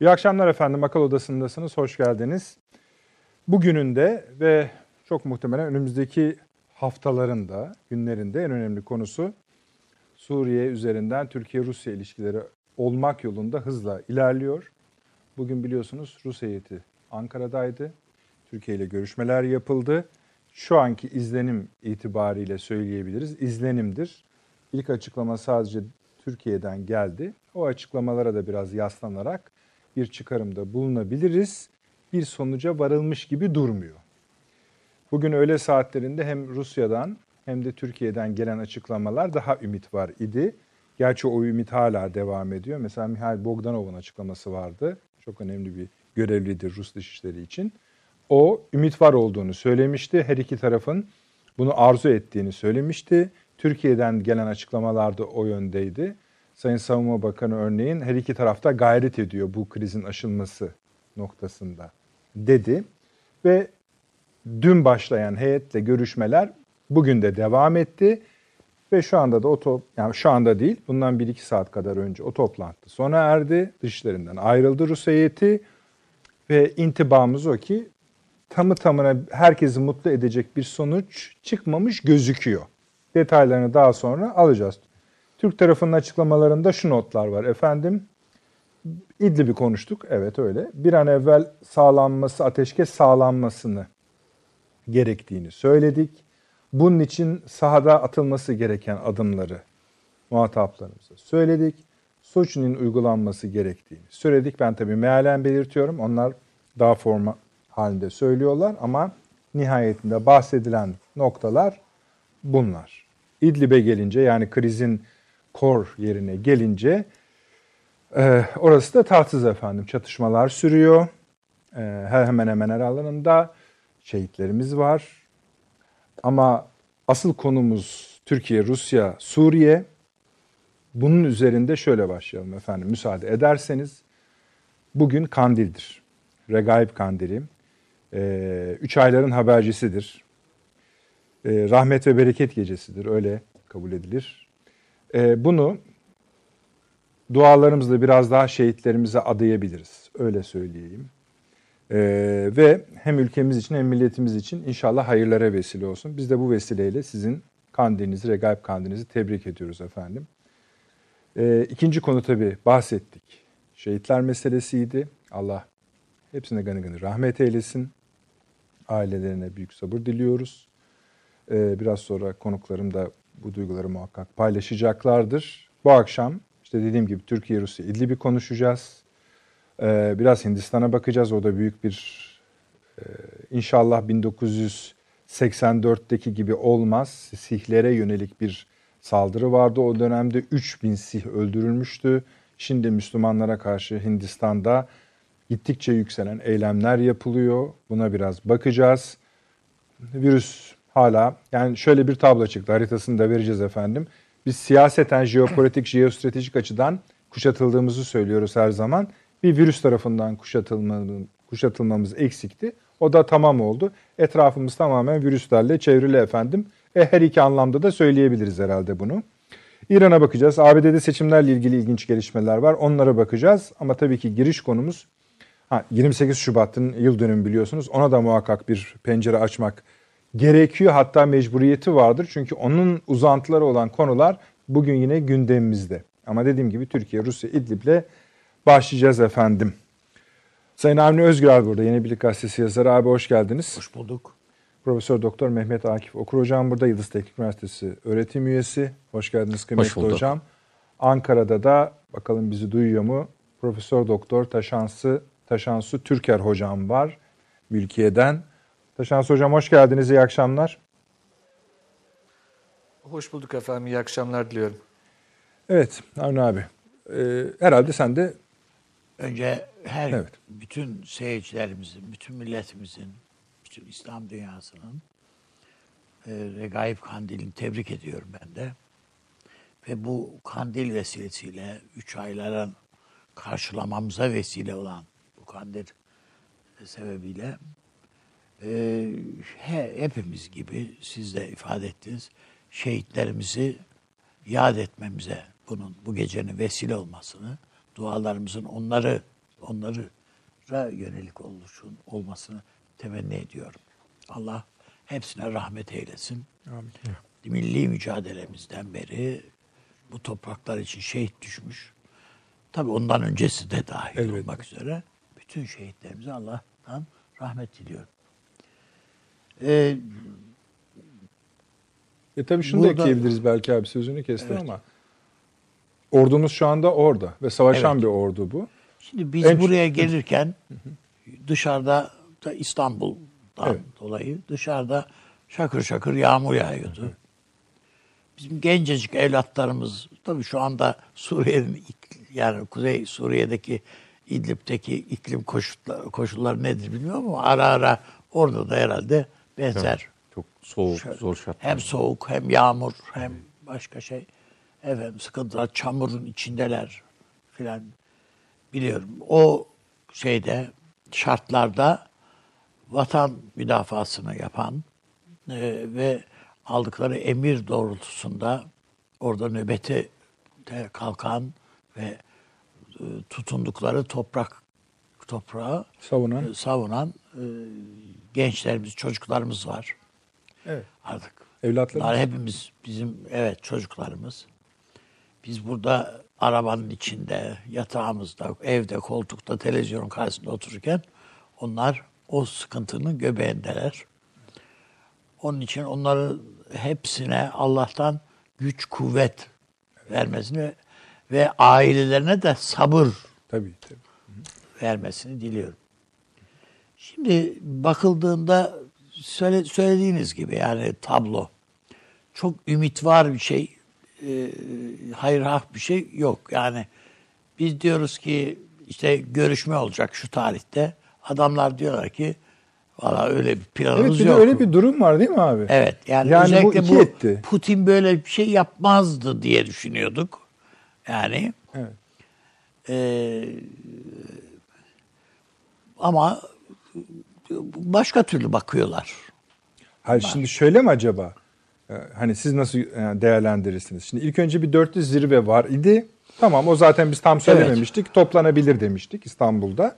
İyi akşamlar efendim. Akıl Odası'ndasınız. Hoş geldiniz. Bugünün de ve çok muhtemelen önümüzdeki haftaların da, günlerinde en önemli konusu Suriye üzerinden Türkiye-Rusya ilişkileri olmak yolunda hızla ilerliyor. Bugün biliyorsunuz Rus heyeti Ankara'daydı. Türkiye ile görüşmeler yapıldı. Şu anki izlenim itibariyle söyleyebiliriz. İzlenimdir. İlk açıklama sadece Türkiye'den geldi. O açıklamalara da biraz yaslanarak bir çıkarımda bulunabiliriz. Bir sonuca varılmış gibi durmuyor. Bugün öğle saatlerinde hem Rusya'dan hem de Türkiye'den gelen açıklamalar daha ümit var idi. Gerçi o ümit hala devam ediyor. Mesela Mihail Bogdanov'un açıklaması vardı. Çok önemli bir görevlidir Rus dışişleri için. O ümit var olduğunu söylemişti. Her iki tarafın bunu arzu ettiğini söylemişti. Türkiye'den gelen açıklamalar da o yöndeydi. Sayın Savunma Bakanı örneğin her iki tarafta gayret ediyor bu krizin aşılması noktasında dedi. Ve dün başlayan heyetle görüşmeler bugün de devam etti. Ve şu anda da o top, yani şu anda değil bundan 1-2 saat kadar önce o toplantı sona erdi. Dışlarından ayrıldı Rus heyeti ve intibamız o ki tamı tamına herkesi mutlu edecek bir sonuç çıkmamış gözüküyor. Detaylarını daha sonra alacağız. Türk tarafının açıklamalarında şu notlar var. Efendim İdlib'i konuştuk. Evet öyle. Bir an evvel sağlanması, ateşkes sağlanmasını gerektiğini söyledik. Bunun için sahada atılması gereken adımları muhataplarımıza söyledik. Suçunun uygulanması gerektiğini söyledik. Ben tabii mealen belirtiyorum. Onlar daha forma halinde söylüyorlar ama nihayetinde bahsedilen noktalar bunlar. İdlib'e gelince yani krizin kor yerine gelince e, orası da tatsız efendim. Çatışmalar sürüyor. E, hemen hemen her alanında şehitlerimiz var. Ama asıl konumuz Türkiye, Rusya, Suriye. Bunun üzerinde şöyle başlayalım efendim müsaade ederseniz. Bugün kandildir. Regaib kandili. Ee, üç ayların habercisidir. Ee, rahmet ve bereket gecesidir. Öyle kabul edilir. Ee, bunu dualarımızla biraz daha şehitlerimize adayabiliriz. Öyle söyleyeyim. Ee, ve hem ülkemiz için hem milletimiz için inşallah hayırlara vesile olsun. Biz de bu vesileyle sizin kandilinizi, regaib kandilinizi tebrik ediyoruz efendim. Ee, ikinci konu tabii bahsettik. Şehitler meselesiydi. Allah hepsine gani gani rahmet eylesin. Ailelerine büyük sabır diliyoruz. Ee, biraz sonra konuklarım da bu duyguları muhakkak paylaşacaklardır. Bu akşam işte dediğim gibi Türkiye, Rusya, İdlib'i konuşacağız. Ee, biraz Hindistan'a bakacağız. O da büyük bir e, inşallah 1984'teki gibi olmaz. Sihlere yönelik bir saldırı vardı. O dönemde 3000 Sih öldürülmüştü. Şimdi Müslümanlara karşı Hindistan'da gittikçe yükselen eylemler yapılıyor. Buna biraz bakacağız. Virüs hala yani şöyle bir tablo çıktı. Haritasını da vereceğiz efendim. Biz siyaseten, jeopolitik, jeostratejik açıdan kuşatıldığımızı söylüyoruz her zaman. Bir virüs tarafından kuşatılmamız, eksikti. O da tamam oldu. Etrafımız tamamen virüslerle çevrili efendim. E, her iki anlamda da söyleyebiliriz herhalde bunu. İran'a bakacağız. ABD'de seçimlerle ilgili ilginç gelişmeler var. Onlara bakacağız. Ama tabii ki giriş konumuz ha, 28 Şubat'ın yıl dönümü biliyorsunuz. Ona da muhakkak bir pencere açmak gerekiyor. Hatta mecburiyeti vardır. Çünkü onun uzantıları olan konular bugün yine gündemimizde. Ama dediğim gibi Türkiye, Rusya, İdlib'le başlayacağız efendim. Sayın Avni Özgür burada. Yeni Birlik Gazetesi yazarı abi hoş geldiniz. Hoş bulduk. Profesör Doktor Mehmet Akif Okur hocam burada. Yıldız Teknik Üniversitesi öğretim üyesi. Hoş geldiniz kıymetli hoş hocam. Ankara'da da bakalım bizi duyuyor mu? Profesör Doktor Taşansı Taşansu Türker hocam var. Mülkiye'den. Taşansı hocam hoş geldiniz. İyi akşamlar. Hoş bulduk efendim. İyi akşamlar diliyorum. Evet Avni abi. Ee, herhalde sen de Önce her evet. bütün seyircilerimizin, bütün milletimizin, bütün İslam dünyasının e, Regaib Kandil'ini tebrik ediyorum ben de. Ve bu kandil vesilesiyle üç ayların karşılamamıza vesile olan bu kandil sebebiyle e, he, hepimiz gibi siz de ifade ettiniz şehitlerimizi yad etmemize bunun bu gecenin vesile olmasını dualarımızın onları onlara yönelik oluşun olmasını temenni ediyorum. Allah hepsine rahmet eylesin. Amin. Milli mücadelemizden beri bu topraklar için şehit düşmüş. Tabi ondan öncesi de dahil Elbette. olmak üzere bütün şehitlerimize Allah'tan rahmet diliyorum. Ee, E tabii şunu Burada- da ekleyebiliriz belki abi sözünü kestim Evet. ama ordumuz şu anda orada ve savaşan Evet. bir ordu bu. Şimdi biz En- buraya gelirken dışarıda da İstanbul'dan Evet. dolayı dışarıda şakır şakır yağmur yağıyordu. Bizim gencecik evlatlarımız tabii şu anda Suriye'nin yani Kuzey Suriye'deki İdlib'deki iklim koşulları, koşulları nedir bilmiyorum ama ara ara orada da herhalde benzer. Çok soğuk, Şöyle, zor şartlar. Hem soğuk hem yağmur hem başka şey. Efendim sıkıntılar çamurun içindeler filan biliyorum. O şeyde şartlarda vatan müdafasını yapan e, ve aldıkları emir doğrultusunda orada nöbete de kalkan ve e, tutundukları toprak toprağı Savunan. e, savunan e, gençlerimiz, çocuklarımız var Evet. artık. Evlatlarımız. Bunlar hepimiz bizim evet çocuklarımız. Biz burada arabanın içinde, yatağımızda, evde, koltukta, televizyonun karşısında otururken onlar o sıkıntının göbeğindeler. Onun için onların hepsine Allah'tan güç, kuvvet vermesini ve ailelerine de sabır Tabii tabii. vermesini diliyorum. Şimdi bakıldığında söyle, söylediğiniz gibi yani tablo çok ümit var bir şey, e, hayır hak bir şey yok. Yani biz diyoruz ki işte görüşme olacak şu tarihte. Adamlar diyorlar ki valla öyle bir Evet planımız bir de yok. öyle bir durum var değil mi abi? Evet yani, Yani bu özellikle iki bu, etti. Putin böyle bir şey yapmazdı diye düşünüyorduk. Yani Evet. ee, ama başka türlü bakıyorlar. Hayır şimdi şöyle mi acaba? Ee, Hani siz nasıl e, değerlendirirsiniz? Şimdi ilk önce bir dörtlü zirve var idi. Tamam o zaten biz tam söylememiştik. Toplanabilir demiştik İstanbul'da.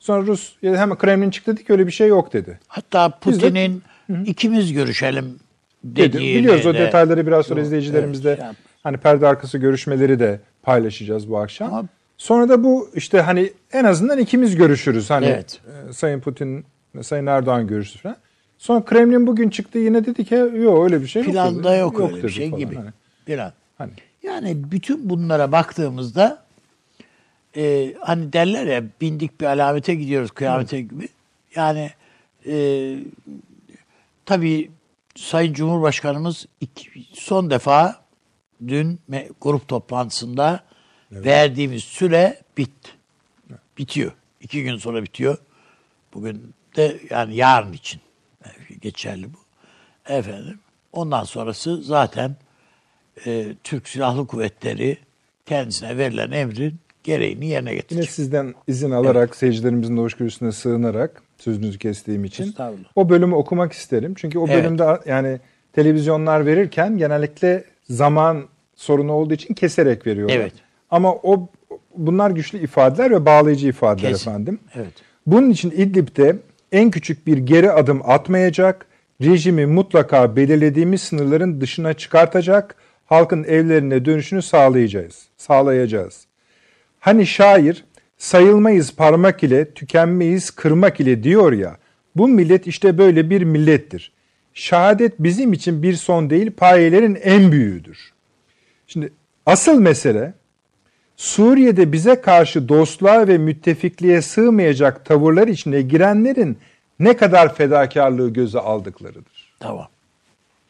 Sonra Rus ya hemen Kremlin çıktı dedi ki öyle bir şey yok dedi. Hatta Biz de- Putin'in ikimiz görüşelim Dedi. dediğini Biliyoruz o de- detayları biraz sonra Yok, izleyicilerimizle evet, şey hani perde arkası görüşmeleri de paylaşacağız bu akşam. Ama- Sonra da bu işte hani en azından ikimiz görüşürüz. Hani Evet. e, Sayın Putin, Sayın Erdoğan görüşür falan. Sonra Kremlin bugün çıktı yine dedi ki yok öyle bir şey yok. Planda dedi. yok, öyle bir şey falan. gibi. Hani, Plan. hani. Yani bütün bunlara baktığımızda e, hani derler ya bindik bir alamete gidiyoruz kıyamete gibi. Yani e, tabii Sayın Cumhurbaşkanımız iki- son defa dün me- grup toplantısında verdiğimiz süre bitti. Bitiyor. İki gün sonra bitiyor. Bugün de yani yarın için geçerli bu. Efendim. Ondan sonrası zaten e, Türk Silahlı Kuvvetleri kendisine verilen emrin gereğini yerine Yine getirecek. sizden izin alarak seyircilerimizin de hoşgörüsüne sığınarak sözünüzü kestiğim için o bölümü okumak isterim. Çünkü o Evet. bölümde yani televizyonlar verirken genellikle zaman sorunu olduğu için keserek veriyorlar. Evet. Ama o bunlar güçlü ifadeler ve bağlayıcı ifadeler Kesin. efendim. Evet. Bunun için İdlib'de en küçük bir geri adım atmayacak, rejimi mutlaka belirlediğimiz sınırların dışına çıkartacak, halkın evlerine dönüşünü sağlayacağız. Sağlayacağız. Hani şair sayılmayız parmak ile, tükenmeyiz kırmak ile diyor ya. Bu millet işte böyle bir millettir. Şehadet bizim için bir son değil, payelerin en büyüğüdür. Şimdi asıl mesele Suriye'de bize karşı dostluğa ve müttefikliğe sığmayacak tavırlar içine girenlerin ne kadar fedakarlığı göze aldıklarıdır. Tamam.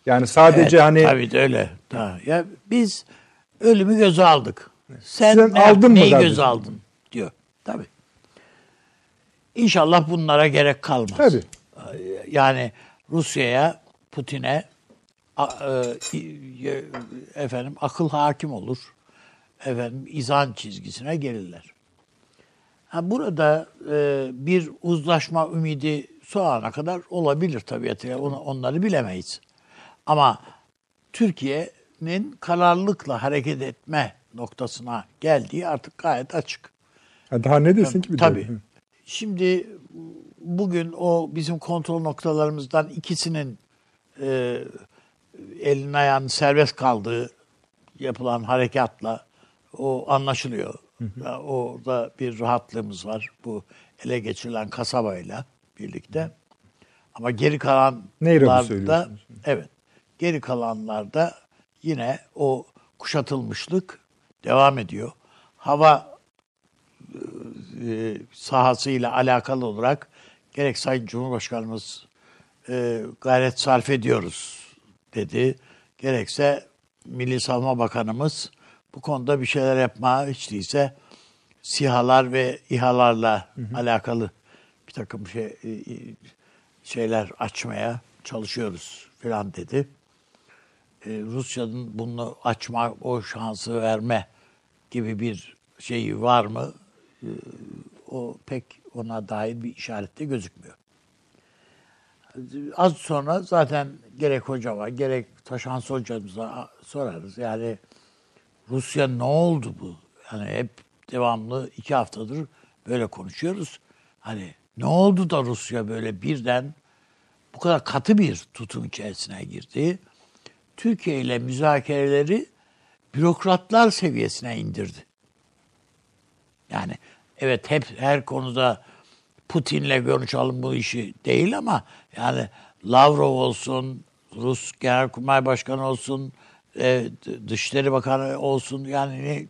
Yani sadece Evet, hani tabii de öyle. Tamam. Ya biz ölümü göze aldık. Sen, Sen ne, aldın mı neyi kardeşim? göze aldın diyor. Tabii. İnşallah bunlara gerek kalmaz. Tabii. Yani Rusya'ya, Putin'e e, efendim akıl hakim olur. Efendim izan çizgisine gelirler. Ha, burada e, bir uzlaşma ümidi şu ana kadar olabilir tabiatıyla. Onu, onları bilemeyiz. Ama Türkiye'nin kararlılıkla hareket etme noktasına geldiği artık gayet açık. Ha, daha ne desin ki bir de? Tabii. Şimdi bugün o bizim kontrol noktalarımızdan ikisinin e, elin ayağının serbest kaldığı yapılan harekatla o anlaşılıyor. Ya Orada bir rahatlığımız var bu ele geçirilen kasabayla birlikte. Ama geri kalanlarda evet geri kalanlarda yine o kuşatılmışlık devam ediyor. Hava e, sahasıyla alakalı olarak gerek Sayın Cumhurbaşkanımız e, gayret sarf ediyoruz dedi. Gerekse Milli Savunma Bakanımız bu konuda bir şeyler yapma hiç değilse sihalar ve İHA'larla alakalı bir takım şey, e, e, şeyler açmaya çalışıyoruz falan dedi. E, Rusya'nın bunu açma, o şansı verme gibi bir şeyi var mı? E, o pek ona dair bir işarette gözükmüyor. Az sonra zaten gerek hocama gerek Taşans hocamıza sorarız. Yani Rusya ne oldu bu? Yani hep devamlı iki haftadır böyle konuşuyoruz. Hani ne oldu da Rusya böyle birden bu kadar katı bir tutum içerisine girdi? Türkiye ile müzakereleri bürokratlar seviyesine indirdi. Yani evet hep her konuda Putin'le konuşalım bu işi değil ama yani Lavrov olsun, Rus Genelkurmay Başkanı olsun, e, Dışişleri Bakanı olsun yani ne,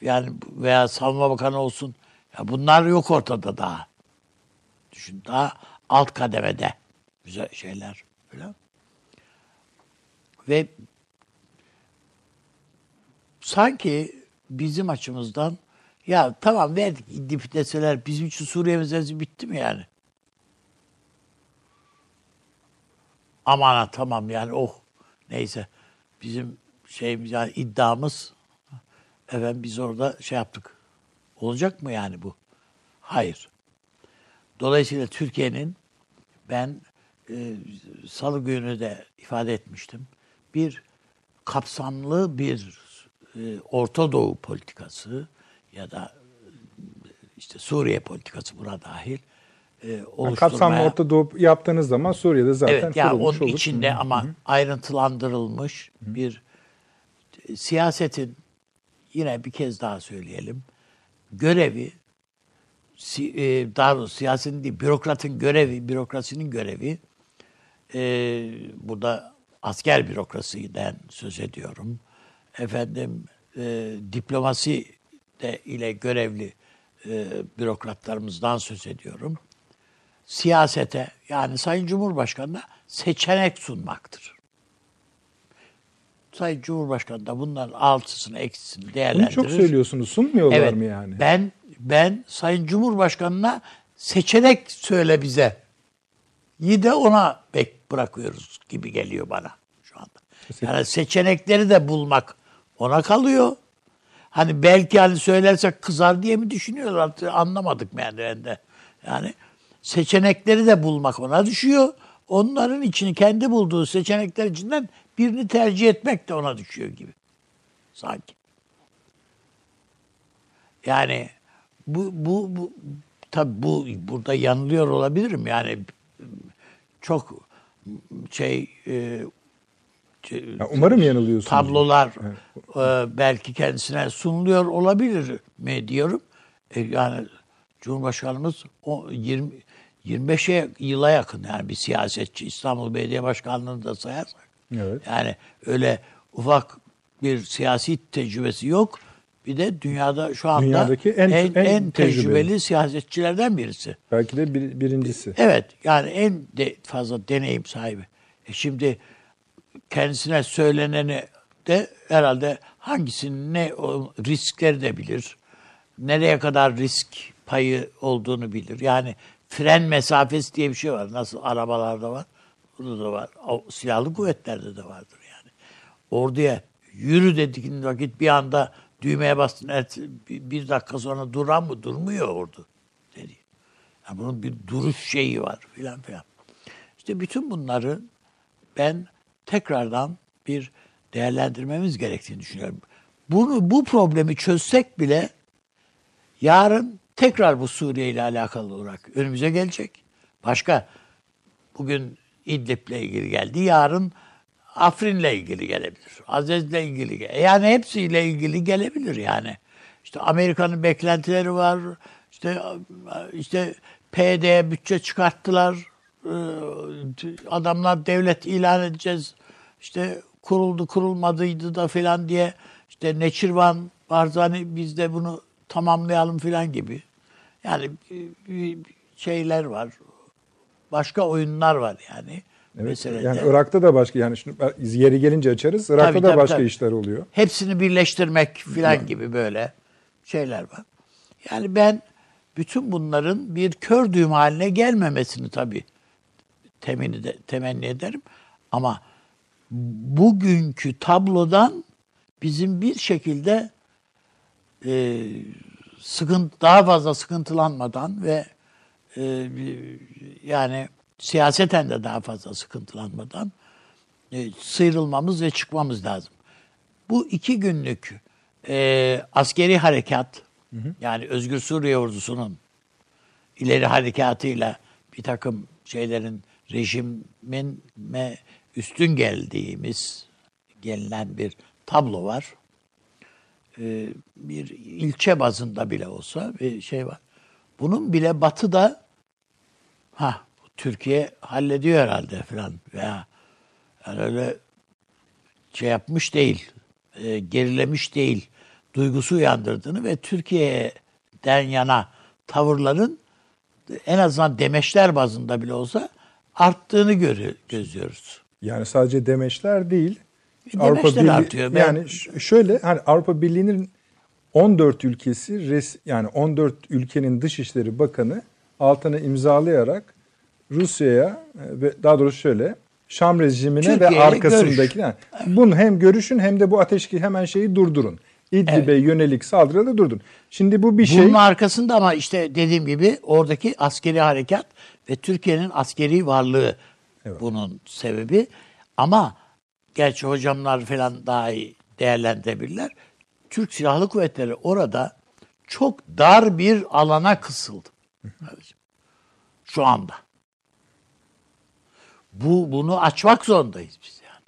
yani veya Savunma Bakanı olsun. Ya bunlar yok ortada daha. Düşün daha alt kademede güzel şeyler falan. Ve sanki bizim açımızdan ya tamam verdik İdlib deseler bizim için Suriye meselesi bitti mi yani? Aman ha, tamam yani oh neyse bizim şeyimiz yani iddiamız efendim biz orada şey yaptık. Olacak mı yani bu? Hayır. Dolayısıyla Türkiye'nin ben e, salı günü de ifade etmiştim. Bir kapsamlı bir e, Orta Doğu politikası ya da e, işte Suriye politikası buna dahil oluşturmaya... kapsamlı Orta Doğu yaptığınız zaman Suriye'de zaten Evet ya kurulmuş onun olur. içinde ama ayrıntılandırılmış bir e, siyasetin yine bir kez daha söyleyelim görevi e, daha doğrusu siyasetin değil bürokratın görevi bürokrasinin görevi e, burada asker bürokrasiden söz ediyorum. Efendim e, diplomasi de ile görevli e, bürokratlarımızdan söz ediyorum siyasete yani Sayın Cumhurbaşkanı'na seçenek sunmaktır. Sayın Cumhurbaşkanı da bunların altısını eksisini Bunu değerlendirir. çok söylüyorsunuz. Sunmuyorlar Evet. mı yani? Ben ben Sayın Cumhurbaşkanı'na seçenek söyle bize. yi de ona bek bırakıyoruz gibi geliyor bana şu anda. Yani seçenekleri de bulmak ona kalıyor. Hani belki hani söylersek kızar diye mi düşünüyorlar? Anlamadık yani ben de. Yani seçenekleri de bulmak ona düşüyor. Onların içini kendi bulduğu seçenekler içinden birini tercih etmek de ona düşüyor gibi. Sanki. Yani bu bu bu tabii bu burada yanılıyor olabilirim. Yani çok şey e, şey- Ya umarım yanılıyorsunuz. tablolar e, belki kendisine sunuluyor olabilir mi diyorum. E, yani Cumhurbaşkanımız o 20 25'e yıla yakın yani bir siyasetçi İstanbul Belediye Başkanlığı'nı da sayarsak. Evet. Yani öyle ufak bir siyasi tecrübesi yok. Bir de dünyada şu anda Dünyadaki en- en, en tecrübeli tecrübeli. siyasetçilerden birisi. Belki de bir, birincisi. Evet yani en de fazla deneyim sahibi. E şimdi kendisine söyleneni de herhalde hangisinin ne riskleri de bilir. Nereye kadar risk payı olduğunu bilir. Yani fren mesafesi diye bir şey var. Nasıl arabalarda var. Burada da var. O, silahlı kuvvetlerde de vardır yani. Orduya yürü dediğin vakit bir anda düğmeye bastın. evet, bir dakika sonra duran mı? Durmuyor ordu dedi. Yani bunun bir duruş şeyi var filan filan. İşte bütün bunları ben tekrardan bir değerlendirmemiz gerektiğini düşünüyorum. Bunu bu problemi çözsek bile Yarın tekrar bu Suriye ile alakalı olarak önümüze gelecek. Başka bugün İdlib'le ilgili geldi. Yarın Afrin'le ilgili gelebilir. Azez'le ilgili. Yani hepsiyle ilgili gelebilir yani. İşte Amerika'nın beklentileri var. İşte işte PYD'ye bütçe çıkarttılar. Ee, Adamlar devlet ilan edeceğiz. İşte kuruldu kurulmadıydı da filan diye işte Neçirvan Barzani biz de bunu tamamlayalım filan gibi. Yani şeyler var. Başka oyunlar var yani. Evet, meselede. yani Irak'ta da başka yani şimdi yeri gelince açarız. Irak'ta Tabii, da tabii, başka tabii. işler oluyor. Hepsini birleştirmek filan gibi böyle şeyler var. Yani ben bütün bunların bir kör düğüm haline gelmemesini tabii temenni, de, temenni ederim. Ama bugünkü tablodan bizim bir şekilde e, sıkıntı daha fazla sıkıntılanmadan ve e, yani siyaseten de daha fazla sıkıntılanmadan e, sıyrılmamız ve çıkmamız lazım. Bu iki günlük e, askeri harekat yani Özgür Suriye ordusunun ileri harekatıyla bir takım şeylerin rejimin me üstün geldiğimiz gelinen bir tablo var. E, bir ilçe bazında bile olsa bir şey var. Bunun bile batıda ha Türkiye hallediyor herhalde falan veya yani öyle şey yapmış değil, e, gerilemiş değil, duygusu uyandırdığını ve Türkiye'den yana tavırların en azından demeçler bazında bile olsa arttığını görü, gözlüyoruz. Yani sadece demeçler değil. Demeçler artıyor. Ben- Yani şöyle hani Avrupa Birliği'nin 14 ülkesi res, yani 14 ülkenin Dışişleri Bakanı altına imzalayarak Rusya'ya e, ve daha doğrusu şöyle Şam rejimine ve arkasındaki yani bunu hem görüşün hem de bu ateşki hemen şeyi durdurun. İdlib'e yönelik saldırıları durdurun. Şimdi bu bir şey. Bunun arkasında ama işte dediğim gibi oradaki askeri harekat ve Türkiye'nin askeri varlığı bunun sebebi. Ama gerçi hocamlar falan daha iyi değerlendirebilirler. Türk Silahlı Kuvvetleri orada çok dar bir alana kısıldı. Şu anda. Bu bunu açmak zorundayız biz yani.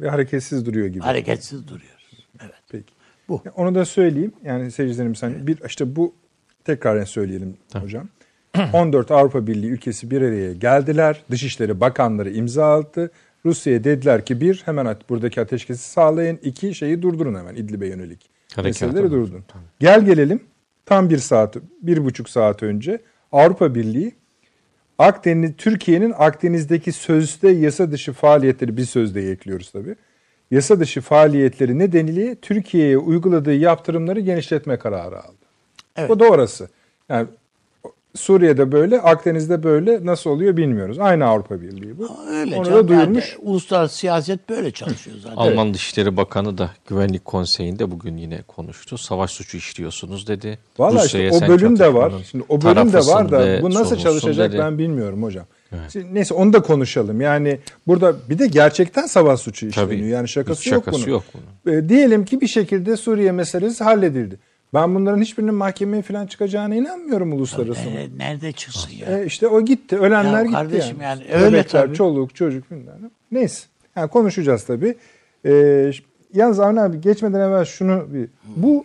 Ve hareketsiz duruyor gibi. Hareketsiz duruyoruz. Evet. Peki. Bu. Onu da söyleyeyim. Yani seyircilerimiz hani bir işte bu tekrar söyleyelim hocam. 14 Avrupa Birliği ülkesi bir araya geldiler. Dışişleri Bakanları imza attı. Rusya'ya dediler ki bir hemen buradaki ateşkesi sağlayın. iki şeyi durdurun hemen İdlib'e yönelik. Meseleleri durdurun. Gel gelelim tam bir saat, bir buçuk saat önce Avrupa Birliği Akdeniz, Türkiye'nin Akdeniz'deki sözde yasa dışı faaliyetleri bir sözde ekliyoruz tabii. Yasa dışı faaliyetleri nedeniyle Türkiye'ye uyguladığı yaptırımları genişletme kararı aldı. Evet. O da orası. Yani Suriye'de böyle, Akdeniz'de böyle nasıl oluyor bilmiyoruz. Aynı Avrupa Birliği bu. Öyle Onu da duyurmuş. Yani uluslararası siyaset böyle çalışıyor zaten. Alman Dışişleri Bakanı da Güvenlik Konseyi'nde bugün yine konuştu. Savaş suçu işliyorsunuz dedi. Valla işte o sen bölüm de var. Şimdi o bölüm de var da bu nasıl çalışacak dedi. ben bilmiyorum hocam. Şimdi neyse onu da konuşalım. Yani burada bir de gerçekten savaş suçu işleniyor. Tabii. Yani şakası, Hiç yok şakası bunun. yok E, diyelim ki bir şekilde Suriye meselesi halledildi. Ben bunların hiçbirinin mahkemeye falan çıkacağına inanmıyorum uluslararası. Ee, nerede çıksın ya? E, işte o gitti. Ölenler Ya gitti kardeşim yani. yani öyle Bebekler, tabii. çoluk, çocuk bilmem. Neyse. Yani konuşacağız tabii. E, yalnız Avni abi geçmeden evvel şunu bir... Bu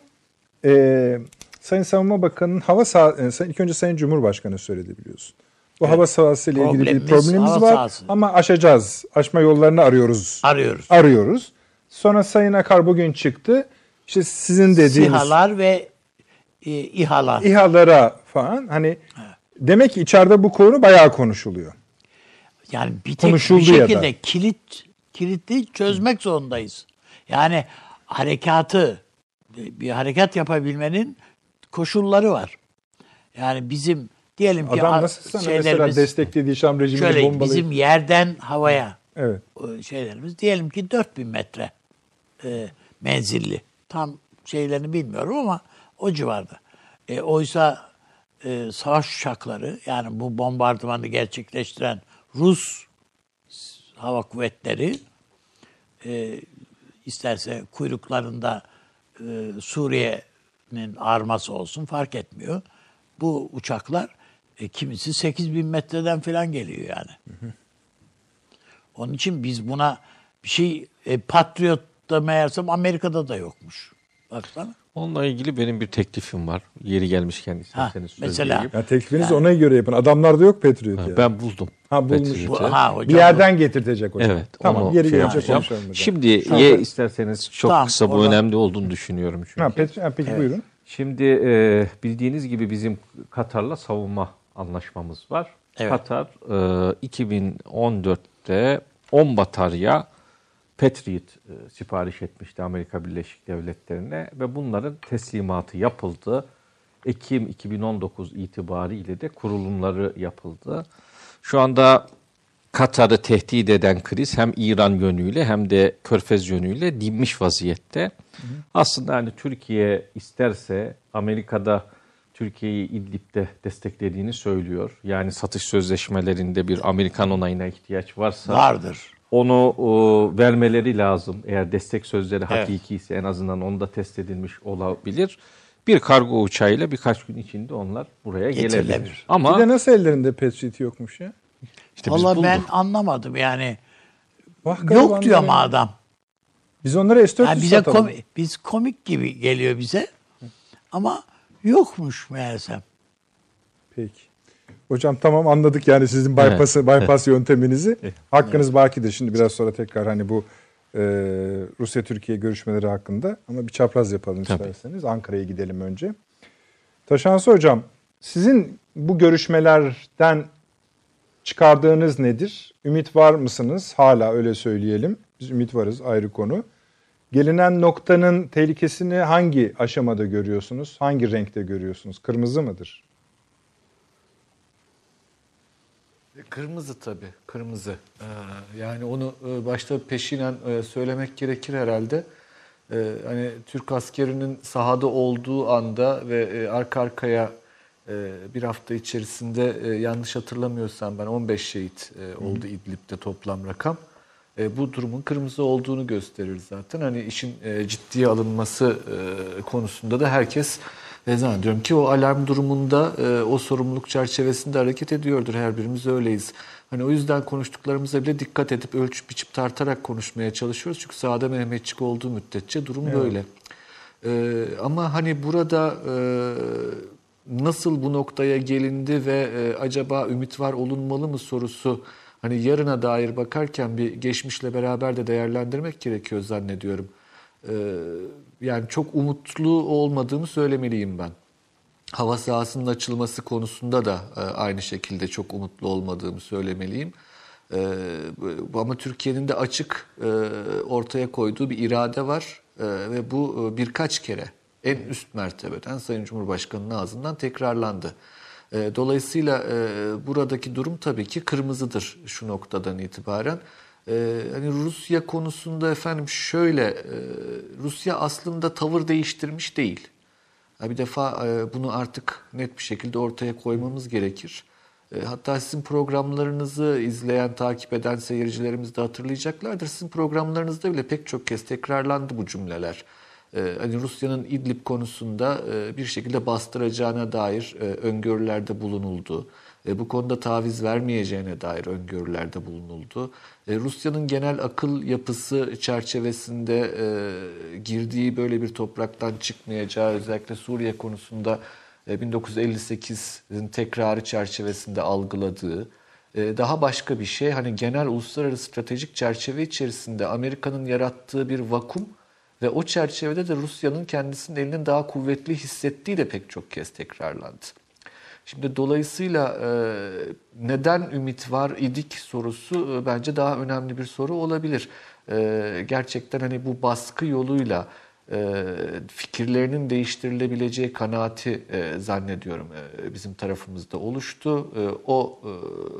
e, Sayın Savunma Bakanı'nın hava sahası... ilk önce Sayın Cumhurbaşkanı söyledi biliyorsun. Bu hava sahası ile ilgili bir Problemimiz var sahası. ama aşacağız. Aşma yollarını arıyoruz. Arıyoruz. Arıyoruz. Sonra Sayın Akar bugün çıktı. İşte sizin dediğiniz SİHA'lar ve e, İHA'lar. İHA'lara falan hani demek ki içeride bu konu bayağı konuşuluyor. Yani bir tek Konuşuldu bir ya da. şekilde kilit kilitli çözmek zorundayız. Yani harekatı bir harekat yapabilmenin koşulları var. Yani bizim diyelim ki Adam nasıl mesela desteklediği Şam rejimini şöyle bombalayıp... bizim yerden havaya Evet. şeylerimiz diyelim ki 4000 metre e, menzilli. Tam şeylerini bilmiyorum ama o civarda. E, oysa e, savaş uçakları yani bu bombardımanı gerçekleştiren Rus hava kuvvetleri e, isterse kuyruklarında e, Suriye Patriot'nin arması olsun fark etmiyor. Bu uçaklar e, kimisi 8 bin metreden falan geliyor yani. Onun için biz buna bir şey e, Patriot da meğersem Amerika'da da yokmuş. Baksana. Onunla ilgili benim bir teklifim var. Yeri gelmişken isterseniz Ha, mesela. söyleyeyim. Ya teklifinizi ona göre yapın. Adamlarda yok Patriot Ha, ya. Ben buldum. Ha, bulmuş. Bu- ha, hocam, bir yerden getirtecek hocam. Evet. Tamam onu yeri şey yapacağım. konuşalım hocam. Şimdi ye isterseniz çok Tamam, kısa bu oradan- önemli olduğunu düşünüyorum çünkü. Ha, Pet- ha, peki buyurun. Şimdi e, bildiğiniz gibi bizim Katar'la savunma anlaşmamız var. Evet. Katar e, 2014'te 10 batarya Patriot e, sipariş etmişti Amerika Birleşik Devletleri'ne ve bunların teslimatı yapıldı. Ekim 2019 itibariyle de kurulumları yapıldı. Şu anda Katar'ı tehdit eden kriz hem İran yönüyle hem de Körfez yönüyle dinmiş vaziyette. Aslında hani Türkiye isterse Amerika'da Türkiye'yi İdlib'de desteklediğini söylüyor. Yani satış sözleşmelerinde bir Amerikan onayına ihtiyaç varsa Vardır. Onu o, vermeleri lazım. Eğer destek sözleri Evet. hakiki ise en azından onu da test edilmiş olabilir. Bir kargo uçağıyla birkaç gün içinde onlar buraya gelebilir. Ama Bir de nasıl ellerinde Patriot yokmuş ya? işte Valla ben anlamadım yani. Vah Yok diyor ama adam. Biz onlara S-400 Yani bize satalım. komi- biz komik gibi geliyor bize. Ama yokmuş meğersem. Peki. Hocam tamam anladık yani sizin bypass'ı, bypass yönteminizi. Hakkınız bakidir. Şimdi biraz sonra tekrar hani bu e, Rusya-Türkiye görüşmeleri hakkında ama bir çapraz yapalım Tabii. isterseniz. Ankara'ya gidelim önce. Taşansı Hocam sizin bu görüşmelerden çıkardığınız nedir? Ümit var mısınız? Hala öyle söyleyelim. Biz ümit varız ayrı konu. Gelinen noktanın tehlikesini hangi aşamada görüyorsunuz? Hangi renkte görüyorsunuz? Kırmızı mıdır? Kırmızı tabii, kırmızı. Ee, yani onu e, başta peşinen e, söylemek gerekir herhalde. Ee, hani Türk askerinin sahada olduğu anda ve e, arka arkaya e, bir hafta içerisinde e, yanlış hatırlamıyorsam ben 15 şehit e, oldu İdlib'de toplam rakam. E, bu durumun kırmızı olduğunu gösterir zaten. Hani işin e, ciddiye alınması e, konusunda da herkes e, zannediyorum ki o alarm durumunda e, o sorumluluk çerçevesinde hareket ediyordur. Her birimiz öyleyiz. Hani o yüzden konuştuklarımıza bile dikkat edip ölçüp biçip tartarak konuşmaya çalışıyoruz. Çünkü sahada Mehmetçik olduğu müddetçe durum böyle. E, ama hani burada e, nasıl bu noktaya gelindi ve e, acaba ümit var olunmalı mı sorusu hani yarına dair bakarken bir geçmişle beraber de değerlendirmek gerekiyor zannediyorum. E, yani çok umutlu olmadığımı söylemeliyim ben. Hava sahasının açılması konusunda da e, aynı şekilde çok umutlu olmadığımı söylemeliyim. E, ama Türkiye'nin de açık e, ortaya koyduğu bir irade var ve bu birkaç kere en üst mertebeden Sayın Cumhurbaşkanı'nın ağzından tekrarlandı. Dolayısıyla buradaki durum tabii ki kırmızıdır şu noktadan itibaren. E, hani Rusya konusunda efendim şöyle, e, Rusya aslında tavır değiştirmiş değil. Ha, Bir defa e, bunu artık net bir şekilde ortaya koymamız gerekir. E, Hatta sizin programlarınızı izleyen, takip eden seyircilerimiz de hatırlayacaklardır. Sizin programlarınızda bile pek çok kez tekrarlandı bu cümleler. E, Hani Rusya'nın İdlib konusunda e, bir şekilde bastıracağına dair e, öngörülerde bulunuldu. E, Bu konuda taviz vermeyeceğine dair öngörülerde bulunuldu. E, Rusya'nın genel akıl yapısı çerçevesinde e, girdiği böyle bir topraktan çıkmayacağı özellikle Suriye konusunda e, 1958'in tekrarı çerçevesinde algıladığı daha başka bir şey. Hani genel uluslararası stratejik çerçeve içerisinde Amerika'nın yarattığı bir vakum ve o çerçevede de Rusya'nın kendisinin elinin daha kuvvetli hissettiği de pek çok kez tekrarlandı. Şimdi dolayısıyla e, neden ümit var idik sorusu e, bence daha önemli bir soru olabilir. E, gerçekten hani bu baskı yoluyla e, fikirlerinin değiştirilebileceği kanaati e, zannediyorum e, bizim tarafımızda oluştu. E, o e,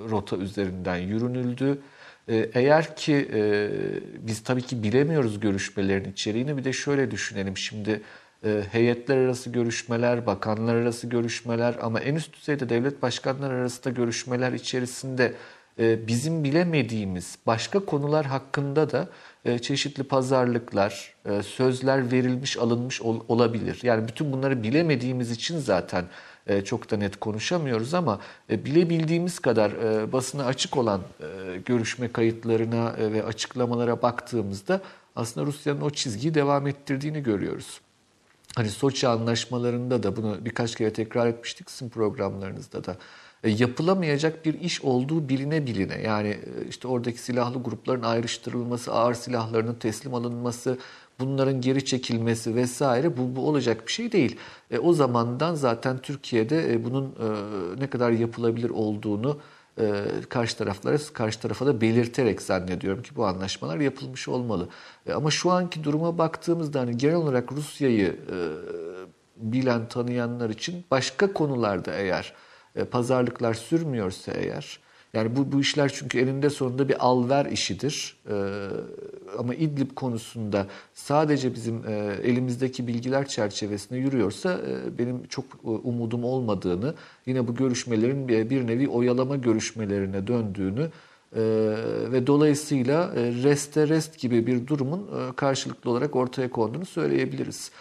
rota üzerinden yürünüldü. E, Eğer ki e, biz tabii ki bilemiyoruz görüşmelerin içeriğini bir de şöyle düşünelim şimdi heyetler arası görüşmeler, bakanlar arası görüşmeler ama en üst düzeyde devlet başkanları arasında görüşmeler içerisinde e, bizim bilemediğimiz başka konular hakkında da e, çeşitli pazarlıklar, e, sözler verilmiş, alınmış ol, olabilir. Yani bütün bunları bilemediğimiz için zaten çok da net konuşamıyoruz ama bilebildiğimiz kadar basına açık olan görüşme kayıtlarına ve açıklamalara baktığımızda aslında Rusya'nın o çizgiyi devam ettirdiğini görüyoruz. Hani Soçi anlaşmalarında da bunu birkaç kere tekrar etmiştik sizin programlarınızda da. E, yapılamayacak bir iş olduğu biline biline yani e, işte oradaki silahlı grupların ayrıştırılması, ağır silahlarının teslim alınması, bunların geri çekilmesi vesaire bu, bu olacak bir şey değil. E, o zamandan zaten Türkiye'de e, bunun e, ne kadar yapılabilir olduğunu e, karşı taraflara karşı tarafa da belirterek zannediyorum ki bu anlaşmalar yapılmış olmalı. E, ama şu anki duruma baktığımızda hani genel olarak Rusya'yı e, bilen tanıyanlar için başka konularda eğer e, pazarlıklar sürmüyorsa eğer yani bu, bu işler çünkü elinde sonunda bir al-ver işidir. Ee, ama İdlib konusunda sadece bizim e, elimizdeki bilgiler çerçevesinde yürüyorsa e, benim çok e, umudum olmadığını, yine bu görüşmelerin bir, bir nevi oyalama görüşmelerine döndüğünü e, ve dolayısıyla e, reste rest gibi bir durumun e, karşılıklı olarak ortaya konduğunu söyleyebiliriz.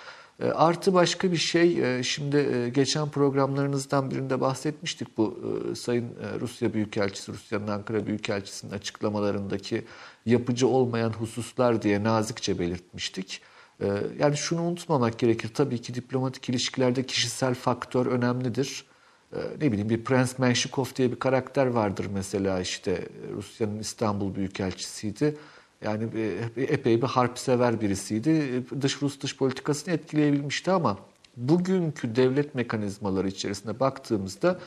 E, artı başka bir şey, e, şimdi e, geçen programlarınızdan birinde bahsetmiştik bu Sayın Rusya Büyükelçisi, Rusya'nın Ankara Büyükelçisi'nin açıklamalarındaki yapıcı olmayan hususlar diye nazikçe belirtmiştik. Yani şunu unutmamak gerekir, tabii ki diplomatik ilişkilerde kişisel faktör önemlidir. Ne bileyim bir Prens Menshikov diye bir karakter vardır mesela işte Rusya'nın İstanbul Büyükelçisiydi yani e, epey bir harp sever birisiydi. Dış Rus dış politikasını etkileyebilmişti ama bugünkü devlet mekanizmaları içerisinde baktığımızda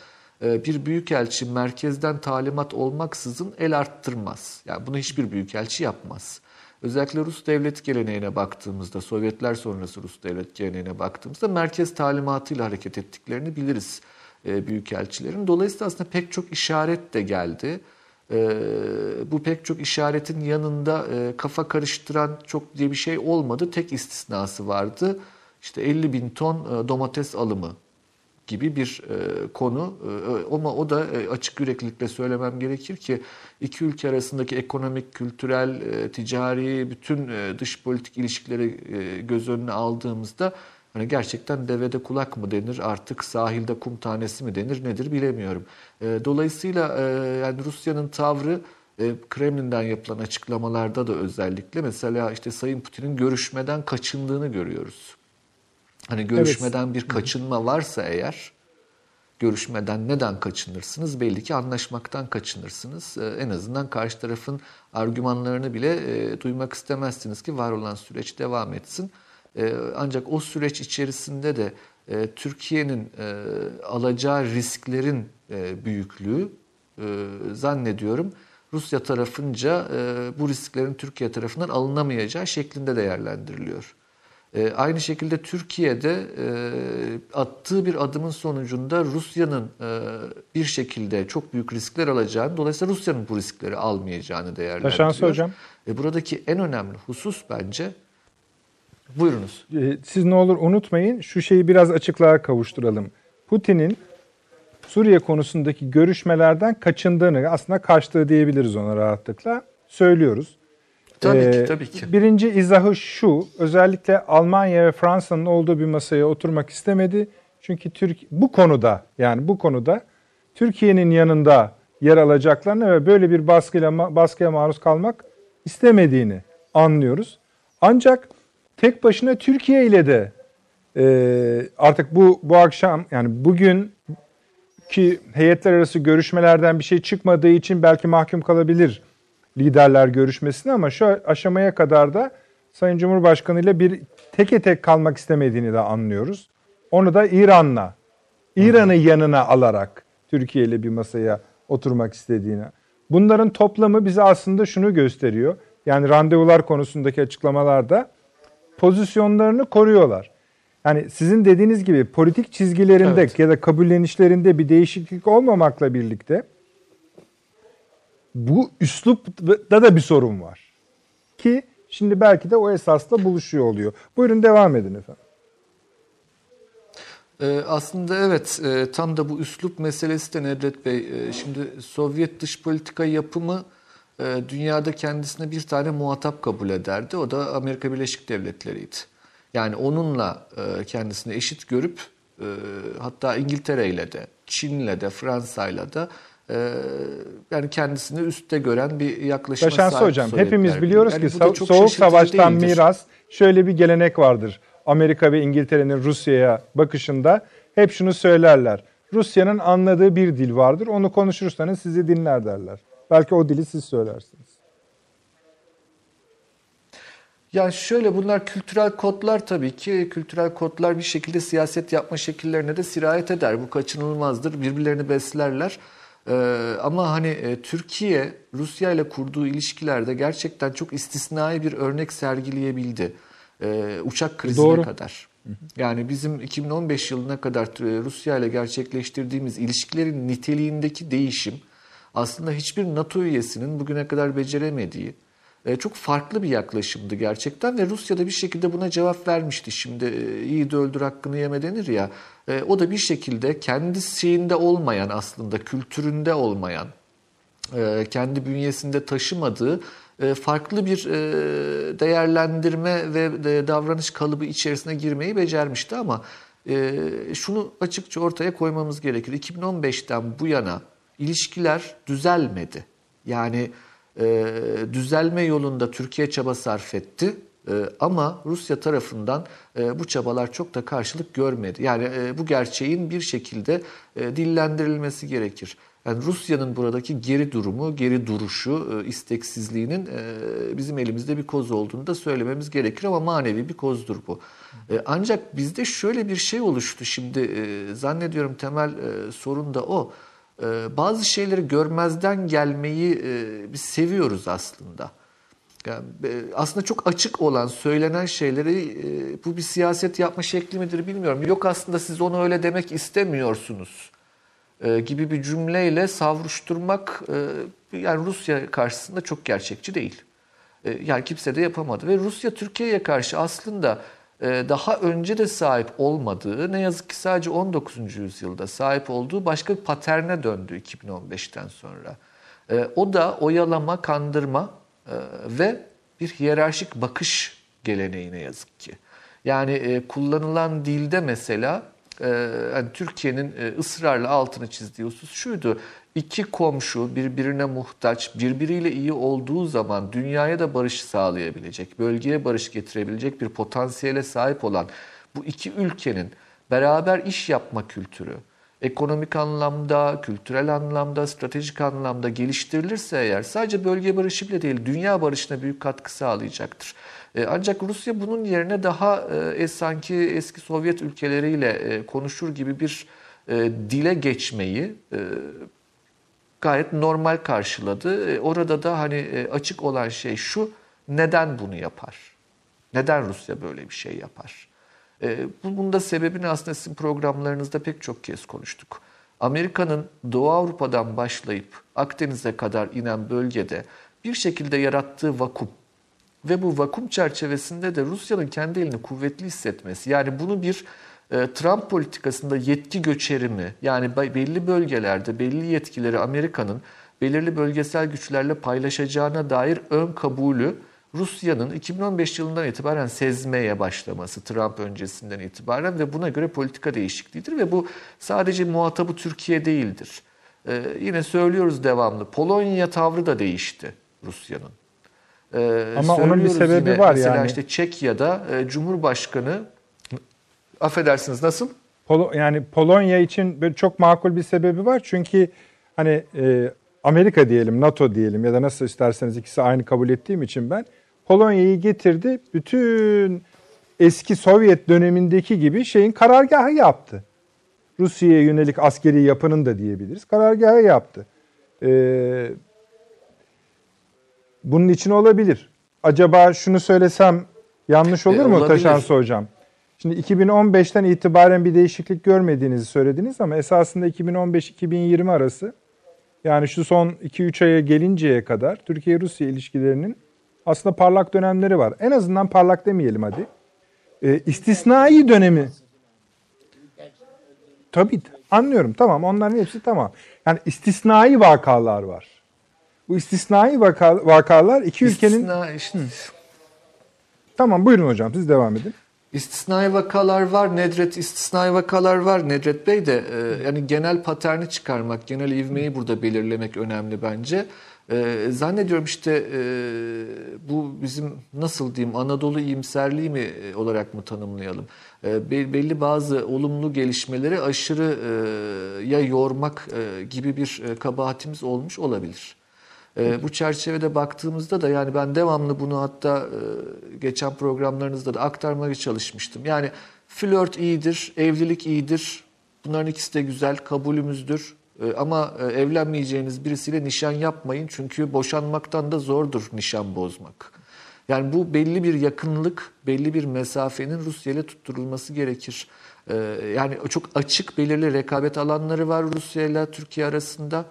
e, bir büyükelçi merkezden talimat olmaksızın el arttırmaz. Yani bunu hiçbir büyükelçi yapmaz. Özellikle Rus devlet geleneğine baktığımızda, Sovyetler sonrası Rus devlet geleneğine baktığımızda merkez talimatıyla hareket ettiklerini biliriz e, büyükelçilerin. Dolayısıyla aslında pek çok işaret de geldi. E, bu pek çok işaretin yanında e, kafa karıştıran çok diye bir şey olmadı. Tek istisnası vardı. İşte 50 bin ton e, domates alımı gibi bir e, konu. E, ama o da e, açık yüreklilikle söylemem gerekir ki iki ülke arasındaki ekonomik, kültürel, e, ticari, bütün e, dış politik ilişkileri e, göz önüne aldığımızda Hani gerçekten devede kulak mı denir artık sahilde kum tanesi mi denir nedir bilemiyorum. E, dolayısıyla e, yani Rusya'nın tavrı e, Kremlin'den yapılan açıklamalarda da özellikle mesela işte Sayın Putin'in görüşmeden kaçındığını görüyoruz. Hani görüşmeden evet. bir kaçınma varsa eğer görüşmeden neden kaçınırsınız? Belli ki anlaşmaktan kaçınırsınız. Ee, en azından karşı tarafın argümanlarını bile e, duymak istemezsiniz ki var olan süreç devam etsin. Ee, ancak o süreç içerisinde de e, Türkiye'nin e, alacağı risklerin e, büyüklüğü zannediyorum Rusya tarafınca bu risklerin Türkiye tarafından alınamayacağı şeklinde değerlendiriliyor. Aynı şekilde Türkiye'de attığı bir adımın sonucunda Rusya'nın bir şekilde çok büyük riskler alacağını, dolayısıyla Rusya'nın bu riskleri almayacağını değerlendiriyor. Taşansı Hocam. Buradaki en önemli husus bence Buyurunuz. Ee, siz ne olur unutmayın şu şeyi biraz açıklığa kavuşturalım. Putin'in Suriye konusundaki görüşmelerden kaçındığını aslında kaçtığı diyebiliriz ona rahatlıkla söylüyoruz. Tabii ee, ki tabii ki. Birinci izahı şu özellikle Almanya ve Fransa'nın olduğu bir masaya oturmak istemedi. Çünkü Türk bu konuda yani bu konuda Türkiye'nin yanında yer alacaklarını ve böyle bir baskıyla baskıya maruz kalmak istemediğini anlıyoruz. Ancak tek başına Türkiye ile de e, artık bu bu akşam yani bugün ki heyetler arası görüşmelerden bir şey çıkmadığı için belki mahkum kalabilir liderler görüşmesine ama şu aşamaya kadar da Sayın Cumhurbaşkanı ile bir teke tek kalmak istemediğini de anlıyoruz. Onu da İran'la, İran'ı yanına alarak Türkiye ile bir masaya oturmak istediğini. Bunların toplamı bize aslında şunu gösteriyor. Yani randevular konusundaki açıklamalarda pozisyonlarını koruyorlar. Yani sizin dediğiniz gibi politik çizgilerinde evet. ya da kabullenişlerinde bir değişiklik olmamakla birlikte bu üslupta da bir sorun var. Ki şimdi belki de o esasla buluşuyor oluyor. Buyurun devam edin efendim. Ee, aslında evet e, tam da bu üslup meselesi de Nedret Bey. E, şimdi Sovyet dış politika yapımı dünyada kendisine bir tane muhatap kabul ederdi. O da Amerika Birleşik Devletleri'ydi. Yani onunla e, kendisini eşit görüp e, hatta İngiltere ile de, Çin'le de, Fransa'yla da e, yani kendisini üstte gören bir yaklaşıma Taşansı sahip hocam hepimiz biliyoruz Yani ki so- Soğuk Savaş'tan değildir. miras şöyle bir gelenek vardır. Amerika ve İngiltere'nin Rusya'ya bakışında hep şunu söylerler. Rusya'nın anladığı bir dil vardır. Onu konuşursanız sizi dinler derler. Belki o dili siz söylersiniz. Ya şöyle bunlar kültürel kodlar tabii ki. Kültürel kodlar bir şekilde siyaset yapma şekillerine de sirayet eder. Bu kaçınılmazdır. Birbirlerini beslerler. Ee, ama hani e, Türkiye Rusya ile kurduğu ilişkilerde gerçekten çok istisnai bir örnek sergileyebildi. Ee, uçak krizine Doğru. kadar. Yani bizim 2015 yılına kadar e, Rusya ile gerçekleştirdiğimiz ilişkilerin niteliğindeki değişim aslında hiçbir NATO üyesinin bugüne kadar beceremediği e, çok farklı bir yaklaşımdı gerçekten ve Rusya da bir şekilde buna cevap vermişti. Şimdi e, iyi de öldür hakkını yeme denir ya. E, O da bir şekilde kendi şeyinde olmayan aslında kültüründe olmayan kendi bünyesinde taşımadığı farklı bir değerlendirme ve davranış kalıbı içerisine girmeyi becermişti ama şunu açıkça ortaya koymamız gerekir. 2015'ten bu yana ilişkiler düzelmedi. Yani e, düzelme yolunda Türkiye çaba sarf etti. E, ama Rusya tarafından e, bu çabalar çok da karşılık görmedi. Yani e, bu gerçeğin bir şekilde e, dillendirilmesi gerekir. Yani Rusya'nın buradaki geri durumu, geri duruşu, e, isteksizliğinin e, bizim elimizde bir koz olduğunu da söylememiz gerekir ama manevi bir kozdur bu. E, Ancak bizde şöyle bir şey oluştu şimdi e, zannediyorum temel e, sorun da o. E, Bazı şeyleri görmezden gelmeyi e, biz seviyoruz aslında. Yani e, aslında çok açık olan, söylenen şeyleri e, bu bir siyaset yapma şekli midir bilmiyorum. Yok aslında siz onu öyle demek istemiyorsunuz gibi bir cümleyle savruşturmak yani Rusya karşısında çok gerçekçi değil. Yani kimse de yapamadı ve Rusya Türkiye'ye karşı aslında daha önce de sahip olmadığı ne yazık ki sadece 19. yüzyılda sahip olduğu başka bir paterne döndü 2015'ten sonra. E, O da oyalama, kandırma e, ve bir hiyerarşik bakış geleneği ne yazık ki. Yani e, kullanılan dilde mesela e, hani Türkiye'nin ısrarla altını çizdiği husus şuydu. İki komşu birbirine muhtaç, birbiriyle iyi olduğu zaman dünyaya da barış sağlayabilecek, bölgeye barış getirebilecek bir potansiyele sahip olan bu iki ülkenin beraber iş yapma kültürü, ekonomik anlamda, kültürel anlamda, stratejik anlamda geliştirilirse eğer sadece bölge barışı bile değil, dünya barışına büyük katkı sağlayacaktır. E, Ancak Rusya bunun yerine daha e, sanki eski Sovyet ülkeleriyle e, konuşur gibi bir e, dile geçmeyi e, gayet normal karşıladı. E, Orada da hani e, açık olan şey şu, neden bunu yapar? Neden Rusya böyle bir şey yapar? E, bu- Bunun da sebebini aslında sizin programlarınızda pek çok kez konuştuk. Amerika'nın Doğu Avrupa'dan başlayıp Akdeniz'e kadar inen bölgede bir şekilde yarattığı vakum ve bu vakum çerçevesinde de Rusya'nın kendi elini kuvvetli hissetmesi yani bunu bir Trump politikasında yetki göçeri mi yani be- belli bölgelerde belli yetkileri Amerika'nın belirli bölgesel güçlerle paylaşacağına dair ön kabulü Rusya'nın 2015 yılından itibaren sezmeye başlaması Trump öncesinden itibaren ve buna göre politika değişikliğidir ve bu sadece muhatabı Türkiye değildir. E, yine söylüyoruz devamlı Polonya tavrı da değişti Rusya'nın. Ee, Ama onun bir sebebi yine. var Mesela yani. işte Çekya'da e, Cumhurbaşkanı affedersiniz nasıl? Polo- yani Polonya için böyle çok makul bir sebebi var. Çünkü hani e, Amerika diyelim, NATO diyelim ya da nasıl isterseniz ikisi aynı kabul ettiğim için ben Polonya'yı getirdi. Bütün eski Sovyet dönemindeki gibi şeyin karargahı yaptı. Rusya'ya yönelik askeri yapının da diyebiliriz. Karargahı yaptı. Ee, bunun için olabilir. Acaba şunu söylesem yanlış olur E, mu olabilir. Taşansı Hocam? Şimdi 2015'ten itibaren bir değişiklik görmediğinizi söylediniz ama esasında 2015-2020 arası yani şu son 2-3 aya gelinceye kadar Türkiye-Rusya ilişkilerinin aslında parlak dönemleri var. En azından parlak demeyelim hadi. Ee, istisnai dönemi Tabii anlıyorum tamam onların hepsi tamam. Yani istisnai vakalar var. Bu istisnai vaka, vakalar iki ülkenin... İstisna işte. Tamam buyurun hocam siz devam edin. İstisnai vakalar var, Nedret istisnai vakalar var. Nedret Bey de e, yani genel paterni çıkarmak, genel ivmeyi burada belirlemek önemli bence. E, zannediyorum işte e, bu bizim nasıl diyeyim Anadolu iyimserliği mi e, olarak mı tanımlayalım? E, be- belli bazı olumlu gelişmeleri aşırı e, yormak e, gibi bir e, kabahatimiz olmuş olabilir. E, bu çerçevede baktığımızda da yani ben devamlı bunu hatta e, geçen programlarınızda da aktarmaya çalışmıştım. Yani flört iyidir, evlilik iyidir. Bunların ikisi de güzel, kabulümüzdür. E, ama e, evlenmeyeceğiniz birisiyle nişan yapmayın. Çünkü boşanmaktan da zordur nişan bozmak. Yani bu belli bir yakınlık, belli bir mesafenin Rusya ile tutturulması gerekir. E, yani çok açık belirli rekabet alanları var Rusya ile Türkiye arasında.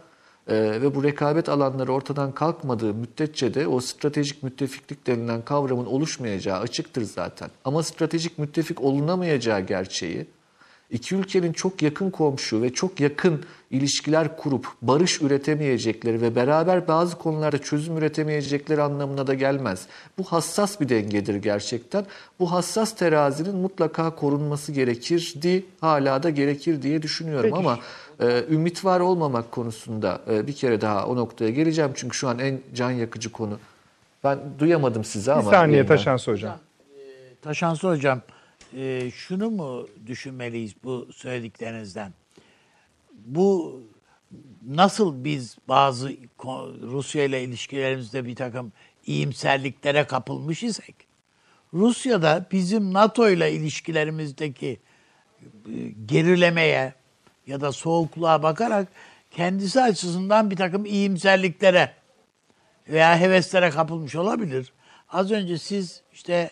Ee, ve bu rekabet alanları ortadan kalkmadığı müddetçe de o stratejik müttefiklik denilen kavramın oluşmayacağı açıktır zaten. Ama stratejik müttefik olunamayacağı gerçeği iki ülkenin çok yakın komşu ve çok yakın ilişkiler kurup barış üretemeyecekleri ve beraber bazı konularda çözüm üretemeyecekleri anlamına da gelmez. Bu hassas bir dengedir gerçekten. Bu hassas terazinin mutlaka korunması gerekirdi, hala da gerekir diye düşünüyorum Peki. ama e, ümit var olmamak konusunda e, bir kere daha o noktaya geleceğim. Çünkü şu an en can yakıcı konu. Ben duyamadım sizi Bir ama. saniye yeniden. Taşansı hocam. Taşansı hocam e, şunu mu düşünmeliyiz bu söylediklerinizden? Bu nasıl biz bazı Rusya ile ilişkilerimizde bir takım iyimserliklere kapılmış isek, Rusya'da bizim NATO ile ilişkilerimizdeki e, gerilemeye ya da soğukluğa bakarak kendisi açısından bir takım iyimserliklere veya heveslere kapılmış olabilir. Az önce siz işte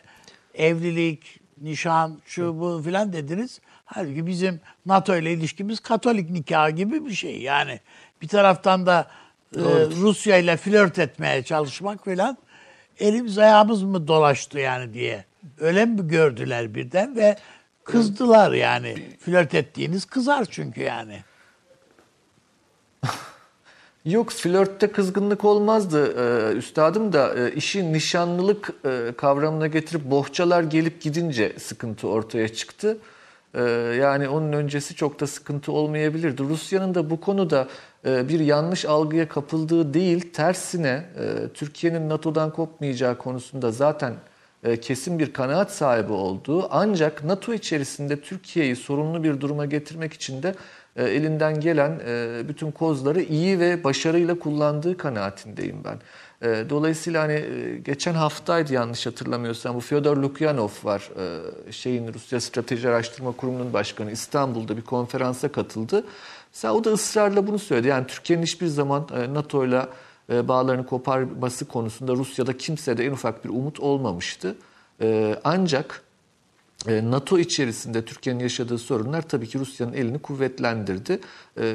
evlilik, nişan, şu bu filan dediniz. Halbuki bizim NATO ile ilişkimiz Katolik nikahı gibi bir şey. Yani bir taraftan da e, Rusya ile flört etmeye çalışmak filan elimiz ayağımız mı dolaştı yani diye. Öyle mi gördüler birden ve kızdılar yani. Flört ettiğiniz kızar çünkü yani. Yok flörtte kızgınlık olmazdı e, üstadım da e, işi nişanlılık e, kavramına getirip bohçalar gelip gidince sıkıntı ortaya çıktı. E, yani onun öncesi çok da sıkıntı olmayabilirdi. Rusya'nın da bu konuda bir yanlış algıya kapıldığı değil tersine Türkiye'nin NATO'dan kopmayacağı konusunda zaten kesin bir kanaat sahibi olduğu ancak NATO içerisinde Türkiye'yi sorunlu bir duruma getirmek için de e, elinden gelen e, bütün kozları iyi ve başarıyla kullandığı kanaatindeyim ben. E, Dolayısıyla hani e, geçen haftaydı yanlış hatırlamıyorsam bu Fyodor Lukyanov var. e, Şeyin Rusya Strateji Araştırma Kurumu'nun başkanı İstanbul'da bir konferansa katıldı. Mesela o da ısrarla bunu söyledi. Yani Türkiye'nin hiçbir zaman e, NATO'yla e, bağlarını koparması konusunda Rusya'da kimsede en ufak bir umut olmamıştı. E, Ancak e, NATO içerisinde Türkiye'nin yaşadığı sorunlar tabii ki Rusya'nın elini kuvvetlendirdi. E,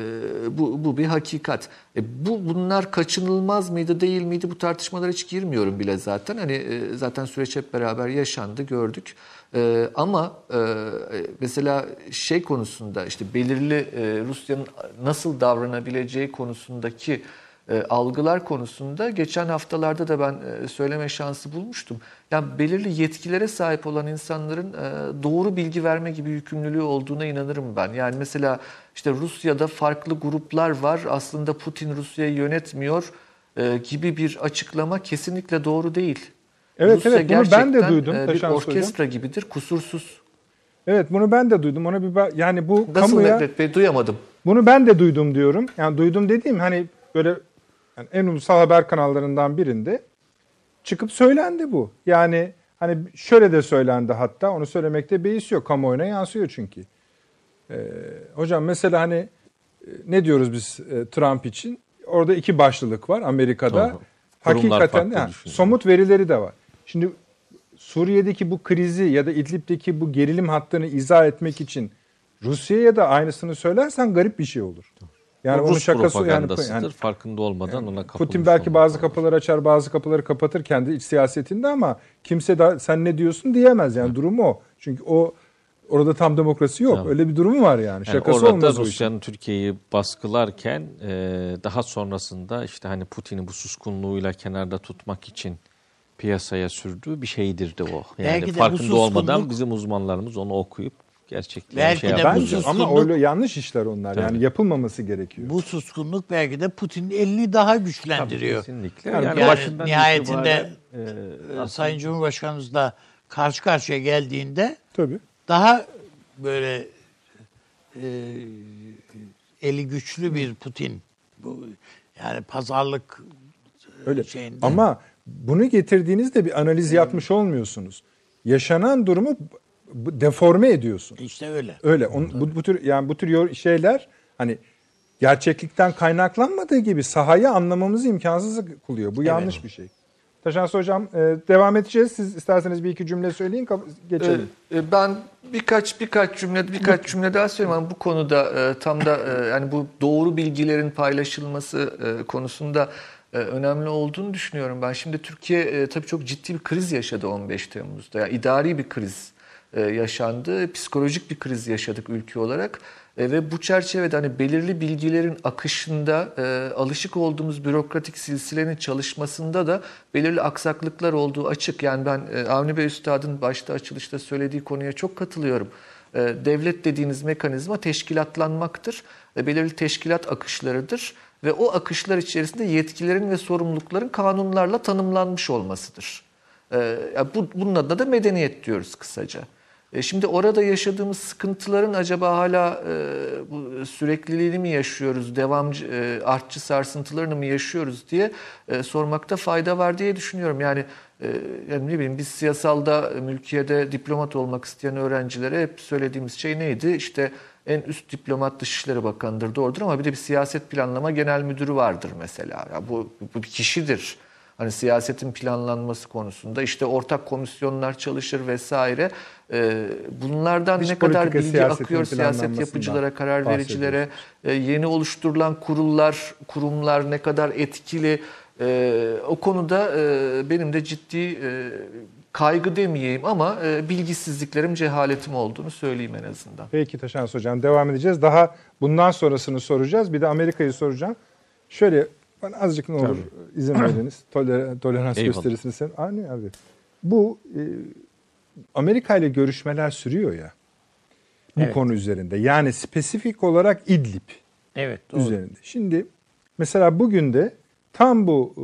Bu, bu bir hakikat. E, Bu bunlar kaçınılmaz mıydı değil miydi bu tartışmalara hiç girmiyorum bile zaten. Hani e, zaten süreç hep beraber yaşandı gördük. E, Ama e, mesela şey konusunda işte belirli e, Rusya'nın nasıl davranabileceği konusundaki e, algılar konusunda geçen haftalarda da ben e, söyleme şansı bulmuştum. Yani belirli yetkilere sahip olan insanların e, doğru bilgi verme gibi yükümlülüğü olduğuna inanırım ben. Yani mesela işte Rusya'da farklı gruplar var. Aslında Putin Rusya'yı yönetmiyor e, gibi bir açıklama kesinlikle doğru değil. Evet, evet, bunu ben de duydum, e, Bir Taşan Hocam. orkestra gibidir, kusursuz. Evet bunu ben de duydum. Ona bir yani bu Nasıl kamuya Bey duyamadım. bunu ben de duydum diyorum. Yani duydum dediğim hani böyle yani en ulusal haber kanallarından birinde çıkıp söylendi bu. Yani hani şöyle de söylendi hatta onu söylemekte beis yok. Kamuoyuna yansıyor çünkü. Ee, hocam mesela hani e, ne diyoruz biz e, Trump için? Orada iki başlılık var Amerika'da. Kurumlar Hakikaten düşünüyor. somut verileri de var. Şimdi Suriye'deki bu krizi ya da İdlib'deki bu gerilim hattını izah etmek için Rusya'ya da aynısını söylersen garip bir şey olur. Yani Bu onun Rus şakası yani, propagandasıdır. yani Farkında olmadan ona kapılmış Putin belki bazı lazım. kapıları açar, bazı kapıları kapatır kendi iç siyasetinde ama kimse de sen ne diyorsun diyemez. Yani durumu o. Çünkü o Orada tam demokrasi yok. Tamam. Öyle bir durum var yani. Yani Şakası orada olmaz. Rusya'nın Türkiye'yi baskılarken e, daha sonrasında işte hani Putin'i bu suskunluğuyla kenarda tutmak için piyasaya sürdüğü bir şeydir de o. Yani Belki de bu farkında olmadan suskunluk- bizim uzmanlarımız onu okuyup gerçekten Belki şey de bu suskunluk- ama öyle yanlış işler onlar. Yani Tabii. yapılmaması gerekiyor. Bu suskunluk belki de Putin'in elini daha Tabii, güçlendiriyor. kesinlikle. Yani Yani, yani başından nihayetinde, itibaren, e, Ee, Sayın Cumhurbaşkanımızla karşı karşıya geldiğinde Tabii. daha böyle e, eli güçlü bir Putin bu yani pazarlık Öyle. şeyinde. Ama bunu getirdiğinizde bir analiz yapmış olmuyorsunuz. Yaşanan durumu deforme ediyorsun. işte öyle. Öyle. On, bu, bu tür yani bu tür şeyler hani gerçeklikten kaynaklanmadığı gibi sahayı anlamamızı imkansız kılıyor. Bu yanlış bir şey. Taşansı Hocam e, devam edeceğiz. Siz isterseniz bir iki cümle söyleyin geçelim. Ee, e, Ben birkaç birkaç cümle birkaç cümle daha söyleyeyim ama bu konuda e, tam da e, yani bu doğru bilgilerin paylaşılması e, konusunda e, önemli olduğunu düşünüyorum ben. Şimdi Türkiye e, tabii çok ciddi bir kriz yaşadı 15 Temmuz'da. Yani idari bir kriz e, yaşandı. Psikolojik bir kriz yaşadık ülke olarak. E, ve bu çerçevede hani belirli bilgilerin akışında e, alışık olduğumuz bürokratik silsilenin çalışmasında da belirli aksaklıklar olduğu açık. Yani ben e, Avni Bey Üstad'ın başta açılışta söylediği konuya çok katılıyorum. E, devlet dediğiniz mekanizma teşkilatlanmaktır. E, belirli teşkilat akışlarıdır ve o akışlar içerisinde yetkilerin ve sorumlulukların kanunlarla tanımlanmış olmasıdır. E, bu, bunun adına da medeniyet diyoruz kısaca. E, Şimdi orada yaşadığımız sıkıntıların acaba hala e, bu sürekliliğini mi yaşıyoruz, devamcı, e, artçı sarsıntılarını mı yaşıyoruz diye sormakta fayda var diye düşünüyorum. Yani, yani ne bileyim biz siyasalda, mülkiyede diplomat olmak isteyen öğrencilere hep söylediğimiz şey neydi? İşte en üst diplomat Dışişleri Bakanı'dır, doğrudur ama bir de bir siyaset planlama genel müdürü vardır mesela. Ya bu, bu bir kişidir. Hani siyasetin planlanması konusunda işte ortak komisyonlar çalışır vesaire. Ee, bunlardan Dış ne kadar bilgi akıyor siyaset yapıcılara, karar vericilere, e, yeni oluşturulan kurullar, kurumlar ne kadar etkili. Ee, o konuda e, benim de ciddi e, kaygı demeyeyim ama e, bilgisizliklerim, cehaletim olduğunu söyleyeyim en azından. Peki Taşans Hocam devam edeceğiz. Daha bundan sonrasını soracağız. Bir de Amerika'yı soracağım. Şöyle bana azıcık ne olur izin veriniz. Toler, tolerans Eyvallah. gösterisini sen. Anne abi. Bu e, Amerika ile görüşmeler sürüyor ya. Bu Evet. konu üzerinde. Yani spesifik olarak İdlib Evet. doğru. üzerinde. Şimdi mesela bugün de tam bu e,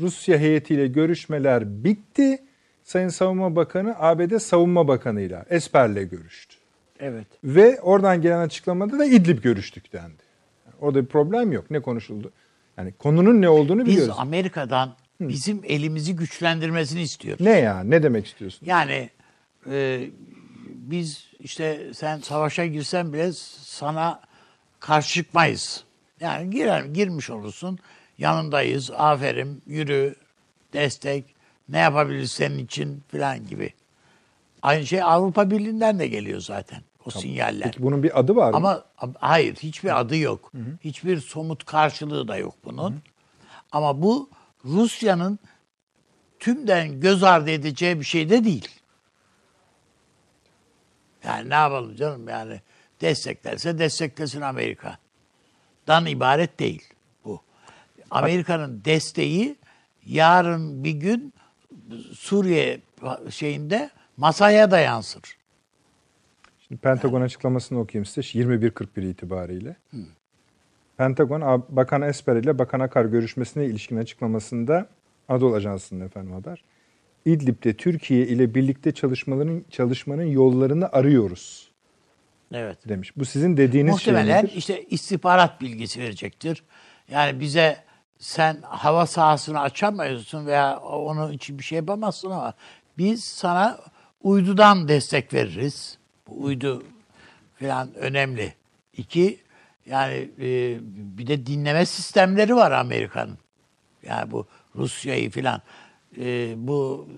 Rusya heyetiyle görüşmeler bitti. Sayın Savunma Bakanı ABD Savunma Bakanı'yla Esper'le görüştü. Evet. Ve oradan gelen açıklamada da İdlib görüştük dendi. Orada bir problem yok. Ne konuşuldu? Yani konunun ne olduğunu Biz biliyoruz. Amerika'dan bizim elimizi güçlendirmesini istiyoruz. Ne ya? Ne demek istiyorsun? Yani e, biz işte sen savaşa girsen bile sana karşı çıkmayız. Yani girer, girmiş olursun. Yanındayız. Aferin, yürü, destek, ne yapabiliriz senin için falan gibi. Aynı şey Avrupa Birliği'nden de geliyor zaten. O sinyaller. Peki bunun bir adı var mı? Ama hayır hiçbir adı yok. Hiçbir somut karşılığı da yok bunun. Ama bu Rusya'nın tümden göz ardı edeceği bir şey de değil. Yani ne yapalım canım yani desteklerse desteklesin Amerika. Dan ibaret değil bu. Amerika'nın desteği yarın bir gün Suriye şeyinde masaya da yansır. Pentagon açıklamasını okuyayım size 21.41 itibariyle. Pentagon A- Bakan Esper ile Bakan Akar görüşmesine ilişkin açıklamasında Anadolu Ajansı'nın efendim haber. İdlib'de Türkiye ile birlikte çalışmaların çalışmanın yollarını arıyoruz Evet. demiş. Bu sizin dediğiniz şey Muhtemelen işte istihbarat bilgisi verecektir. Yani bize sen hava sahasını açamıyorsun veya onun için bir şey yapamazsın ama biz sana uydudan destek veririz. Bu uydu falan önemli. İki, yani e, bir de dinleme sistemleri var Amerika'nın. Yani bu Rusya'yı falan. E, bu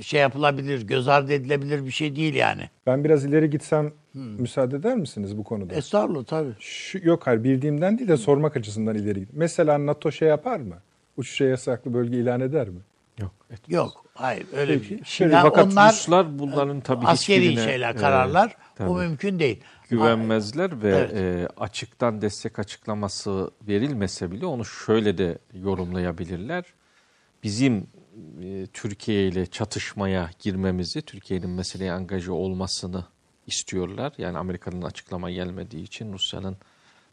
şey yapılabilir, göz ardı edilebilir bir şey değil yani. Ben biraz ileri gitsem müsaade eder misiniz bu konuda? Estağfurullah tabii. Şu, yok hayır bildiğimden değil de sormak açısından ileri git. Mesela NATO şey yapar mı? Uçuşa yasaklı bölge ilan eder mi? Yok. et- Yok. Hayır öyle bir şey. Şimdi Yani fakat onlar Ruslar bunların tabii askeri hiçbirine, şeyler e, kararlar. tabii. o mümkün değil. güvenmezler ve Evet. e, açıktan destek açıklaması verilmese bile onu şöyle de yorumlayabilirler. Bizim e, Türkiye ile çatışmaya girmemizi, Türkiye'nin meseleye angaje olmasını istiyorlar. Yani Amerika'nın açıklama gelmediği için Rusya'nın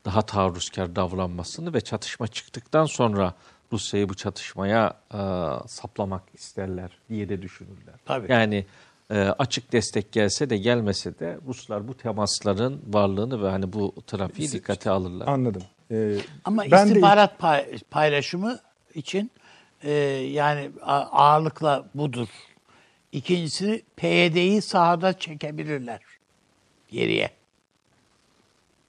daha taarruzkar davranmasını ve çatışma çıktıktan sonra Rusya'yı bu çatışmaya e, saplamak isterler diye de düşünürler. Tabii. Yani e, açık destek gelse de gelmese de Ruslar bu temasların varlığını ve hani bu trafiği dikkate alırlar. Anladım. Ee, Ama ben de- istihbarat pay- paylaşımı için e, yani ağırlıkla budur. İkincisi PYD'yi sahada çekebilirler geriye.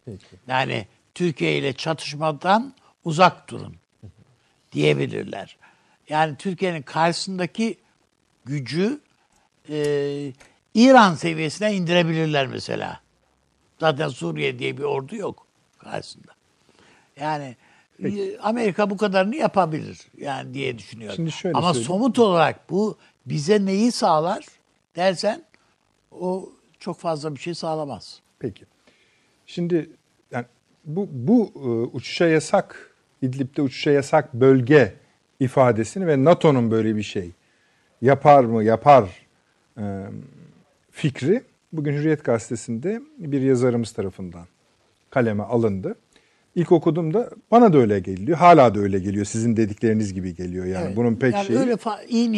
Peki. Yani Türkiye ile çatışmadan uzak durun diyebilirler. Yani Türkiye'nin karşısındaki gücü e, İran seviyesine indirebilirler mesela. Zaten Suriye diye bir ordu yok karşısında. Yani e, Amerika bu kadarını yapabilir yani diye düşünüyorum. Şimdi şöyle Ama söyleyeyim. somut olarak bu bize neyi sağlar dersen o çok fazla bir şey sağlamaz. Peki. Şimdi yani bu bu e, uçuşa yasak İdlib'de uçuşa yasak bölge ifadesini ve NATO'nun böyle bir şey yapar mı yapar e, fikri bugün Hürriyet gazetesinde bir yazarımız tarafından kaleme alındı. İlk okuduğumda bana da öyle geliyor. Hala da öyle geliyor. Sizin dedikleriniz gibi geliyor. Yani Evet. bunun pek yani şeyi. öyle fa- iyi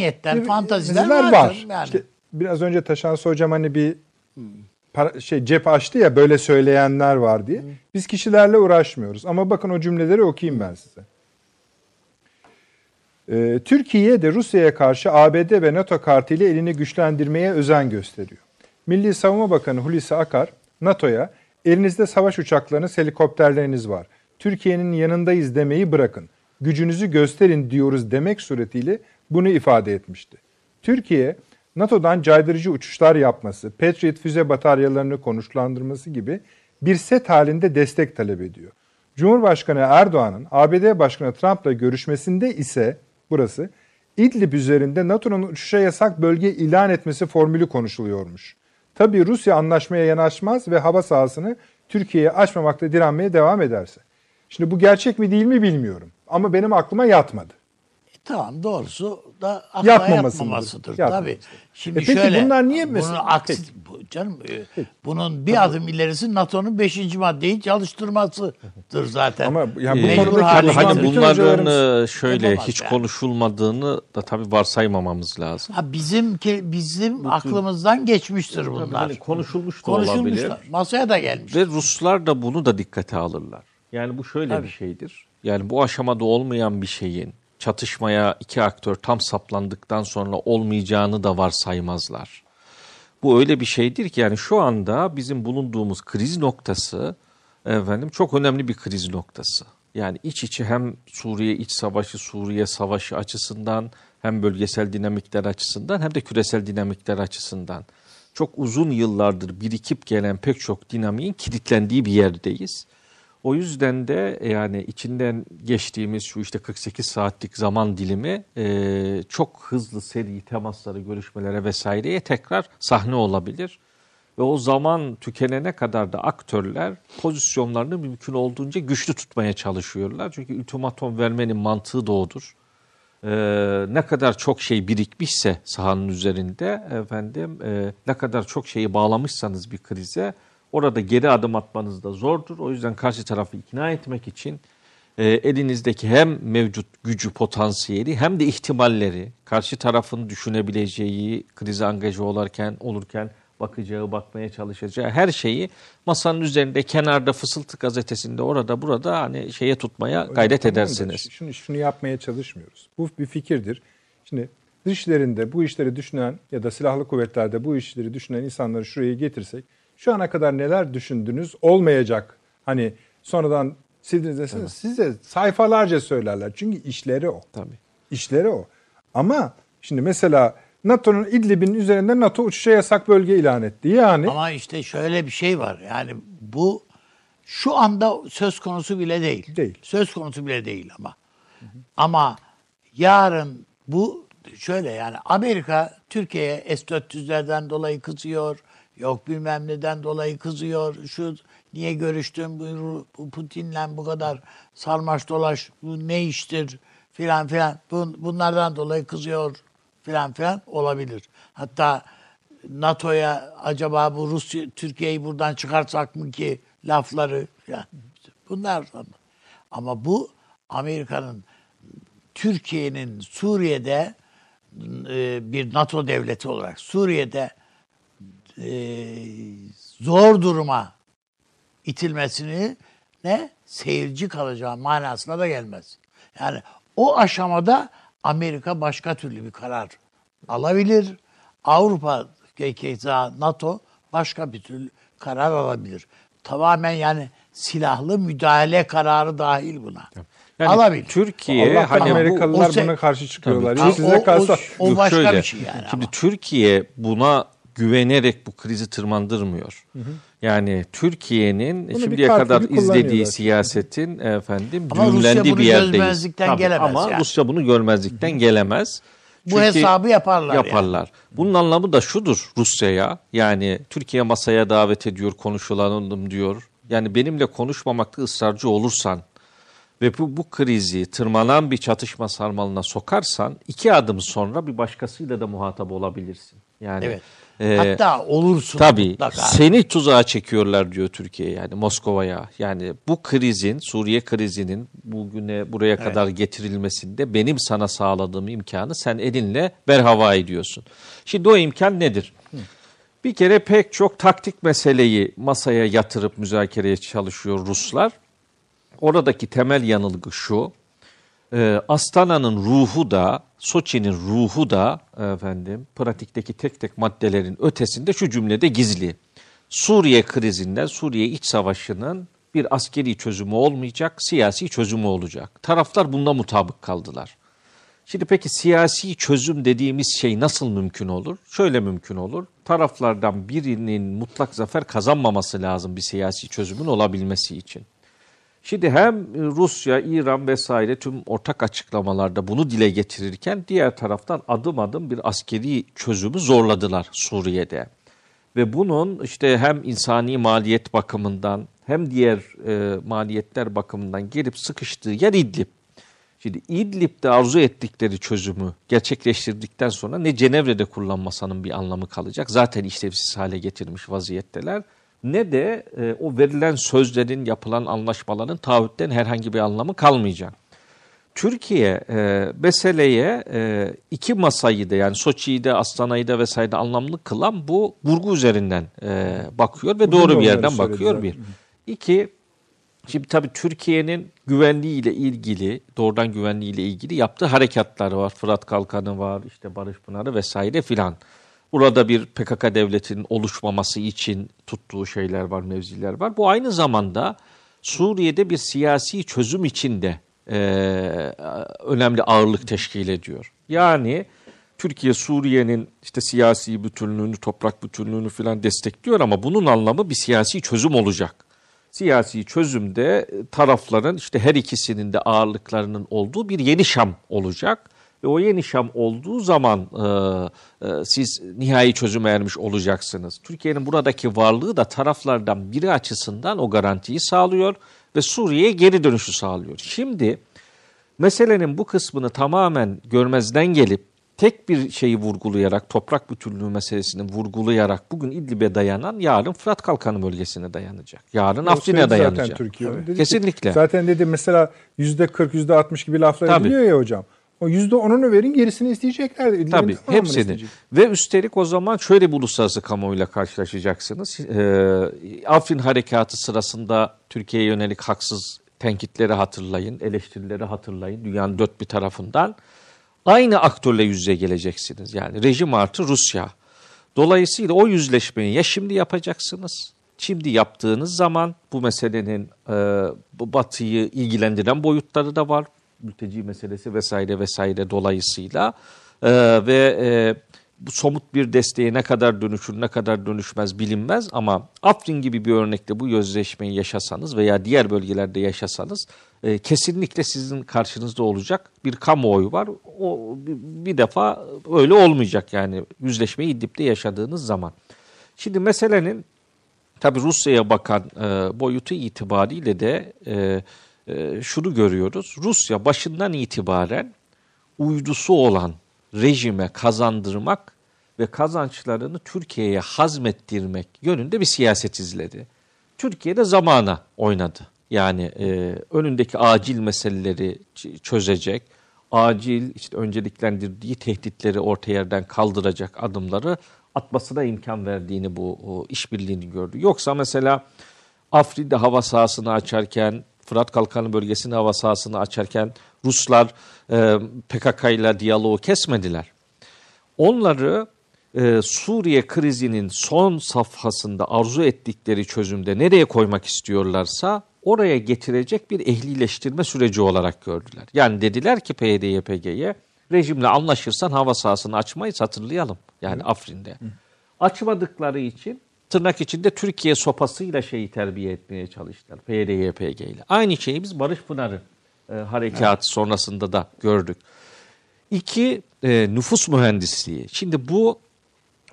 fantaziler mezeler var. Yani. İşte biraz önce Taşansı hocam hani bir para, şey cep açtı ya böyle söyleyenler var diye. Biz kişilerle uğraşmıyoruz. Ama bakın o cümleleri okuyayım ben size. Ee, Türkiye de Rusya'ya karşı ABD ve NATO kartıyla elini güçlendirmeye özen gösteriyor. Milli Savunma Bakanı Hulusi Akar, NATO'ya elinizde savaş uçaklarınız, helikopterleriniz var. Türkiye'nin yanındayız demeyi bırakın. Gücünüzü gösterin diyoruz demek suretiyle bunu ifade etmişti. Türkiye, NATO'dan caydırıcı uçuşlar yapması, Patriot füze bataryalarını konuşlandırması gibi bir set halinde destek talep ediyor. Cumhurbaşkanı Erdoğan'ın ABD Başkanı Trump'la görüşmesinde ise burası İdlib üzerinde NATO'nun uçuşa yasak bölge ilan etmesi formülü konuşuluyormuş. Tabii Rusya anlaşmaya yanaşmaz ve hava sahasını Türkiye'ye açmamakta direnmeye devam ederse. Şimdi bu gerçek mi değil mi bilmiyorum. Ama benim aklıma yatmadı. Tamam doğrusu da akla Yapmaması yatmamasıdır. mıdır? Yapmaması. Tabii. Şimdi E peki şöyle. bunlar niye bunun mesela- aksi, bu, canım e, bunun bir adım ilerisi NATO'nun 5. maddeyi çalıştırmasıdır zaten. Ama ya bu uzman Hani bütün bunların e, şöyle hiç yani. konuşulmadığını da tabii varsaymamamız lazım. Ha bizim ki bizim aklımızdan geçmiştir bunlar. hani konuşulmuş da olabilir. da, Masaya da gelmiş. Ve Ruslar da bunu da dikkate alırlar. Yani bu şöyle Tabii. bir şeydir. Yani bu aşamada olmayan bir şeyin çatışmaya iki aktör tam saplandıktan sonra olmayacağını da varsaymazlar. Bu öyle bir şeydir ki yani şu anda bizim bulunduğumuz kriz noktası efendim çok önemli bir kriz noktası. Yani iç içe hem Suriye iç savaşı, Suriye savaşı açısından hem bölgesel dinamikler açısından hem de küresel dinamikler açısından çok uzun yıllardır birikip gelen pek çok dinamiğin kilitlendiği bir yerdeyiz. O yüzden de yani içinden geçtiğimiz şu işte 48 saatlik zaman dilimi e, çok hızlı seri temasları, görüşmelere vesaireye tekrar sahne olabilir. Ve o zaman tükenene kadar da aktörler pozisyonlarını mümkün olduğunca güçlü tutmaya çalışıyorlar. Çünkü ultimatom vermenin mantığı da odur. Ee, ne kadar çok şey birikmişse sahanın üzerinde efendim e, ne kadar çok şeyi bağlamışsanız bir krize orada geri adım atmanız da zordur. O yüzden karşı tarafı ikna etmek için e, elinizdeki hem mevcut gücü, potansiyeli hem de ihtimalleri karşı tarafın düşünebileceği krize angaje olarken olurken bakacağı, bakmaya çalışacağı her şeyi masanın üzerinde, kenarda, fısıltı gazetesinde, orada, burada hani şeye tutmaya gayret Tamam da edersiniz. Şunu, şunu yapmaya çalışmıyoruz. Bu bir fikirdir. Şimdi dışlarında bu işleri düşünen ya da silahlı kuvvetlerde bu işleri düşünen insanları şuraya getirsek şu ana kadar neler düşündünüz olmayacak. Hani sonradan sildiniz deseniz size sayfalarca söylerler. Çünkü işleri o. Tabii. İşleri o. Ama şimdi mesela NATO'nun İdlib'in üzerinde NATO uçuşa yasak bölge ilan etti. Yani Ama işte şöyle bir şey var. Yani bu şu anda söz konusu bile değil. Değil. Söz konusu bile değil ama. Ama yarın bu şöyle yani Amerika Türkiye'ye S-400'lerden dolayı kızıyor. Yok bilmem neden dolayı kızıyor. Şu niye görüştün Putin'le bu kadar sarmaş dolaş bu ne iştir filan filan. Bun, bunlardan dolayı kızıyor filan filan olabilir. Hatta NATO'ya acaba bu Rusya Türkiye'yi buradan çıkartsak mı ki lafları filan. Bunlar ama bu Amerika'nın Türkiye'nin Suriye'de e, bir NATO devleti olarak Suriye'de e, zor duruma itilmesini ne seyirci kalacağı manasına da gelmez. Yani o aşamada Amerika başka türlü bir karar alabilir. Avrupa keza NATO başka bir türlü karar alabilir. Tamamen yani silahlı müdahale kararı dahil buna. Yani alabilir. Türkiye Allah'tan hani bu- Amerikalılar o se- buna karşı çıkıyorlar. Tabii. Ya size o, kalsa o, o başka şöyle, bir şey yani. Şimdi ama. Türkiye buna güvenerek bu krizi tırmandırmıyor. Yani Türkiye'nin Bunu şimdiye kadar izlediği siyasetin efendim Ama Rusya düğümlendiği bunu bir yerdeyiz. görmezlikten gelemez Ama yani. Rusya bunu görmezlikten gelemez. Bu hesabı yaparlar yani. Yaparlar. Bunun anlamı da şudur Rusya'ya. Yani Türkiye masaya davet ediyor, konuşulalım diyor. Yani benimle konuşmamakta ısrarcı olursan ve bu, bu krizi tırmanan bir çatışma sarmalına sokarsan iki adım sonra bir başkasıyla da muhatap olabilirsin. Yani Evet. E, Hatta olursun Tabii mutlaka. seni tuzağa çekiyorlar diyor Türkiye yani Moskova'ya. Yani bu krizin Suriye krizinin bugüne buraya kadar getirilmesinde benim sana sağladığım imkanı sen elinle berhava ediyorsun. Şimdi o imkan nedir? Bir kere pek çok taktik meseleyi masaya yatırıp müzakereye çalışıyor Ruslar. Oradaki temel yanılgı şu. E, Astana'nın ruhu da, Soçi'nin ruhu da efendim pratikteki tek tek maddelerin ötesinde şu cümlede gizli. Suriye krizinden, Suriye iç savaşının bir askeri çözümü olmayacak, siyasi çözümü olacak. Taraflar bunda mutabık kaldılar. Şimdi peki siyasi çözüm dediğimiz şey nasıl mümkün olur? Şöyle mümkün olur. Taraflardan birinin mutlak zafer kazanmaması lazım bir siyasi çözümün olabilmesi için. Şimdi hem Rusya, İran vesaire tüm ortak açıklamalarda bunu dile getirirken diğer taraftan adım adım bir askeri çözümü zorladılar Suriye'de. Ve bunun işte hem insani maliyet bakımından hem diğer e, maliyetler bakımından gelip sıkıştığı yer İdlib. Şimdi İdlib'de arzu ettikleri çözümü gerçekleştirdikten sonra ne Cenevre'de kullanmasanın bir anlamı kalacak. Zaten işlevsiz hale getirmiş vaziyetteler. Ne de e, o verilen sözlerin, yapılan anlaşmaların, taahhütten herhangi bir anlamı kalmayacak. Türkiye e, meseleye e, iki masayı da yani Soçi'yi de Astana'yı da vesaire de anlamlı kılan bu vurgu üzerinden e, bakıyor ve Bugün doğru bir yerden bakıyor bir. İki, şimdi tabii Türkiye'nin güvenliği ile ilgili, doğrudan güvenliği ile ilgili yaptığı harekatlar var. Fırat Kalkanı var, işte Barış Pınarı vesaire filan. Burada bir PKK devletinin oluşmaması için tuttuğu şeyler var, mevziler var. Bu aynı zamanda Suriye'de bir siyasi çözüm için de e, önemli ağırlık teşkil ediyor. Yani Türkiye Suriye'nin işte siyasi bütünlüğünü, toprak bütünlüğünü filan destekliyor ama bunun anlamı bir siyasi çözüm olacak. Siyasi çözümde tarafların işte her ikisinin de ağırlıklarının olduğu bir yeni Şam olacak. Ve o yeni Şam olduğu zaman e, e, siz nihai çözüme ermiş olacaksınız. Türkiye'nin buradaki varlığı da taraflardan biri açısından o garantiyi sağlıyor ve Suriye'ye geri dönüşü sağlıyor. Şimdi meselenin bu kısmını tamamen görmezden gelip tek bir şeyi vurgulayarak, toprak bütünlüğü meselesini vurgulayarak bugün İdlib'e dayanan yarın Fırat Kalkanı bölgesine dayanacak. Yarın O Afrin'e söyledi zaten dayanacak. Türkiye. Dedi ki, Kesinlikle. zaten dedi mesela yüzde 40 yüzde 60 gibi laflar Tabii. ediliyor ya hocam. O yüzde onunu verin gerisini isteyecekler. İdlib'in Tabii hepsini. isteyecek. Ve üstelik o zaman şöyle bir uluslararası kamuoyuyla karşılaşacaksınız. Ee, Afrin harekatı sırasında Türkiye'ye yönelik haksız tenkitleri hatırlayın, eleştirileri hatırlayın dünyanın dört bir tarafından. Aynı aktörle yüz yüze geleceksiniz. Yani rejim artı Rusya. Dolayısıyla o yüzleşmeyi ya şimdi yapacaksınız, şimdi yaptığınız zaman bu meselenin e, Batı'yı ilgilendiren boyutları da var. Mülteci meselesi vesaire vesaire dolayısıyla. E, ve e, bu somut bir desteğe ne kadar dönüşür ne kadar dönüşmez bilinmez ama Afrin gibi bir örnekte bu yüzleşmeyi yaşasanız veya diğer bölgelerde yaşasanız e, kesinlikle sizin karşınızda olacak bir kamuoyu var. O bir defa öyle olmayacak yani yüzleşmeyi İdlib'de yaşadığınız zaman. Şimdi meselenin tabi Rusya'ya bakan e, boyutu itibariyle de e, e, şunu görüyoruz. Rusya başından itibaren uydusu olan rejime kazandırmak ve kazançlarını Türkiye'ye hazmettirmek yönünde bir siyaset izledi. Türkiye de zamana oynadı. Yani e, önündeki acil meseleleri çözecek, acil işte önceliklendirdiği tehditleri orta yerden kaldıracak adımları atmasına imkan verdiğini bu işbirliğini gördü. Yoksa mesela Afrin'de hava sahasını açarken, Fırat Kalkanı bölgesinin hava sahasını açarken Ruslar e, PKK ile diyaloğu kesmediler. Onları e, Suriye krizinin son safhasında arzu ettikleri çözümde nereye koymak istiyorlarsa oraya getirecek bir ehlileştirme süreci olarak gördüler. Yani dediler ki PYD-YPG'ye rejimle anlaşırsan hava sahasını açmayı hatırlayalım. Yani Hı. Afrin'de. Hı. Açmadıkları için tırnak içinde Türkiye sopasıyla şeyi terbiye etmeye çalıştılar. PYD-YPG ile. Aynı şeyi biz Barış Pınar'ı e, harekatı evet. sonrasında da gördük. İki, e, nüfus mühendisliği. Şimdi bu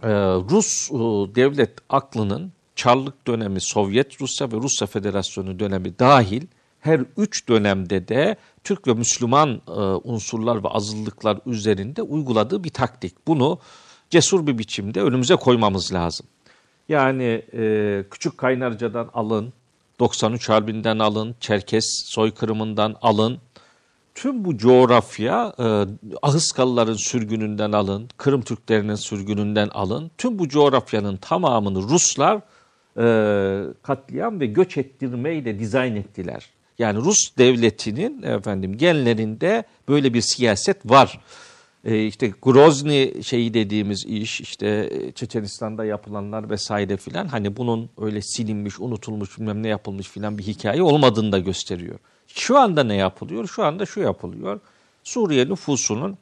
e, Rus e, devlet aklının Çarlık dönemi Sovyet Rusya ve Rusya Federasyonu dönemi dahil her üç dönemde de Türk ve Müslüman e, unsurlar ve azınlıklar üzerinde uyguladığı bir taktik. Bunu cesur bir biçimde önümüze koymamız lazım. Yani e, Küçük Kaynarca'dan alın, 93 Harbi'nden alın, Çerkes soykırımından alın. Tüm bu coğrafya e, Ahıskalıların sürgününden alın, Kırım Türklerinin sürgününden alın. Tüm bu coğrafyanın tamamını Ruslar e, katliam ve göç ettirmeyle dizayn ettiler. Yani Rus devletinin efendim genlerinde böyle bir siyaset var. E, işte Grozny şeyi dediğimiz iş işte Çeçenistan'da yapılanlar vesaire filan hani bunun öyle silinmiş, unutulmuş bilmem ne yapılmış filan bir hikaye olmadığını da gösteriyor. Şu anda ne yapılıyor? Şu anda şu yapılıyor. Suriye nüfusunun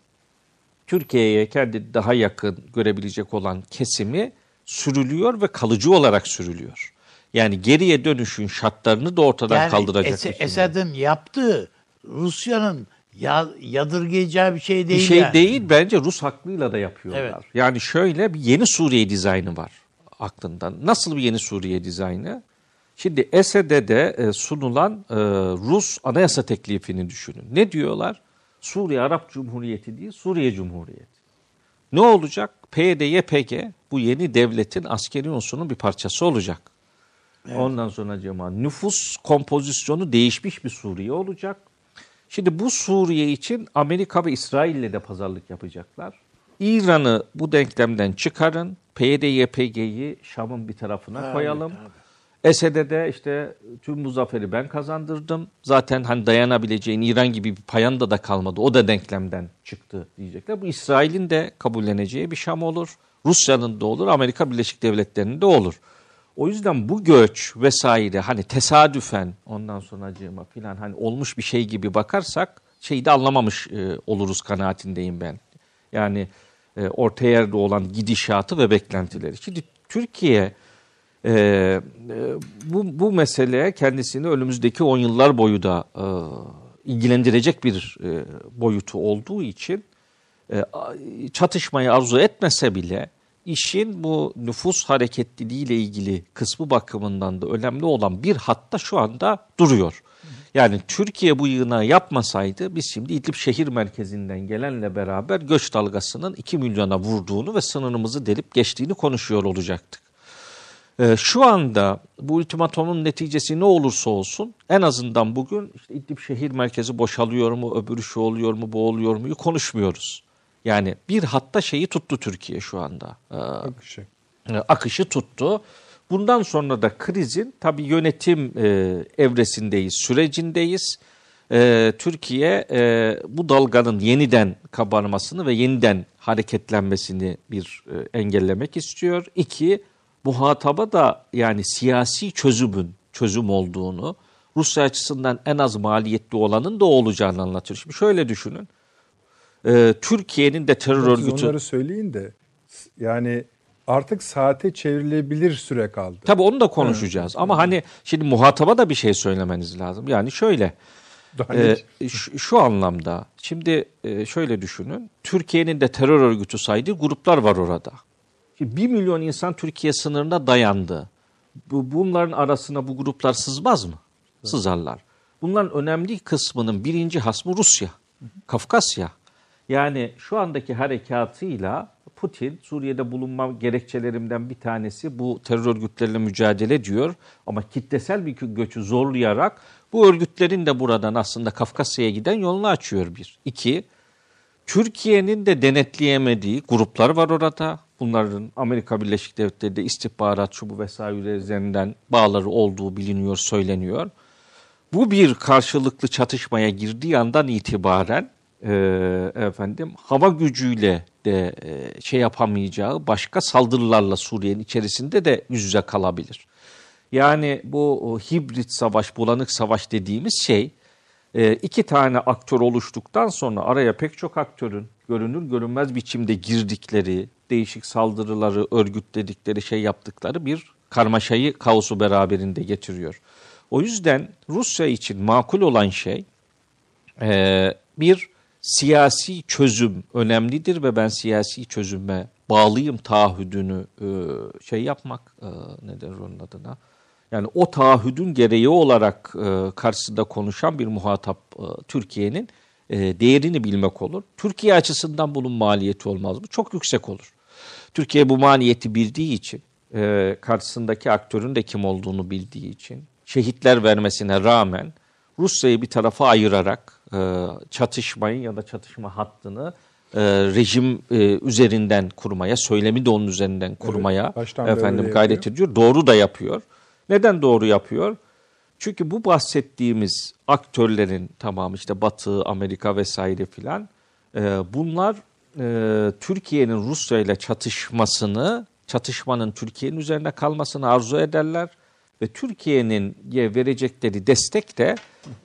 Türkiye'ye kendi daha yakın görebilecek olan kesimi sürülüyor ve kalıcı olarak sürülüyor. Yani geriye dönüşün şartlarını da ortadan yani kaldıracak. Es- Esad'ın yaptığı Rusya'nın ya, yadırgayacağı bir şey değil. Bir şey yani. değil bence Rus haklıyla da yapıyorlar. Evet. Yani şöyle bir yeni Suriye dizaynı var aklından. Nasıl bir yeni Suriye dizaynı? Şimdi Esed'e e, sunulan e, Rus anayasa teklifini düşünün. Ne diyorlar? Suriye Arap Cumhuriyeti değil, Suriye Cumhuriyeti. Ne olacak? PYD, YPG bu yeni devletin askeri unsurunun bir parçası olacak. Evet. Ondan sonra cema nüfus kompozisyonu değişmiş bir Suriye olacak. Şimdi bu Suriye için Amerika ve İsrail ile de pazarlık yapacaklar. İran'ı bu denklemden çıkarın. PYD, YPG'yi Şam'ın bir tarafına evet, koyalım. Evet. Esed'e de işte tüm bu zaferi ben kazandırdım. Zaten hani dayanabileceğin İran gibi bir payanda da kalmadı. O da denklemden çıktı diyecekler. Bu İsrail'in de kabulleneceği bir Şam olur. Rusya'nın da olur. Amerika Birleşik Devletleri'nin de olur. O yüzden bu göç vesaire hani tesadüfen ondan sonra acıma filan hani olmuş bir şey gibi bakarsak şeyi de anlamamış e, oluruz kanaatindeyim ben. Yani e, orta yerde olan gidişatı ve beklentileri. Şimdi Türkiye e, e, bu, bu meseleye kendisini önümüzdeki 10 yıllar boyu da e, ilgilendirecek bir e, boyutu olduğu için e, çatışmayı arzu etmese bile işin bu nüfus hareketliliği ile ilgili kısmı bakımından da önemli olan bir hatta şu anda duruyor. Yani Türkiye bu yığına yapmasaydı biz şimdi İdlib şehir merkezinden gelenle beraber göç dalgasının 2 milyona vurduğunu ve sınırımızı delip geçtiğini konuşuyor olacaktık. Ee, şu anda bu ultimatomun neticesi ne olursa olsun en azından bugün işte İdlib şehir merkezi boşalıyor mu, öbürü şu oluyor mu, bu oluyor mu konuşmuyoruz. Yani bir hatta şeyi tuttu Türkiye şu anda. Ee, akışı. E, akışı tuttu. Bundan sonra da krizin tabii yönetim e, evresindeyiz, sürecindeyiz. E, Türkiye e, bu dalganın yeniden kabarmasını ve yeniden hareketlenmesini bir e, engellemek istiyor. İki, muhataba da yani siyasi çözümün çözüm olduğunu, Rusya açısından en az maliyetli olanın da olacağını anlatıyor. Şimdi şöyle düşünün e, Türkiye'nin de terör Siz örgütü... onları söyleyin de Yani artık saate çevrilebilir süre kaldı. Tabii onu da konuşacağız. Ama hani şimdi muhataba da bir şey söylemeniz lazım. Yani şöyle e, şu, şu anlamda şimdi e, şöyle düşünün. Türkiye'nin de terör örgütü saydığı gruplar var orada. Şimdi 1 milyon insan Türkiye sınırına dayandı. Bu, bunların arasına bu gruplar sızmaz mı? Sızarlar. Bunların önemli kısmının birinci hasmı Rusya, Kafkasya. Yani şu andaki harekatıyla Putin Suriye'de bulunma gerekçelerimden bir tanesi bu terör örgütleriyle mücadele diyor. Ama kitlesel bir göçü zorlayarak bu örgütlerin de buradan aslında Kafkasya'ya giden yolunu açıyor bir. İki, Türkiye'nin de denetleyemediği gruplar var orada. Bunların Amerika Birleşik Devletleri'de istihbarat şu bu vesaire üzerinden bağları olduğu biliniyor, söyleniyor. Bu bir karşılıklı çatışmaya girdiği andan itibaren e, efendim hava gücüyle de e, şey yapamayacağı başka saldırılarla Suriye'nin içerisinde de yüz yüze kalabilir. Yani bu hibrit savaş, bulanık savaş dediğimiz şey e, iki tane aktör oluştuktan sonra araya pek çok aktörün görünür görünmez biçimde girdikleri, değişik saldırıları örgütledikleri, şey yaptıkları bir karmaşayı, kaosu beraberinde getiriyor. O yüzden Rusya için makul olan şey e, bir siyasi çözüm önemlidir ve ben siyasi çözüme bağlıyım taahhüdünü e, şey yapmak e, ne der onun adına yani o taahhüdün gereği olarak e, karşısında konuşan bir muhatap e, Türkiye'nin değerini bilmek olur. Türkiye açısından bunun maliyeti olmaz mı? Çok yüksek olur. Türkiye bu maliyeti bildiği için, karşısındaki aktörün de kim olduğunu bildiği için, şehitler vermesine rağmen Rusya'yı bir tarafa ayırarak e, çatışmayı ya da çatışma hattını e, rejim e, üzerinden kurmaya, söylemi de onun üzerinden kurmaya beri efendim gayret ediyor. Doğru da yapıyor. Neden doğru yapıyor? Çünkü bu bahsettiğimiz aktörlerin tamam işte Batı, Amerika vesaire filan e, bunlar e, Türkiye'nin Rusya ile çatışmasını, çatışmanın Türkiye'nin üzerine kalmasını arzu ederler ve Türkiye'nin ye- verecekleri destek de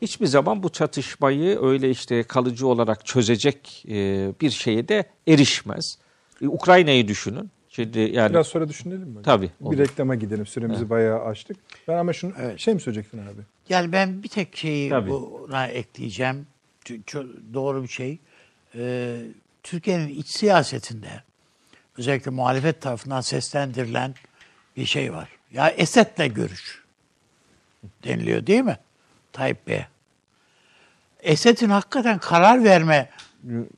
hiçbir zaman bu çatışmayı öyle işte kalıcı olarak çözecek e, bir şeye de erişmez. E, Ukrayna'yı düşünün. Şimdi yani Biraz sonra düşünelim mi? Tabii, Bir olur. reklama gidelim. Süremizi bayağı açtık. Ben ama şunu şey mi söyleyecektin abi? Yani ben bir tek şeyi Tabii. buna ekleyeceğim. Doğru bir şey. Ee, Türkiye'nin iç siyasetinde özellikle muhalefet tarafından seslendirilen bir şey var. Ya Esed'le görüş deniliyor değil mi? Tayyip Bey'e. Esed'in hakikaten karar verme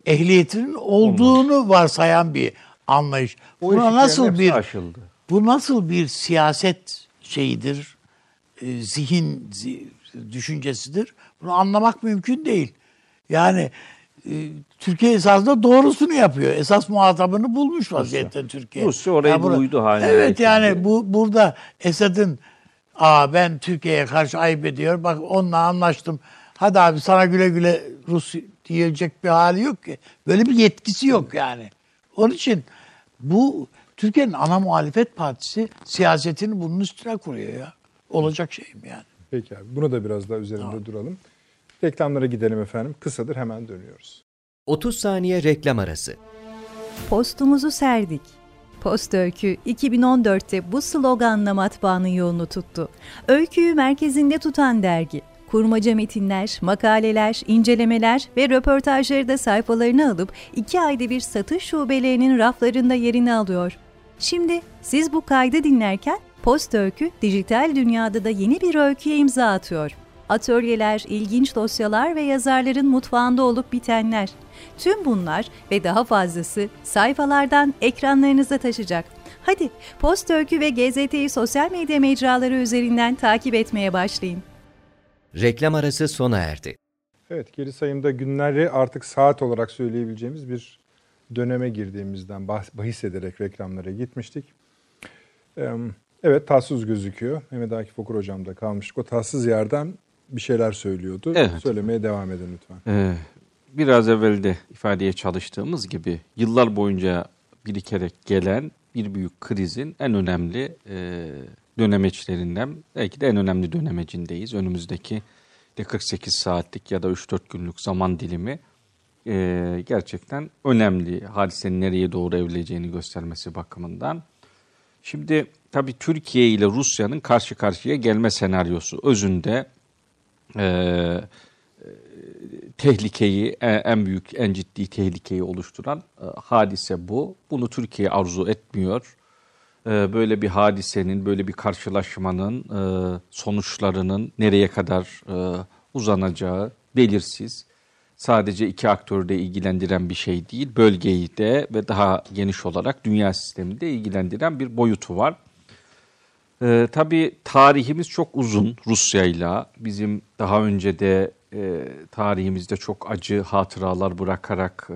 ehliyetinin olduğunu varsayan bir anlayış. o Buna nasıl bir aşıldı. bu nasıl bir siyaset şeyidir, e, zihin zi- düşüncesidir? Bunu anlamak mümkün değil. Yani Türkiye esasında doğrusunu yapıyor. Esas muhatabını bulmuş vaziyette Türkiye. Rusya orayı Ya bura- buydu haline Evet yani bu burada Esad'ın Aa ben Türkiye'ye karşı ayıp ediyor. Bak onunla anlaştım. Hadi abi sana güle güle Rus diyecek bir hali yok ki. Böyle bir yetkisi yok yani. Onun için bu Türkiye'nin ana muhalefet partisi siyasetini bunun üstüne kuruyor ya. Olacak şey mi yani? Peki abi. Bunu da biraz daha üzerinde duralım. Reklamlara gidelim efendim. Kısadır hemen dönüyoruz. 30 saniye reklam arası. Postumuzu serdik. Post Öykü 2014'te bu sloganla matbaanın yolunu tuttu. Öyküyü merkezinde tutan dergi. Kurmaca metinler, makaleler, incelemeler ve röportajları da sayfalarına alıp iki ayda bir satış şubelerinin raflarında yerini alıyor. Şimdi siz bu kaydı dinlerken Post Öykü dijital dünyada da yeni bir öyküye imza atıyor. Atölyeler, ilginç dosyalar ve yazarların mutfağında olup bitenler. Tüm bunlar ve daha fazlası sayfalardan ekranlarınıza taşacak. Hadi Post Öykü ve GZT'yi sosyal medya mecraları üzerinden takip etmeye başlayın. Reklam arası sona erdi. Evet geri sayımda günleri artık saat olarak söyleyebileceğimiz bir döneme girdiğimizden bahis ederek reklamlara gitmiştik. Evet tatsız gözüküyor. Mehmet Akif Okur hocam da kalmıştık. O tatsız yerden bir şeyler söylüyordu. Evet. Söylemeye devam edin lütfen. Ee, biraz evvel de ifadeye çalıştığımız gibi yıllar boyunca birikerek gelen bir büyük krizin en önemli e, dönemeçlerinden belki de en önemli dönemecindeyiz. Önümüzdeki de 48 saatlik ya da 3-4 günlük zaman dilimi e, gerçekten önemli hadisenin nereye doğru evrileceğini göstermesi bakımından. Şimdi tabii Türkiye ile Rusya'nın karşı karşıya gelme senaryosu özünde e, tehlikeyi en büyük en ciddi tehlikeyi oluşturan e, hadise bu. Bunu Türkiye arzu etmiyor. E, böyle bir hadisenin, böyle bir karşılaşmanın e, sonuçlarının nereye kadar e, uzanacağı belirsiz. Sadece iki aktörü de ilgilendiren bir şey değil, bölgeyi de ve daha geniş olarak dünya sistemini de ilgilendiren bir boyutu var. Ee, tabii tarihimiz çok uzun Rusya'yla. Bizim daha önce de e, tarihimizde çok acı hatıralar bırakarak e,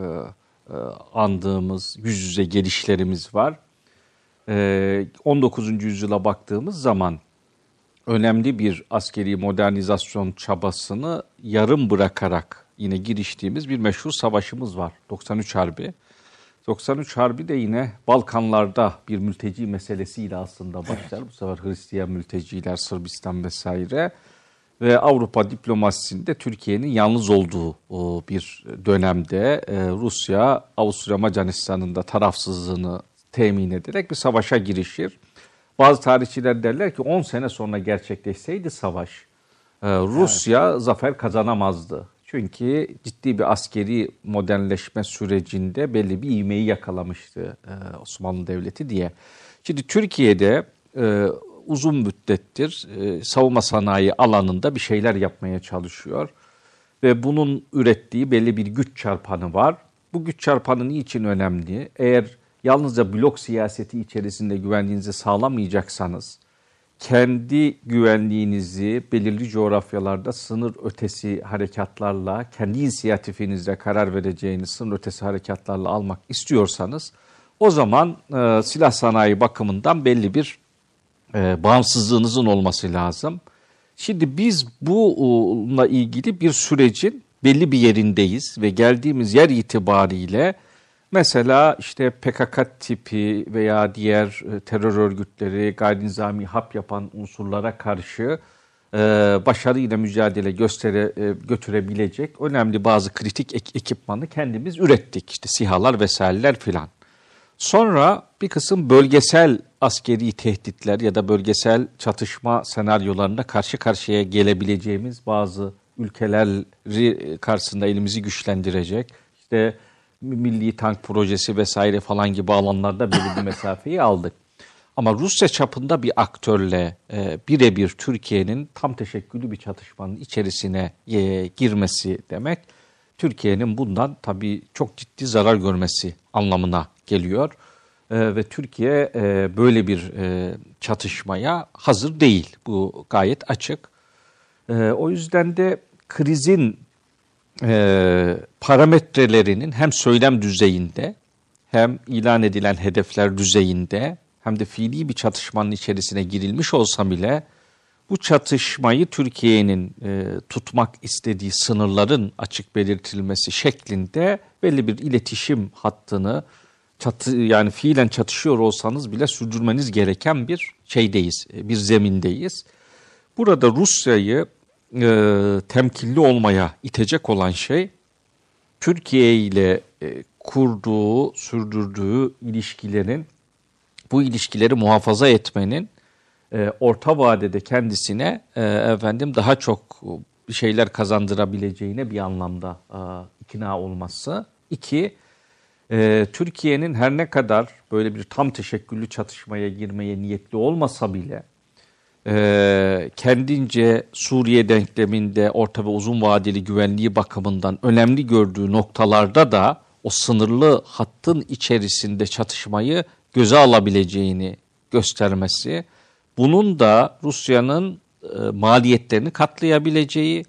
e, andığımız yüz yüze gelişlerimiz var. E, 19. yüzyıla baktığımız zaman önemli bir askeri modernizasyon çabasını yarım bırakarak yine giriştiğimiz bir meşhur savaşımız var. 93 Harbi. 93 Harbi de yine Balkanlarda bir mülteci meselesiyle aslında başlar. Bu sefer Hristiyan mülteciler, Sırbistan vesaire. Ve Avrupa diplomasisinde Türkiye'nin yalnız olduğu bir dönemde e, Rusya, Avusturya Macaristan'ın da tarafsızlığını temin ederek bir savaşa girişir. Bazı tarihçiler derler ki 10 sene sonra gerçekleşseydi savaş e, Rusya evet. zafer kazanamazdı. Çünkü ciddi bir askeri modernleşme sürecinde belli bir ivmeyi yakalamıştı e, Osmanlı Devleti diye. Şimdi Türkiye'de e, uzun müddettir savunma sanayi alanında bir şeyler yapmaya çalışıyor. Ve bunun ürettiği belli bir güç çarpanı var. Bu güç çarpanı niçin önemli? Eğer yalnızca blok siyaseti içerisinde güvenliğinizi sağlamayacaksanız, kendi güvenliğinizi belirli coğrafyalarda sınır ötesi harekatlarla, kendi inisiyatifinizle karar vereceğiniz sınır ötesi harekatlarla almak istiyorsanız, o zaman e, silah sanayi bakımından belli bir e, bağımsızlığınızın olması lazım. Şimdi biz bununla ilgili bir sürecin belli bir yerindeyiz ve geldiğimiz yer itibariyle Mesela işte PKK tipi veya diğer e, terör örgütleri gayri nizami hap yapan unsurlara karşı e, başarıyla mücadele göstere, e, götürebilecek önemli bazı kritik ek, ekipmanı kendimiz ürettik. İşte sihalar vesaireler filan. Sonra bir kısım bölgesel askeri tehditler ya da bölgesel çatışma senaryolarında karşı karşıya gelebileceğimiz bazı ülkeleri karşısında elimizi güçlendirecek. İşte milli tank projesi vesaire falan gibi alanlarda belli bir mesafeyi aldık. Ama Rusya çapında bir aktörle e, birebir Türkiye'nin tam teşekküllü bir çatışmanın içerisine e, girmesi demek Türkiye'nin bundan tabii çok ciddi zarar görmesi anlamına geliyor. E, ve Türkiye e, böyle bir e, çatışmaya hazır değil. Bu gayet açık. E, o yüzden de krizin e, parametrelerinin hem söylem düzeyinde hem ilan edilen hedefler düzeyinde hem de fiili bir çatışmanın içerisine girilmiş olsa bile bu çatışmayı Türkiye'nin e, tutmak istediği sınırların açık belirtilmesi şeklinde belli bir iletişim hattını çatı, yani fiilen çatışıyor olsanız bile sürdürmeniz gereken bir şeydeyiz, e, bir zemindeyiz. Burada Rusya'yı e, temkinli olmaya itecek olan şey Türkiye ile e, kurduğu, sürdürdüğü ilişkilerin bu ilişkileri muhafaza etmenin e, orta vadede kendisine e, efendim daha çok şeyler kazandırabileceğine bir anlamda e, ikna olması. İki, e, Türkiye'nin her ne kadar böyle bir tam teşekküllü çatışmaya girmeye niyetli olmasa bile e, kendince Suriye denkleminde orta ve uzun vadeli güvenliği bakımından önemli gördüğü noktalarda da o sınırlı hattın içerisinde çatışmayı göze alabileceğini göstermesi, bunun da Rusya'nın e, maliyetlerini katlayabileceği,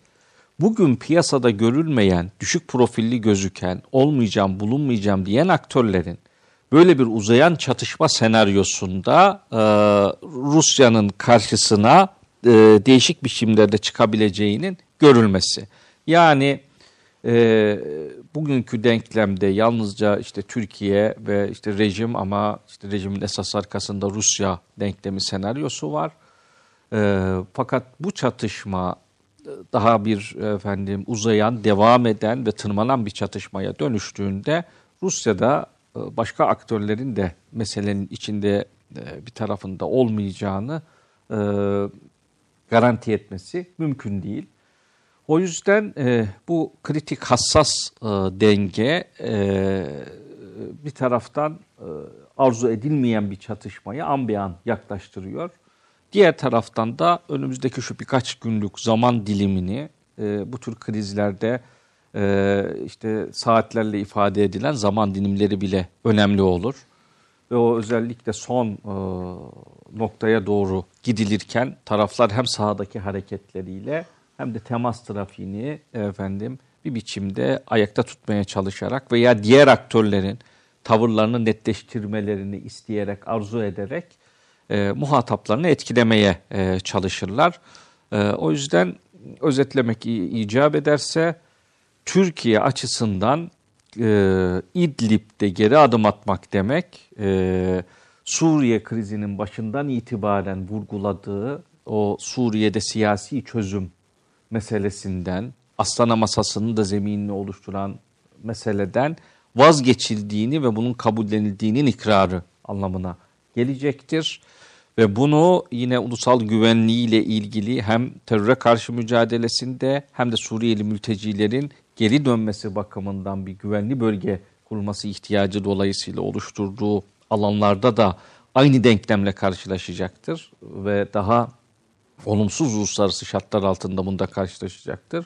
bugün piyasada görülmeyen, düşük profilli gözüken, olmayacağım, bulunmayacağım diyen aktörlerin böyle bir uzayan çatışma senaryosunda e, Rusya'nın karşısına e, değişik biçimlerde çıkabileceğinin görülmesi. Yani e, bugünkü denklemde yalnızca işte Türkiye ve işte rejim ama işte rejimin esas arkasında Rusya denklemi senaryosu var. E, fakat bu çatışma daha bir efendim uzayan, devam eden ve tırmanan bir çatışmaya dönüştüğünde Rusya'da e, başka aktörlerin de meselenin içinde e, bir tarafında olmayacağını e, garanti etmesi mümkün değil. O yüzden e, bu kritik hassas e, denge e, bir taraftan e, arzu edilmeyen bir çatışmayı an bir an yaklaştırıyor. Diğer taraftan da önümüzdeki şu birkaç günlük zaman dilimini e, bu tür krizlerde e, işte saatlerle ifade edilen zaman dilimleri bile önemli olur. Ve o özellikle son e, noktaya doğru gidilirken taraflar hem sahadaki hareketleriyle hem de temas trafiğini efendim bir biçimde ayakta tutmaya çalışarak veya diğer aktörlerin tavırlarını netleştirmelerini isteyerek, arzu ederek e, muhataplarını etkilemeye e, çalışırlar. E, o yüzden özetlemek icap ederse Türkiye açısından e, İdlib'de geri adım atmak demek e, Suriye krizinin başından itibaren vurguladığı o Suriye'de siyasi çözüm meselesinden, Astana masasının da zeminini oluşturan meseleden vazgeçildiğini ve bunun kabullenildiğinin ikrarı anlamına gelecektir. Ve bunu yine ulusal güvenliğiyle ilgili hem teröre karşı mücadelesinde hem de Suriyeli mültecilerin geri dönmesi bakımından bir güvenli bölge kurulması ihtiyacı dolayısıyla oluşturduğu alanlarda da aynı denklemle karşılaşacaktır ve daha olumsuz uluslararası şartlar altında bunda karşılaşacaktır.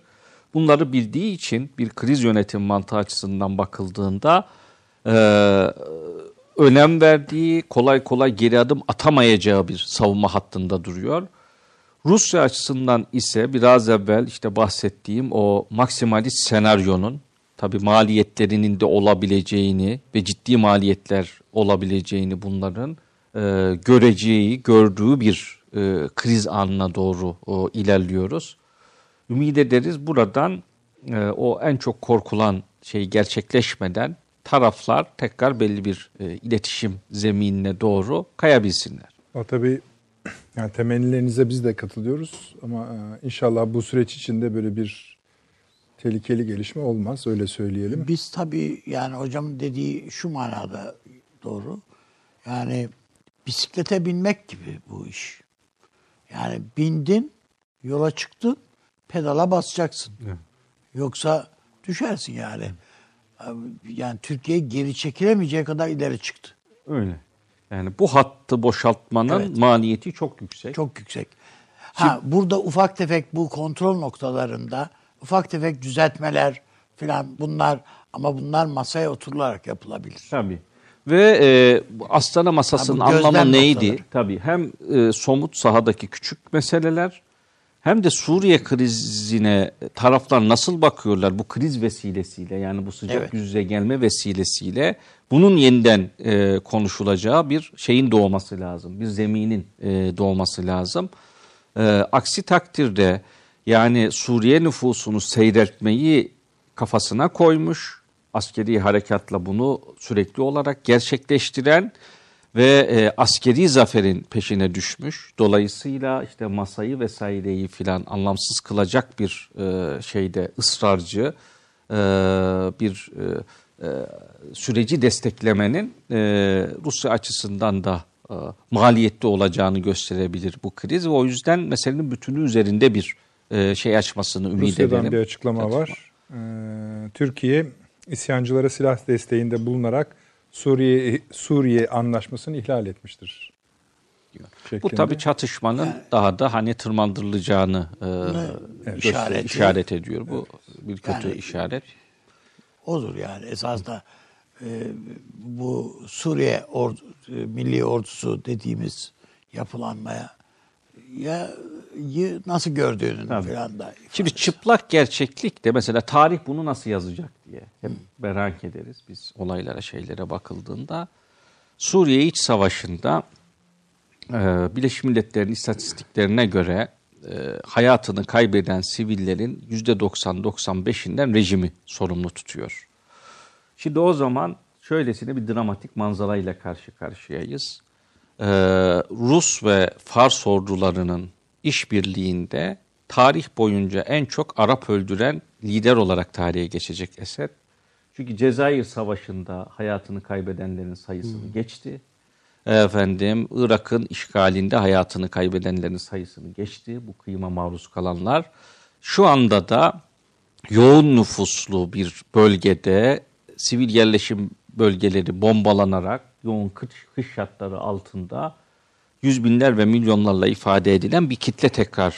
Bunları bildiği için bir kriz yönetim mantığı açısından bakıldığında e, önem verdiği kolay kolay geri adım atamayacağı bir savunma hattında duruyor. Rusya açısından ise biraz evvel işte bahsettiğim o maksimalist senaryonun tabi maliyetlerinin de olabileceğini ve ciddi maliyetler olabileceğini bunların e, göreceği, gördüğü bir e, kriz anına doğru o, ilerliyoruz. Ümit ederiz buradan e, o en çok korkulan şey gerçekleşmeden taraflar tekrar belli bir e, iletişim zeminine doğru kayabilsinler. O tabii yani temennilerinize biz de katılıyoruz ama e, inşallah bu süreç içinde böyle bir tehlikeli gelişme olmaz öyle söyleyelim. Biz tabii yani hocam dediği şu manada doğru. Yani bisiklete binmek gibi bu iş. Yani bindin, yola çıktın, pedala basacaksın. Evet. Yoksa düşersin yani. Yani Türkiye geri çekilemeyeceği kadar ileri çıktı. Öyle. Yani bu hattı boşaltmanın evet. maliyeti çok yüksek. Çok yüksek. Ha Şimdi, burada ufak tefek bu kontrol noktalarında ufak tefek düzeltmeler filan bunlar ama bunlar masaya oturularak yapılabilir. Tabii. Ve e, Astana masasının anlamı neydi? Noktaları. Tabii hem e, somut sahadaki küçük meseleler hem de Suriye krizine taraflar nasıl bakıyorlar bu kriz vesilesiyle yani bu sıcak evet. yüze gelme vesilesiyle bunun yeniden e, konuşulacağı bir şeyin doğması lazım. Bir zeminin e, doğması lazım. E, aksi takdirde yani Suriye nüfusunu seyretmeyi kafasına koymuş, askeri harekatla bunu sürekli olarak gerçekleştiren ve e, askeri zaferin peşine düşmüş. Dolayısıyla işte masayı vesaireyi filan anlamsız kılacak bir e, şeyde ısrarcı e, bir e, e, süreci desteklemenin e, Rusya açısından da e, maliyetli olacağını gösterebilir bu kriz ve o yüzden meselenin bütünü üzerinde bir e, şey açmasını ümit Rusya'dan edelim. bir açıklama Açıklama. var. Ee, Türkiye isyancılara silah desteğinde bulunarak Suriye Suriye anlaşmasını ihlal etmiştir. Şeklinde. Bu tabi çatışmanın yani, daha da hani tırmandırılacağını e, evet. işaret, işaret ediyor. Bu evet. bir kötü yani, işaret. Odur yani esasında e, bu Suriye ordu, e, milli ordusu dediğimiz yapılanmaya ya nasıl gördüğünün falan da. Şimdi çıplak gerçeklik de mesela tarih bunu nasıl yazacak diye hep merak ederiz biz olaylara şeylere bakıldığında. Suriye İç Savaşı'nda e, Birleşmiş Milletler'in istatistiklerine göre e, hayatını kaybeden sivillerin %90-95'inden rejimi sorumlu tutuyor. Şimdi o zaman şöylesine bir dramatik manzarayla karşı karşıyayız. Ee, Rus ve Fars ordularının işbirliğinde tarih boyunca en çok Arap öldüren lider olarak tarihe geçecek Esed. Çünkü Cezayir Savaşı'nda hayatını kaybedenlerin sayısını geçti. Efendim Irak'ın işgalinde hayatını kaybedenlerin sayısını geçti. Bu kıyıma maruz kalanlar. Şu anda da yoğun nüfuslu bir bölgede sivil yerleşim bölgeleri bombalanarak yoğun kış, kış şartları altında yüz binler ve milyonlarla ifade edilen bir kitle tekrar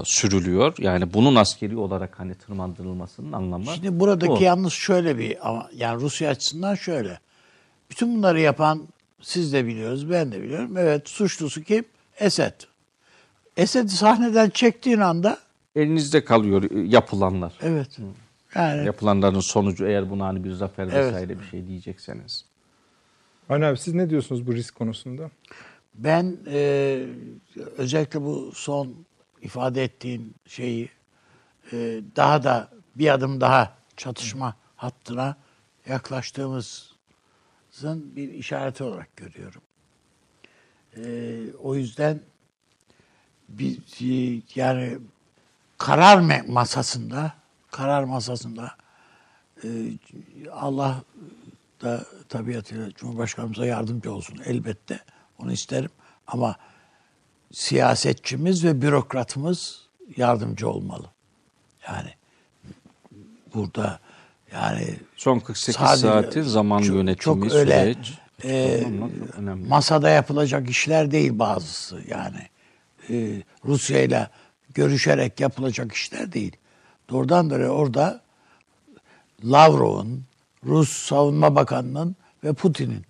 e, sürülüyor. Yani bunun askeri olarak hani tırmandırılmasının anlamı Şimdi buradaki bu. yalnız şöyle bir ama yani Rusya açısından şöyle. Bütün bunları yapan siz de biliyoruz, ben de biliyorum. Evet, suçlusu kim? Esed. Esed'i sahneden çektiğin anda elinizde kalıyor e, yapılanlar. evet. Yani Yapılanların sonucu eğer buna hani bir zafer Evet. vesaire bir şey diyecekseniz. Avni abi siz ne diyorsunuz bu risk konusunda? Ben e, özellikle bu son ifade ettiğin şeyi e, daha da bir adım daha çatışma hattına yaklaştığımızın bir işareti olarak görüyorum. E, o yüzden bir e, yani karar masasında karar masasında e, Allah da tabiatıyla Cumhurbaşkanımıza yardımcı olsun elbette. Onu isterim. Ama siyasetçimiz ve bürokratımız yardımcı olmalı. Yani burada yani Son 48 Sadece- saatin zaman çok- yönetimi çok öyle, süreç. e, önemli. masada yapılacak işler değil bazısı yani. Ee, Rusya ile görüşerek yapılacak işler değil. Doğrudan doğruya orada Lavrov'un, Rus Savunma Bakanı'nın ve Putin'in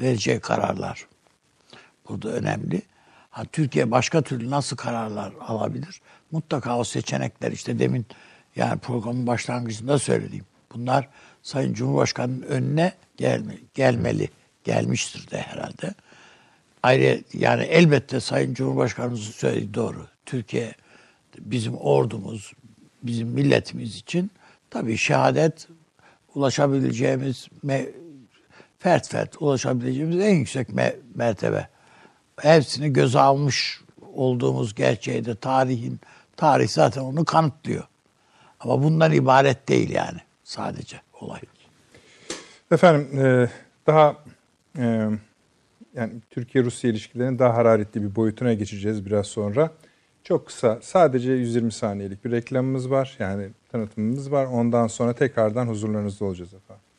vereceği kararlar burada önemli. Ha, Türkiye başka türlü nasıl kararlar alabilir? Mutlaka o seçenekler işte demin yani programın başlangıcında söylediğim. Bunlar Sayın Cumhurbaşkanı'nın önüne gelme, gelmeli, gelmiştir de herhalde. Ayrı yani elbette Sayın Cumhurbaşkanımızın söylediği doğru. Türkiye bizim ordumuz, bizim milletimiz için tabii şehadet ulaşabileceğimiz me- fert fert ulaşabileceğimiz en yüksek me- mertebe. Hepsini göze almış olduğumuz gerçeği de tarihin tarih zaten onu kanıtlıyor. Ama bundan ibaret değil yani sadece olay. Efendim e, daha e, yani Türkiye-Rusya ilişkilerinin daha hararetli bir boyutuna geçeceğiz biraz sonra. Çok kısa sadece 120 saniyelik bir reklamımız var. Yani tanıtımımız var. Ondan sonra tekrardan huzurlarınızda olacağız efendim.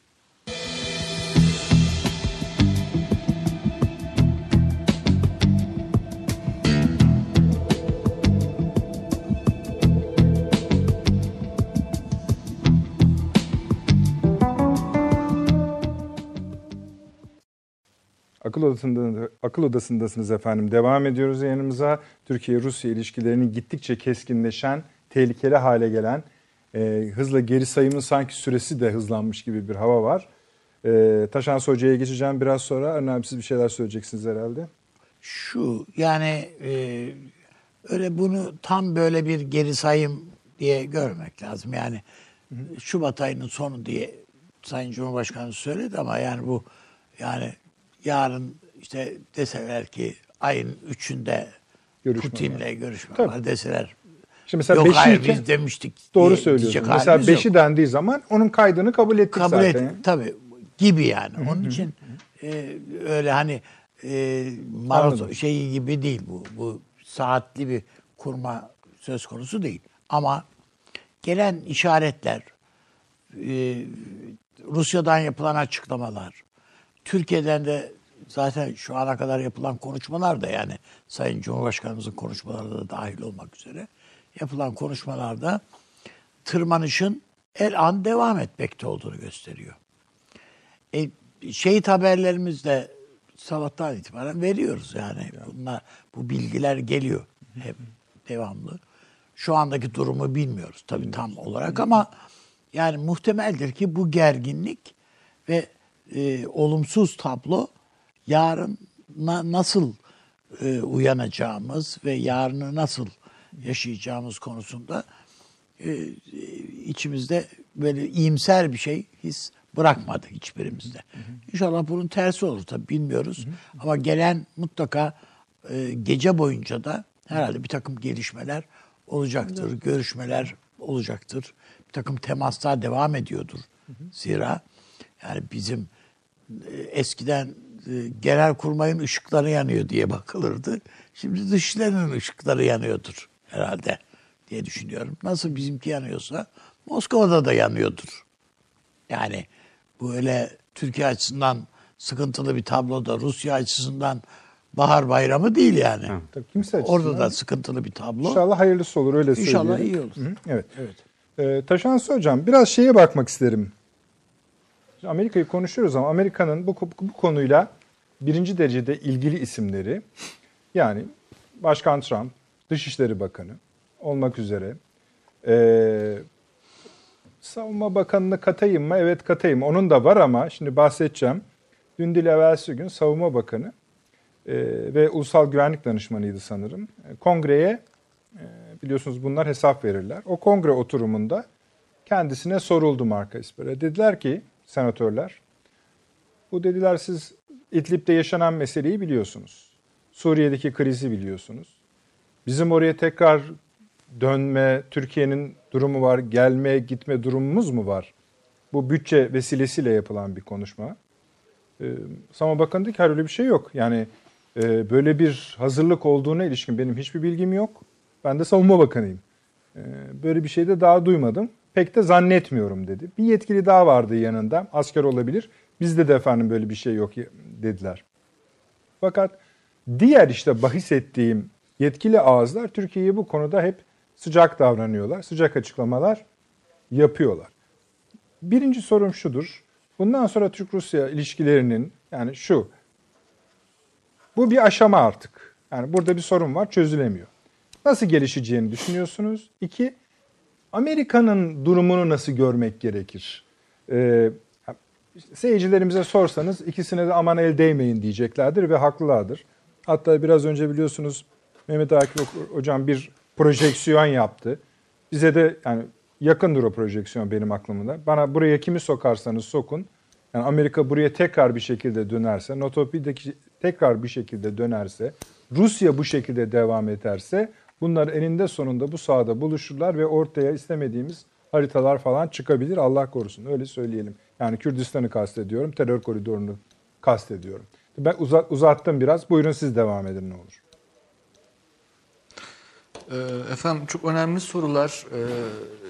Akıl odasında akıl odasındasınız efendim. Devam ediyoruz yayınımıza. Türkiye-Rusya ilişkilerinin gittikçe keskinleşen, tehlikeli hale gelen, e, hızla geri sayımın sanki süresi de hızlanmış gibi bir hava var. E, Taşan Hoca'ya geçeceğim biraz sonra. Arne abi siz bir şeyler söyleyeceksiniz herhalde. Şu yani e, öyle bunu tam böyle bir geri sayım diye görmek lazım. Yani Şubat ayının sonu diye Sayın Cumhurbaşkanı söyledi ama yani bu yani yarın işte deseler ki ayın üçünde Görüşme Putin'le görüşme Tabii. var deseler. Şimdi mesela Yok beşi hayır biz demiştik. Doğru söylüyorsun. Mesela 5'i yok. dendiği zaman onun kaydını kabul ettik kabul zaten. et tabii gibi yani. Onun için e, öyle hani e, maraton Anladım. şeyi gibi değil bu. Bu saatli bir kurma söz konusu değil. Ama gelen işaretler, e, Rusya'dan yapılan açıklamalar, Türkiye'den de zaten şu ana kadar yapılan konuşmalar da yani Sayın Cumhurbaşkanımızın konuşmaları da dahil olmak üzere yapılan konuşmalarda tırmanışın el an devam etmekte olduğunu gösteriyor. E, şehit haberlerimiz de sabahtan itibaren veriyoruz yani. Bunlar bu bilgiler geliyor hep devamlı. Şu andaki durumu bilmiyoruz tabii tam olarak ama yani muhtemeldir ki bu gerginlik ve e, olumsuz tablo yarın na- nasıl e, uyanacağımız ve yarını nasıl yaşayacağımız konusunda e, e, içimizde böyle iyimser bir şey his bırakmadı hiçbirimizde. İnşallah bunun tersi olur tabii bilmiyoruz. Ama gelen mutlaka e, gece boyunca da herhalde bir takım gelişmeler olacaktır. Görüşmeler olacaktır. Bir takım temaslar devam ediyordur. Zira yani bizim eskiden e, genel kurmayın ışıkları yanıyor diye bakılırdı. Şimdi dışlarının ışıkları yanıyordur herhalde diye düşünüyorum. Nasıl bizimki yanıyorsa Moskova'da da yanıyordur. Yani bu öyle Türkiye açısından sıkıntılı bir tabloda Rusya açısından bahar bayramı değil yani. Tabii kimse açısından. Orada da sıkıntılı bir tablo. İnşallah hayırlısı olur öyle İnşallah söyleyelim. iyi olur. Hı, Evet. Evet. Ee, Taşansı Hocam biraz şeye bakmak isterim. Amerika'yı konuşuyoruz ama Amerika'nın bu, bu konuyla birinci derecede ilgili isimleri yani Başkan Trump, Dışişleri Bakanı olmak üzere ee, Savunma Bakanı'nı katayım mı? Evet katayım. Onun da var ama şimdi bahsedeceğim. Dün değil evvelsi gün Savunma Bakanı e, ve Ulusal Güvenlik Danışmanıydı sanırım. E, Kongreye e, biliyorsunuz bunlar hesap verirler. O kongre oturumunda kendisine soruldu marka ispere. Dediler ki senatörler, bu dediler siz İdlib'de yaşanan meseleyi biliyorsunuz. Suriye'deki krizi biliyorsunuz. Bizim oraya tekrar dönme, Türkiye'nin durumu var, gelme, gitme durumumuz mu var? Bu bütçe vesilesiyle yapılan bir konuşma. Ee, Sama Bakanı dedi ki öyle bir şey yok. Yani e, böyle bir hazırlık olduğuna ilişkin benim hiçbir bilgim yok. Ben de savunma bakanıyım. Ee, böyle bir şey de daha duymadım. Pek de zannetmiyorum dedi. Bir yetkili daha vardı yanında. Asker olabilir. Bizde de efendim böyle bir şey yok dediler. Fakat diğer işte bahis ettiğim yetkili ağızlar Türkiye'ye bu konuda hep sıcak davranıyorlar. Sıcak açıklamalar yapıyorlar. Birinci sorum şudur. Bundan sonra Türk-Rusya ilişkilerinin yani şu. Bu bir aşama artık. Yani burada bir sorun var çözülemiyor. Nasıl gelişeceğini düşünüyorsunuz? İki, Amerika'nın durumunu nasıl görmek gerekir? Ee, seyircilerimize sorsanız ikisine de aman el değmeyin diyeceklerdir ve haklılardır. Hatta biraz önce biliyorsunuz Mehmet Akif hocam bir projeksiyon yaptı. Bize de yani yakındır o projeksiyon benim aklımda. Bana buraya kimi sokarsanız sokun. Yani Amerika buraya tekrar bir şekilde dönerse, Notopi'deki tekrar bir şekilde dönerse, Rusya bu şekilde devam ederse bunlar eninde sonunda bu sahada buluşurlar ve ortaya istemediğimiz haritalar falan çıkabilir. Allah korusun öyle söyleyelim. Yani Kürdistan'ı kastediyorum, terör koridorunu kastediyorum. Ben uzattım biraz. Buyurun siz devam edin ne olur. Ee, efendim çok önemli sorular. Ee,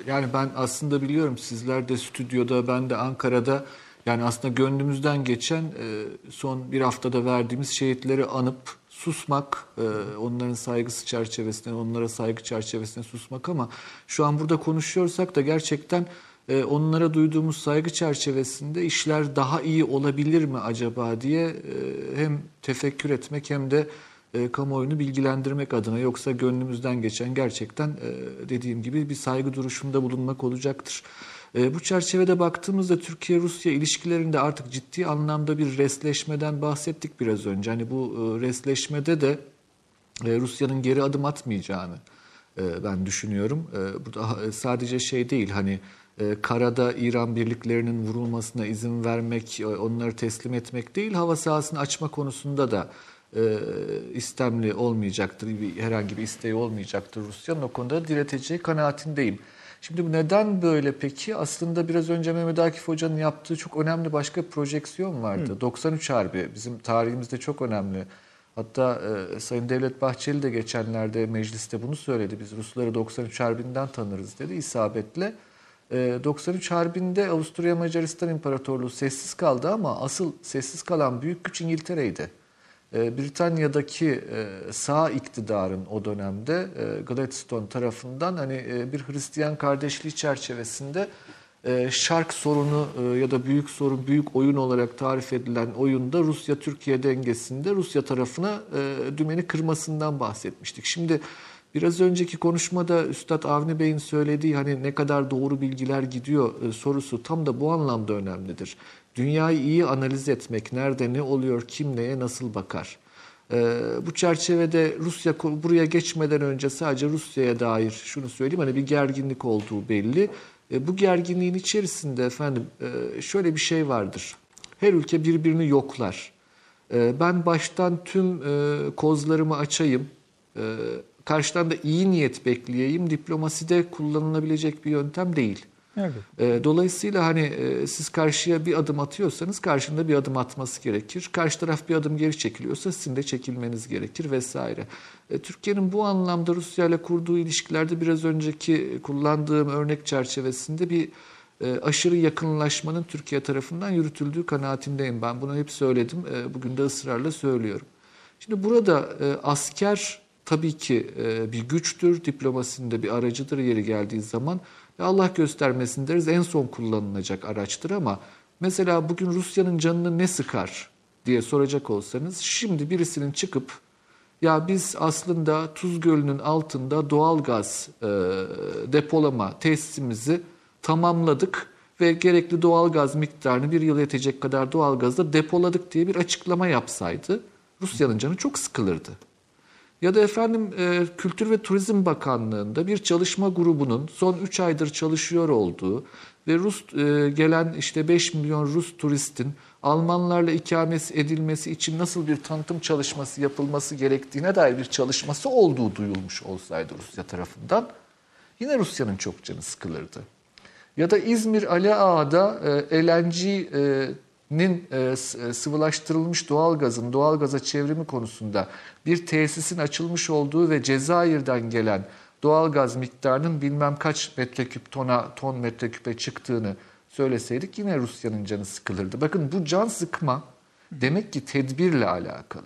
yani ben aslında biliyorum sizler de stüdyoda, ben de Ankara'da yani aslında gönlümüzden geçen e, son bir haftada verdiğimiz şehitleri anıp susmak, e, onların saygısı çerçevesinde, onlara saygı çerçevesinde susmak ama şu an burada konuşuyorsak da gerçekten e, onlara duyduğumuz saygı çerçevesinde işler daha iyi olabilir mi acaba diye hem tefekkür etmek hem de e, kamuoyunu bilgilendirmek adına yoksa gönlümüzden geçen gerçekten e, dediğim gibi bir saygı duruşunda bulunmak olacaktır. E, bu çerçevede baktığımızda Türkiye-Rusya ilişkilerinde artık ciddi anlamda bir resleşmeden bahsettik biraz önce. Hani bu e, resleşmede de e, Rusya'nın geri adım atmayacağını e, ben düşünüyorum. E, bu da sadece şey değil hani e, karada İran birliklerinin vurulmasına izin vermek, e, onları teslim etmek değil, hava sahasını açma konusunda da e, istemli olmayacaktır, herhangi bir isteği olmayacaktır Rusya'nın o konuda direteceği kanaatindeyim. Şimdi bu neden böyle peki? Aslında biraz önce Mehmet Akif Hoca'nın yaptığı çok önemli başka projeksiyon vardı. Hı. 93 Harbi bizim tarihimizde çok önemli. Hatta e, Sayın Devlet Bahçeli de geçenlerde mecliste bunu söyledi. Biz Rusları 93 Harbi'nden tanırız dedi isabetle. E, 93 Harbi'nde Avusturya Macaristan İmparatorluğu sessiz kaldı ama asıl sessiz kalan büyük güç İngiltere'ydi. Ee, Britanya'daki e, sağ iktidarın o dönemde e, Gladstone tarafından hani e, bir Hristiyan kardeşliği çerçevesinde şark sorunu ya da büyük sorun, büyük oyun olarak tarif edilen oyunda Rusya-Türkiye dengesinde Rusya tarafına dümeni kırmasından bahsetmiştik. Şimdi biraz önceki konuşmada Üstad Avni Bey'in söylediği hani ne kadar doğru bilgiler gidiyor sorusu tam da bu anlamda önemlidir. Dünyayı iyi analiz etmek, nerede ne oluyor, kim neye nasıl bakar. Ee, bu çerçevede Rusya buraya geçmeden önce sadece Rusya'ya dair şunu söyleyeyim hani bir gerginlik olduğu belli. E, bu gerginliğin içerisinde efendim e, şöyle bir şey vardır. Her ülke birbirini yoklar. E, ben baştan tüm e, kozlarımı açayım. E, karşıdan da iyi niyet bekleyeyim diplomaside kullanılabilecek bir yöntem değil. Evet. E, Dolayısıyla hani e, siz karşıya bir adım atıyorsanız karşında bir adım atması gerekir. Karşı taraf bir adım geri çekiliyorsa sizin de çekilmeniz gerekir vesaire. E, Türkiye'nin bu anlamda Rusya ile kurduğu ilişkilerde biraz önceki kullandığım örnek çerçevesinde bir e, aşırı yakınlaşmanın Türkiye tarafından yürütüldüğü kanaatindeyim. Ben bunu hep söyledim. Bugün de ısrarla söylüyorum. Şimdi burada asker tabii ki bir güçtür, diplomasinde bir aracıdır yeri geldiği zaman. Allah göstermesin deriz en son kullanılacak araçtır ama mesela bugün Rusya'nın canını ne sıkar diye soracak olsanız şimdi birisinin çıkıp ya biz aslında Tuz Gölü'nün altında doğal gaz e, depolama tesisimizi tamamladık ve gerekli doğal gaz miktarını bir yıl yetecek kadar doğal gazda depoladık diye bir açıklama yapsaydı Rusya'nın canı çok sıkılırdı. Ya da efendim e, Kültür ve Turizm Bakanlığı'nda bir çalışma grubunun son 3 aydır çalışıyor olduğu ve Rus e, gelen işte 5 milyon Rus turistin Almanlarla ikamet edilmesi için nasıl bir tanıtım çalışması yapılması gerektiğine dair bir çalışması olduğu duyulmuş olsaydı Rusya tarafından yine Rusya'nın çok canı sıkılırdı. Ya da İzmir Ali Ağa'da e, LNG'nin e, s- e, sıvılaştırılmış doğalgazın doğalgaza çevrimi konusunda bir tesisin açılmış olduğu ve Cezayir'den gelen doğalgaz miktarının bilmem kaç metreküp tona ton metreküpe çıktığını söyleseydik yine Rusya'nın canı sıkılırdı. Bakın bu can sıkma demek ki tedbirle alakalı.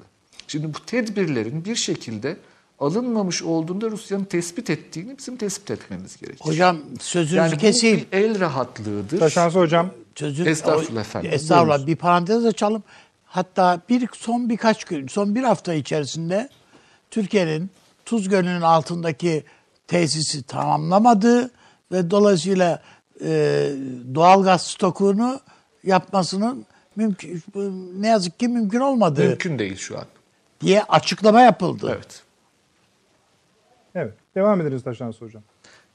Şimdi bu tedbirlerin bir şekilde alınmamış olduğunda Rusya'nın tespit ettiğini bizim tespit etmemiz gerekir. Hocam sözünüzü Yani bu keseyim. bir el rahatlığıdır. Taşansı hocam Sözün, Estağfurullah o- efendim. Estağfurullah. Bir parantez açalım. Hatta bir son birkaç gün, son bir hafta içerisinde Türkiye'nin Tuz Gölü'nün altındaki tesisi tamamlamadığı ve dolayısıyla e, doğalgaz stokunu yapmasının mümkün ne yazık ki mümkün olmadığı Mümkün değil şu an. diye açıklama yapıldı. Evet. evet devam ediniz Taşansı hocam.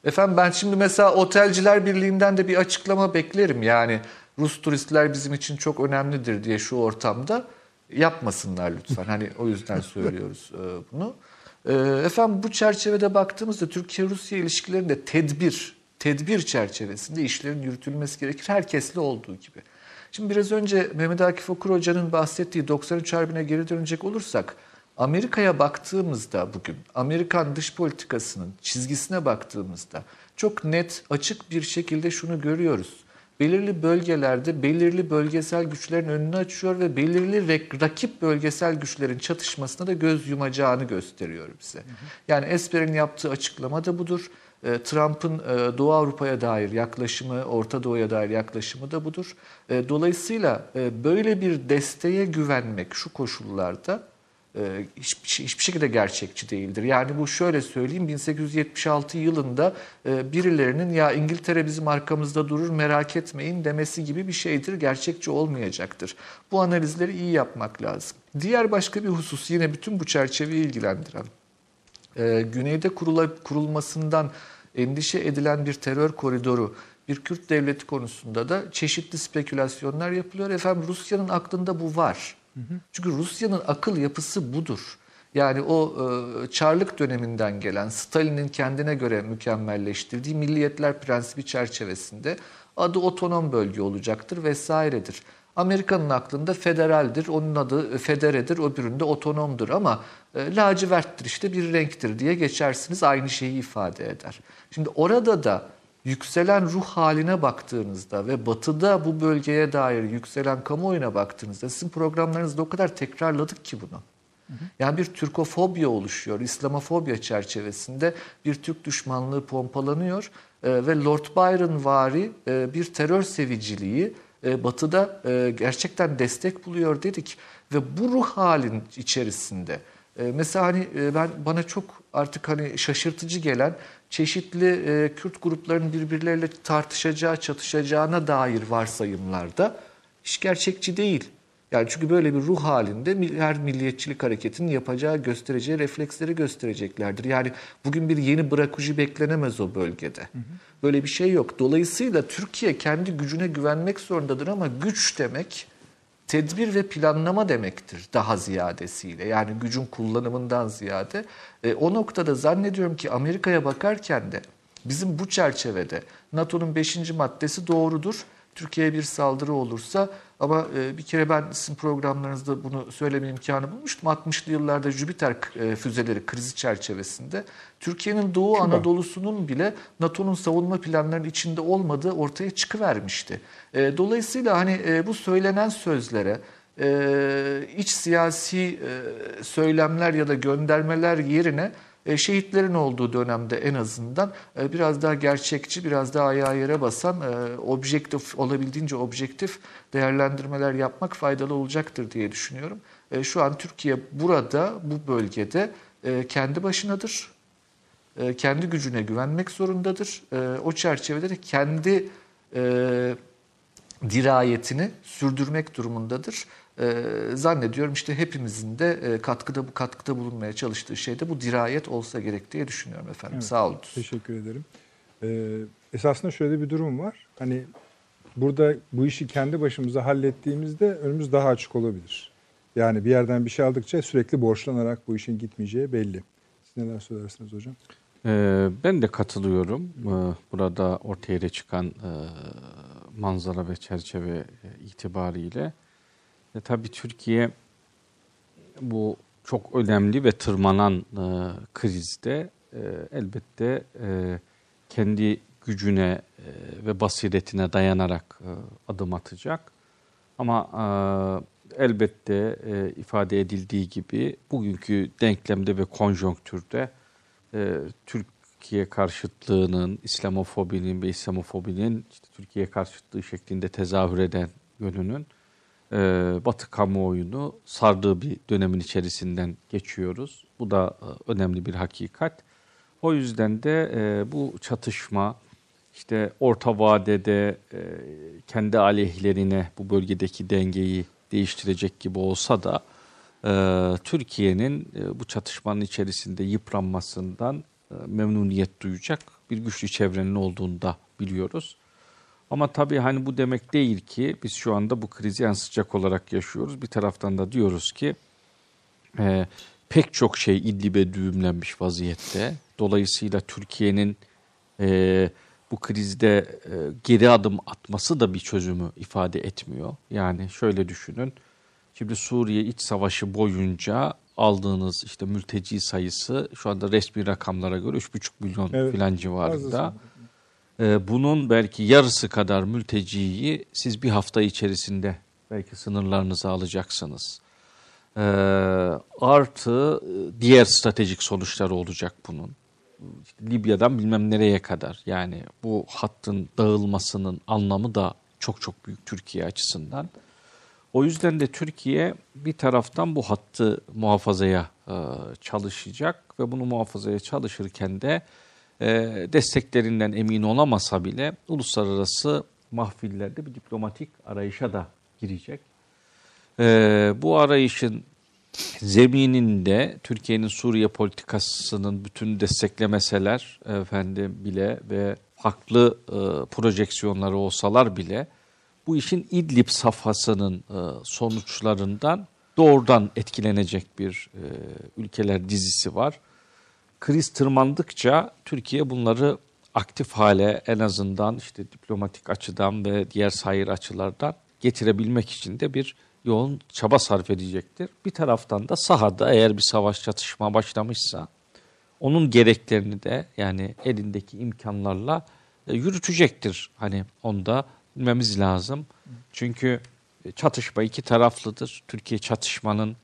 Efendim ben şimdi mesela Otelciler Birliği'nden de bir açıklama beklerim. Yani Rus turistler bizim için çok önemlidir diye şu ortamda yapmasınlar lütfen. Hani o yüzden söylüyoruz e, bunu. E, Efendim bu çerçevede baktığımızda Türkiye-Rusya ilişkilerinde tedbir, tedbir çerçevesinde işlerin yürütülmesi gerekir. Herkesle olduğu gibi. Şimdi biraz önce Mehmet Akif Okur Hoca'nın bahsettiği 93 Harbi'ne geri dönecek olursak Amerika'ya baktığımızda bugün Amerikan dış politikasının çizgisine baktığımızda çok net açık bir şekilde şunu görüyoruz. Belirli bölgelerde belirli bölgesel güçlerin önünü açıyor ve belirli rak- rakip bölgesel güçlerin çatışmasına da göz yumacağını gösteriyor bize. Yani Esper'in yaptığı açıklama da budur. E, Trump'ın e, Doğu Avrupa'ya dair yaklaşımı, Orta Doğu'ya dair yaklaşımı da budur. E, Dolayısıyla e, böyle bir desteğe güvenmek şu koşullarda hiçbir, şey- hiçbir şekilde gerçekçi değildir. Yani bu şöyle söyleyeyim 1876 yılında e, birilerinin ya İngiltere bizim arkamızda durur merak etmeyin demesi gibi bir şeydir. Gerçekçi olmayacaktır. Bu analizleri iyi yapmak lazım. Diğer başka bir husus yine bütün bu çerçeveyi ilgilendiren e, güneyde kurulmasından endişe edilen bir terör koridoru, bir Kürt devleti konusunda da çeşitli spekülasyonlar yapılıyor. Efendim Rusya'nın aklında bu var. Çünkü Rusya'nın akıl yapısı budur. Yani o e, Çarlık döneminden gelen Stalin'in kendine göre mükemmelleştirdiği milliyetler prensibi çerçevesinde adı otonom bölge olacaktır vesairedir. Amerika'nın aklında federaldir, onun adı federedir, öbüründe otonomdur ama e, laciverttir işte bir renktir diye geçersiniz aynı şeyi ifade eder. Şimdi orada da yükselen ruh haline baktığınızda ve batıda bu bölgeye dair yükselen kamuoyuna baktığınızda sizin programlarınızda o kadar tekrarladık ki bunu. Yani bir Türkofobya oluşuyor. İslamofobya çerçevesinde bir Türk düşmanlığı pompalanıyor e, ve Lord Byron vari e, bir terör seviciliği e, batıda e, gerçekten destek buluyor dedik. Ve bu ruh halin içerisinde e, mesela hani e, ben bana çok artık hani şaşırtıcı gelen çeşitli e, Kürt gruplarının birbirleriyle tartışacağı, çatışacağına dair varsayımlarda hiç gerçekçi değil. Yani çünkü böyle bir ruh halinde her milliyetçilik hareketinin yapacağı, göstereceği refleksleri göstereceklerdir. Yani bugün bir yeni Brakuji beklenemez o bölgede. Böyle bir şey yok. Dolayısıyla Türkiye kendi gücüne güvenmek zorundadır ama güç demek tedbir ve planlama demektir daha ziyadesiyle. Yani gücün kullanımından ziyade. E, o noktada zannediyorum ki Amerika'ya bakarken de bizim bu çerçevede NATO'nun 5. maddesi doğrudur. Türkiye'ye bir saldırı olursa ama e, bir kere ben sizin programlarınızda bunu söyleme imkanı bulmuştum. 60'lı yıllarda Jüpiter e, füzeleri krizi çerçevesinde Türkiye'nin Doğu Küba. Anadolu'sunun bile NATO'nun savunma planlarının içinde olmadığı ortaya çıkıvermişti. E, dolayısıyla hani bu söylenen sözlere iç siyasi söylemler ya da göndermeler yerine şehitlerin olduğu dönemde en azından e, biraz daha gerçekçi, biraz daha ayağa yere basan, e, objektif olabildiğince objektif değerlendirmeler yapmak faydalı olacaktır diye düşünüyorum. E, Şu an Türkiye burada, bu bölgede e, kendi başınadır. E, Kendi gücüne güvenmek zorundadır. E, O çerçevede de kendi e, dirayetini sürdürmek durumundadır. Ee, zannediyorum işte hepimizin de e, katkıda bu katkıda bulunmaya çalıştığı şey de bu dirayet olsa gerek diye düşünüyorum efendim. Evet, Sağ olun. Teşekkür ederim. Ee, esasında şöyle bir durum var. Hani burada bu işi kendi başımıza hallettiğimizde önümüz daha açık olabilir. Yani bir yerden bir şey aldıkça sürekli borçlanarak bu işin gitmeyeceği belli. Siz neler söylersiniz hocam? Ee, ben de katılıyorum. Ee, burada ortaya çıkan e, manzara ve çerçeve e, itibariyle. E, tabii Türkiye bu çok önemli ve tırmanan e, krizde e, elbette e, kendi gücüne e, ve basiretine dayanarak e, adım atacak. Ama e, elbette e, ifade edildiği gibi bugünkü denklemde ve konjonktürde e, Türkiye karşıtlığının, İslamofobinin ve İslamofobinin işte Türkiye karşıtlığı şeklinde tezahür eden yönünün e, Batı kamuoyunu sardığı bir dönemin içerisinden geçiyoruz. Bu da e, önemli bir hakikat. O yüzden de e, bu çatışma işte orta vadede e, kendi aleyhlerine bu bölgedeki dengeyi değiştirecek gibi olsa da e, Türkiye'nin e, bu çatışmanın içerisinde yıpranmasından e, memnuniyet duyacak bir güçlü çevrenin olduğunu da biliyoruz. Ama tabii hani bu demek değil ki biz şu anda bu krizi en sıcak olarak yaşıyoruz. Bir taraftan da diyoruz ki e, pek çok şey İdlib'e düğümlenmiş vaziyette. Dolayısıyla Türkiye'nin e, bu krizde e, geri adım atması da bir çözümü ifade etmiyor. Yani şöyle düşünün. Şimdi Suriye iç savaşı boyunca aldığınız işte mülteci sayısı şu anda resmi rakamlara göre 3,5 milyon Evet, filan civarında. fazlası. Ee, bunun belki yarısı kadar mülteciyi siz bir hafta içerisinde belki sınırlarınıza alacaksınız. Ee, artı e, diğer stratejik sonuçları olacak bunun. Libya'dan bilmem nereye kadar yani bu hattın dağılmasının anlamı da çok çok büyük Türkiye açısından. O yüzden de Türkiye bir taraftan bu hattı muhafazaya e, çalışacak ve bunu muhafazaya çalışırken de desteklerinden emin olamasa bile uluslararası mahfillerde bir diplomatik arayışa da girecek. E, bu arayışın zemininde Türkiye'nin Suriye politikasının bütün desteklemeseler efendim bile ve haklı e, projeksiyonları olsalar bile bu işin İdlib safhasının e, sonuçlarından doğrudan etkilenecek bir e, ülkeler dizisi var. Kriz tırmandıkça Türkiye bunları aktif hale en azından işte diplomatik açıdan ve diğer sayır açılardan getirebilmek için de bir yoğun çaba sarf edecektir. Bir taraftan da sahada eğer bir savaş çatışma başlamışsa onun gereklerini de yani elindeki imkanlarla e, yürütecektir. Hani onu da bilmemiz lazım. Çünkü çatışma iki taraflıdır. Türkiye çatışmanın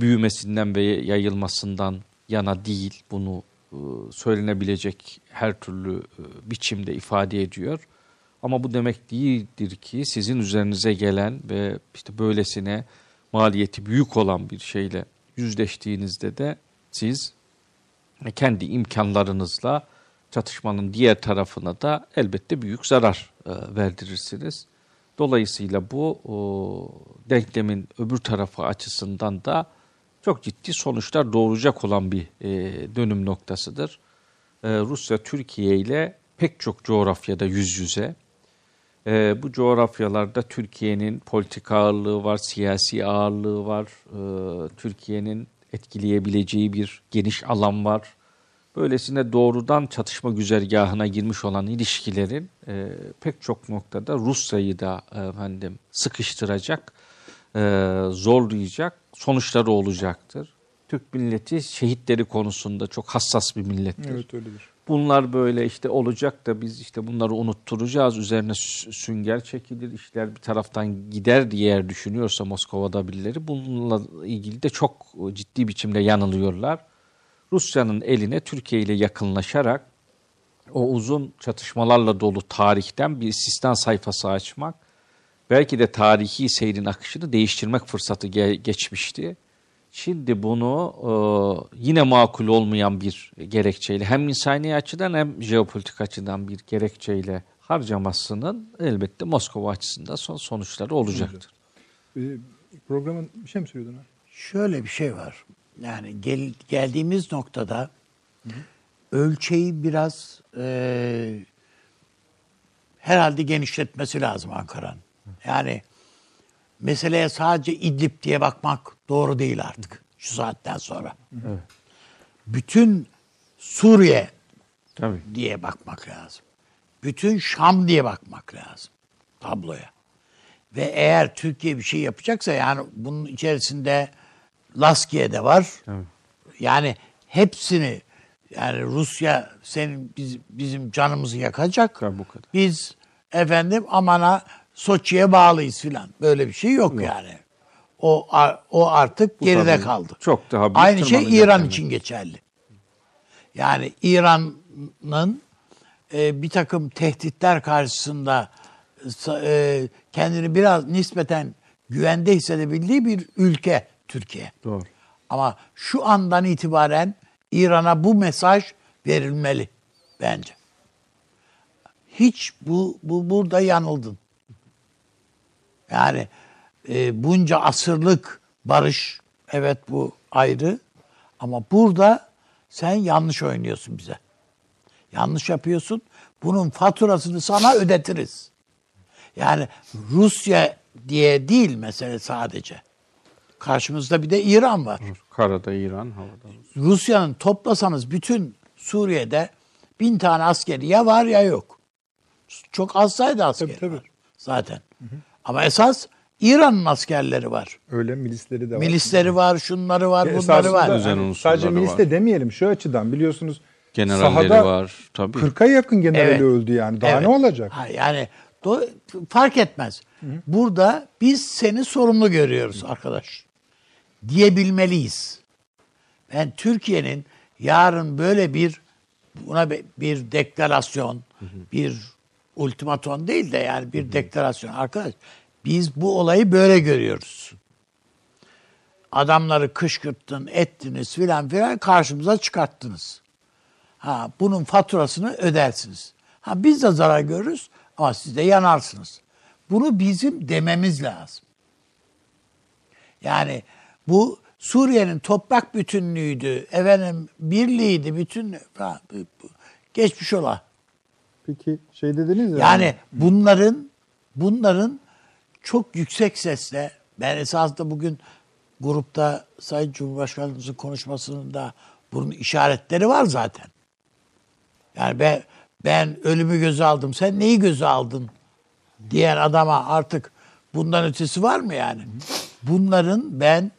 büyümesinden ve yayılmasından yana değil. Bunu e, söylenebilecek her türlü e, biçimde ifade ediyor. Ama bu demek değildir ki sizin üzerinize gelen ve işte böylesine maliyeti büyük olan bir şeyle yüzleştiğinizde de siz kendi imkanlarınızla çatışmanın diğer tarafına da elbette büyük zarar e, verdirirsiniz. Dolayısıyla bu denklemin öbür tarafı açısından da çok ciddi sonuçlar doğuracak olan bir e, dönüm noktasıdır. E, Rusya Türkiye ile pek çok coğrafyada yüz yüze Ee, bu coğrafyalarda Türkiye'nin politik ağırlığı var, siyasi ağırlığı var. Ee, Türkiye'nin etkileyebileceği bir geniş alan var. Böylesine doğrudan çatışma güzergahına girmiş olan ilişkilerin e, pek çok noktada Rusya'yı da e, efendim sıkıştıracak, e, zorlayacak sonuçları olacaktır. Türk milleti şehitleri konusunda çok hassas bir millettir. Evet öyledir. Bunlar böyle işte olacak da biz işte bunları unutturacağız. Üzerine sü- sünger çekilir, işler bir taraftan gider diye düşünüyorsa Moskova'da birileri bununla ilgili de çok ciddi biçimde yanılıyorlar. Rusya'nın eline Türkiye ile yakınlaşarak o uzun çatışmalarla dolu tarihten bir istisna sayfası açmak, belki de tarihi seyrin akışını değiştirmek fırsatı ge- geçmişti. Şimdi bunu e, yine makul olmayan bir gerekçeyle hem insani açıdan hem jeopolitik açıdan bir gerekçeyle harcamasının elbette Moskova açısından son sonuçları olacaktır. Ee, programın bir şey mi söylüyordun? ha? Şöyle bir şey var. Yani gel, geldiğimiz noktada ölçeği biraz e, herhalde genişletmesi lazım Ankara'nın. Yani meseleye sadece İdlib diye bakmak doğru değil artık şu saatten sonra. Bütün Suriye Tabii. diye bakmak lazım. Bütün Şam diye bakmak lazım tabloya. Ve eğer Türkiye bir şey yapacaksa yani bunun içerisinde Laskiye de var. Yani hepsini yani Rusya senin biz, bizim canımızı yakacak. Tabii bu kadar. Biz efendim amana Soçi'ye bağlıyız filan. Böyle bir şey yok, yani. O o artık geride tabii kaldı. çok daha büyük Aynı şey İran yani. için geçerli. Yani İran'ın e, bir takım tehditler karşısında e, kendini biraz nispeten güvende hissedebildiği bir ülke Türkiye. Doğru. Ama şu andan itibaren İran'a bu mesaj verilmeli bence. Hiç bu, bu burada yanıldın. Yani e, bunca asırlık barış evet bu ayrı ama burada sen yanlış oynuyorsun bize. Yanlış yapıyorsun. Bunun faturasını sana ödetiriz. Yani Rusya diye değil mesele sadece. Karşımızda bir de İran var. Karada İran, havada Rusya. Rusya'nın toplasanız bütün Suriye'de bin tane askeri ya var ya yok. Çok az sayıda askeri Tabii, tabii. var zaten. Ama esas İran'ın askerleri var. Öyle milisleri de var. Milisleri var, şunları var, Ve bunları var. unsurları sadece milis de demeyelim şu açıdan biliyorsunuz Generalleri sahada var. Tabii. 40'a yakın generali Evet. öldü yani. Daha Evet. ne olacak? Ha, yani do- fark etmez. Burada biz seni sorumlu görüyoruz arkadaş. Diyebilmeliyiz. Ben Türkiye'nin yarın böyle bir buna bir deklarasyon, bir ultimaton değil de yani bir deklarasyon arkadaş. Biz bu olayı böyle görüyoruz. Adamları kışkırttın, ettiniz filan filan karşımıza çıkarttınız. Ha, bunun faturasını ödersiniz. Ha, biz de zarar görürüz ama siz de yanarsınız. Bunu bizim dememiz lazım. Yani bu Suriye'nin toprak bütünlüğüydü, efendim birliğiydi, bütün geçmiş ola. Peki şey dediniz ya. Yani bunların bunların çok yüksek sesle ben esasında bugün grupta Sayın Cumhurbaşkanımızın konuşmasında bunun işaretleri var zaten. Yani ben ben ölümü göze aldım. Sen neyi göze aldın? diyen adama artık bundan ötesi var mı yani? Bunların ben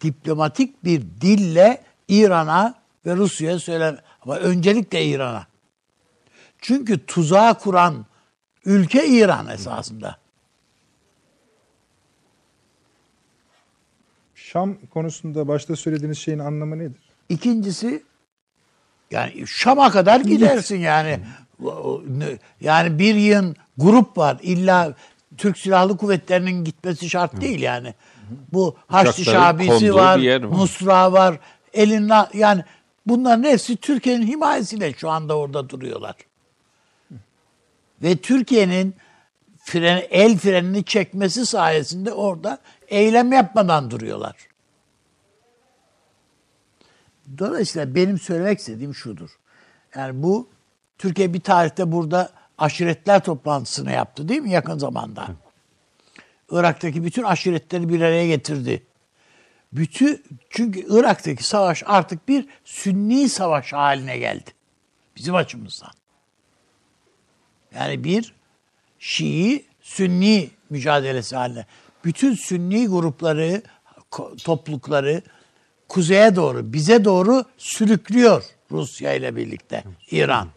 diplomatik bir dille İran'a ve Rusya'ya söylem ama öncelikle İran'a. Çünkü tuzağı kuran ülke İran esasında. Şam konusunda başta söylediğiniz şeyin anlamı nedir? İkincisi yani Şam'a kadar gidersin yani. Yani bir yığın grup var. İlla Türk Silahlı Kuvvetleri'nin gitmesi şart değil yani. Bu Haçlı Şabisi var, var. Nusra var, Elina yani bunların hepsi Türkiye'nin himayesiyle şu anda orada duruyorlar. Ve Türkiye'nin fren, el frenini çekmesi sayesinde orada eylem yapmadan duruyorlar. Dolayısıyla benim söylemek istediğim şudur. Yani bu Türkiye bir tarihte burada aşiretler toplantısını yaptı değil mi yakın zamanda? Irak'taki bütün aşiretleri bir araya getirdi. Bütün çünkü Irak'taki savaş artık bir sünni savaş haline geldi. Bizim açımızdan. Yani bir Şii Sünni mücadelesi haline. Bütün Sünni grupları, toplulukları kuzeye doğru, bize doğru sürüklüyor Rusya ile birlikte İran.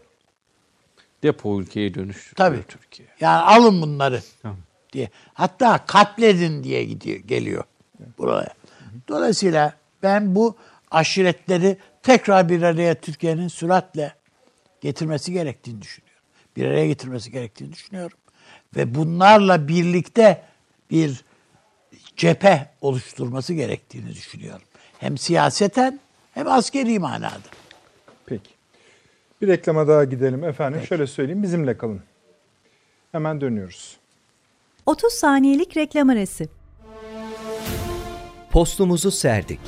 Depo ülkeye dönüştürüyor Tabii. Türkiye. Yani alın bunları Tamam. diye. Hatta katledin diye gidiyor, geliyor buraya. Dolayısıyla ben bu aşiretleri tekrar bir araya Türkiye'nin süratle getirmesi gerektiğini düşünüyorum. Bir araya getirmesi gerektiğini düşünüyorum. Ve bunlarla birlikte bir cephe oluşturması gerektiğini düşünüyorum. Hem siyaseten hem askeri manada. Peki. Bir reklama daha gidelim efendim. Şöyle söyleyeyim bizimle kalın. Hemen dönüyoruz. 30 saniyelik reklam arası. Postumuzu serdik.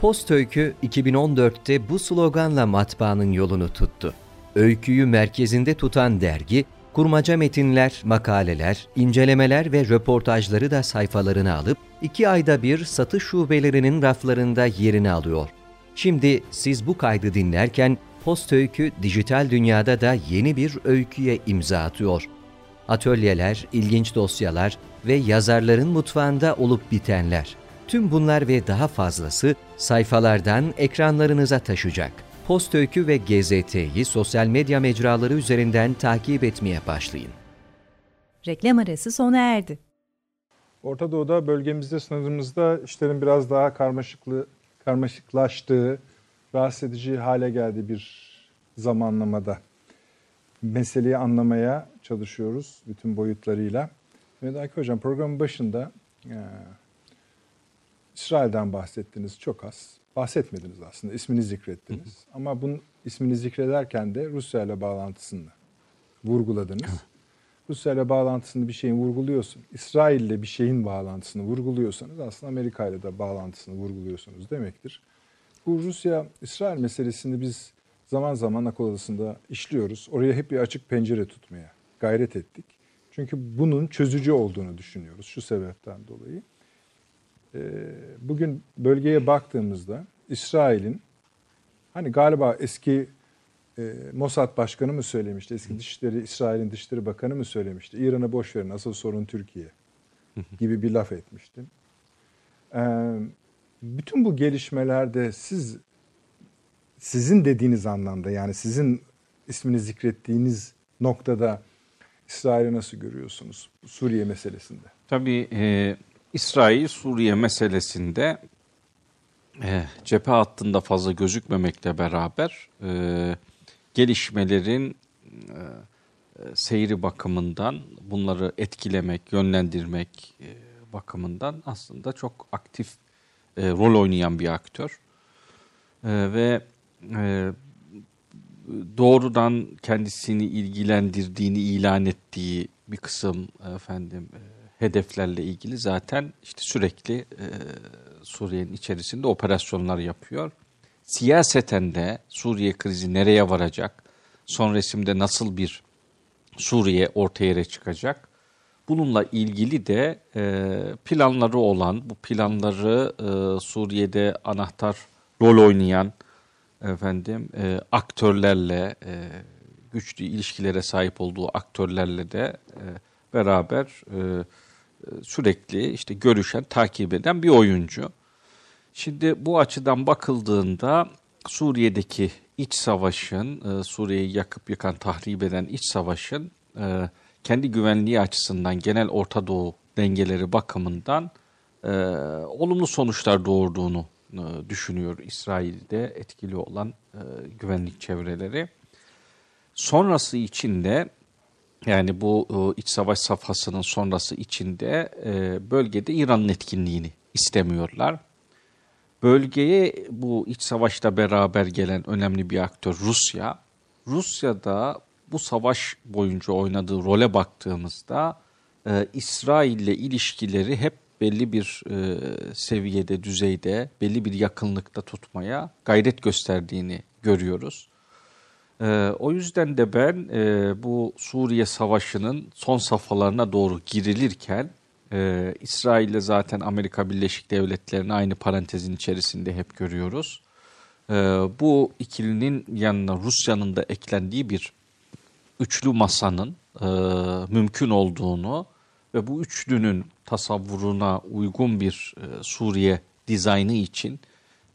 Post Öykü 2014'te bu sloganla matbaanın yolunu tuttu. Öyküyü merkezinde tutan dergi, kurmaca metinler, makaleler, incelemeler ve röportajları da sayfalarına alıp iki ayda bir satış şubelerinin raflarında yerini alıyor. Şimdi siz bu kaydı dinlerken Post Öykü dijital dünyada da yeni bir öyküye imza atıyor. Atölyeler, ilginç dosyalar ve yazarların mutfağında olup bitenler. Tüm bunlar ve daha fazlası sayfalardan ekranlarınıza taşacak. Post Öykü ve GZT'yi sosyal medya mecraları üzerinden takip etmeye başlayın. Reklam arası sona erdi. Orta Doğu'da bölgemizde sınırımızda işlerin biraz daha karmaşıklı karmaşıklaştığı, rahatsız edici hale geldiği bir zamanlamada meseleyi anlamaya çalışıyoruz bütün boyutlarıyla. Mehmet Akif Hocam programın başında e, İsrail'den bahsettiniz çok az. Bahsetmediniz aslında, ismini zikrettiniz. Ama bunun ismini zikrederken de Rusya ile bağlantısını vurguladınız. Rusya ile bağlantısını bir şeyin vurguluyorsun. İsrail ile bir şeyin bağlantısını vurguluyorsanız aslında Amerika ile de bağlantısını vurguluyorsunuz demektir. Bu Rusya-İsrail meselesini biz zaman zaman akıl odasında işliyoruz. Oraya hep bir açık pencere tutmaya gayret ettik. Çünkü bunun çözücü olduğunu düşünüyoruz şu sebepten dolayı. Ee, bugün bölgeye baktığımızda İsrail'in hani galiba eski e, Mossad Başkanı mı söylemişti, eski Dışişleri İsrail'in Dışişleri Bakanı mı söylemişti, İran'a boş verin asıl sorun Türkiye gibi bir laf etmişti. Ee, bütün bu gelişmelerde siz sizin dediğiniz anlamda yani sizin ismini zikrettiğiniz noktada İsrail'i nasıl görüyorsunuz Suriye meselesinde? Tabii e, İsrail-Suriye meselesinde e, cephe hattında fazla gözükmemekle beraber e, gelişmelerin e, seyri bakımından bunları etkilemek, yönlendirmek bakımından aslında çok aktif rol oynayan bir aktör. Ve doğrudan kendisini ilgilendirdiğini ilan ettiği bir kısım efendim hedeflerle ilgili zaten işte sürekli e, Suriye'nin içerisinde operasyonlar yapıyor. Siyaseten de Suriye krizi nereye varacak? Son resimde nasıl bir Suriye ortaya yere çıkacak? Bununla ilgili de e, planları olan, bu planları e, Suriye'de anahtar rol oynayan efendim e, aktörlerle e, güçlü ilişkilere sahip olduğu aktörlerle de e, beraber e, sürekli işte görüşen, takip eden bir oyuncu. Şimdi bu açıdan bakıldığında Suriye'deki iç savaşın, e, Suriye'yi yakıp yıkan, tahrip eden iç savaşın e, kendi güvenliği açısından genel Orta Doğu dengeleri bakımından e, olumlu sonuçlar doğurduğunu düşünüyor İsrail'de etkili olan güvenlik çevreleri. Sonrası içinde yani bu e, iç savaş safhasının sonrası içinde e, bölgede İran'ın etkinliğini istemiyorlar. Bölgeye bu iç savaşla beraber gelen önemli bir aktör Rusya. Rusya'da bu savaş boyunca oynadığı role baktığımızda e, İsrail ile ilişkileri hep belli bir seviyede, düzeyde, belli bir yakınlıkta tutmaya gayret gösterdiğini görüyoruz. Ee, o yüzden de ben e, bu Suriye Savaşı'nın son safhalarına doğru girilirken e, İsrail'le zaten Amerika Birleşik Devletleri'ni aynı parantezin içerisinde hep görüyoruz. E, bu ikilinin yanına Rusya'nın da eklendiği bir üçlü masanın e, mümkün olduğunu ve bu üçlünün tasavvuruna uygun bir e, Suriye dizaynı için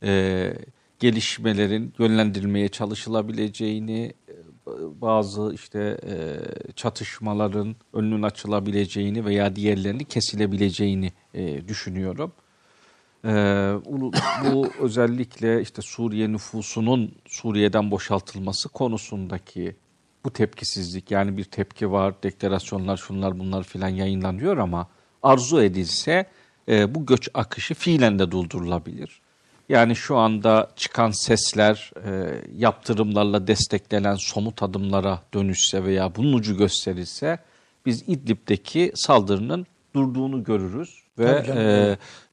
e, gelişmelerin yönlendirilmeye çalışılabileceğini, e, bazı işte e, çatışmaların önünün açılabileceğini veya diğerlerini kesilebileceğini e, düşünüyorum. Bu, özellikle işte Suriye nüfusunun Suriye'den boşaltılması konusundaki bu tepkisizlik yani bir tepki var, deklarasyonlar şunlar bunlar filan yayınlanıyor ama arzu edilse bu göç akışı fiilen de durdurulabilir. Yani şu anda çıkan sesler e, yaptırımlarla desteklenen somut adımlara dönüşse veya bunun ucu gösterilse biz İdlib'deki saldırının durduğunu görürüz ve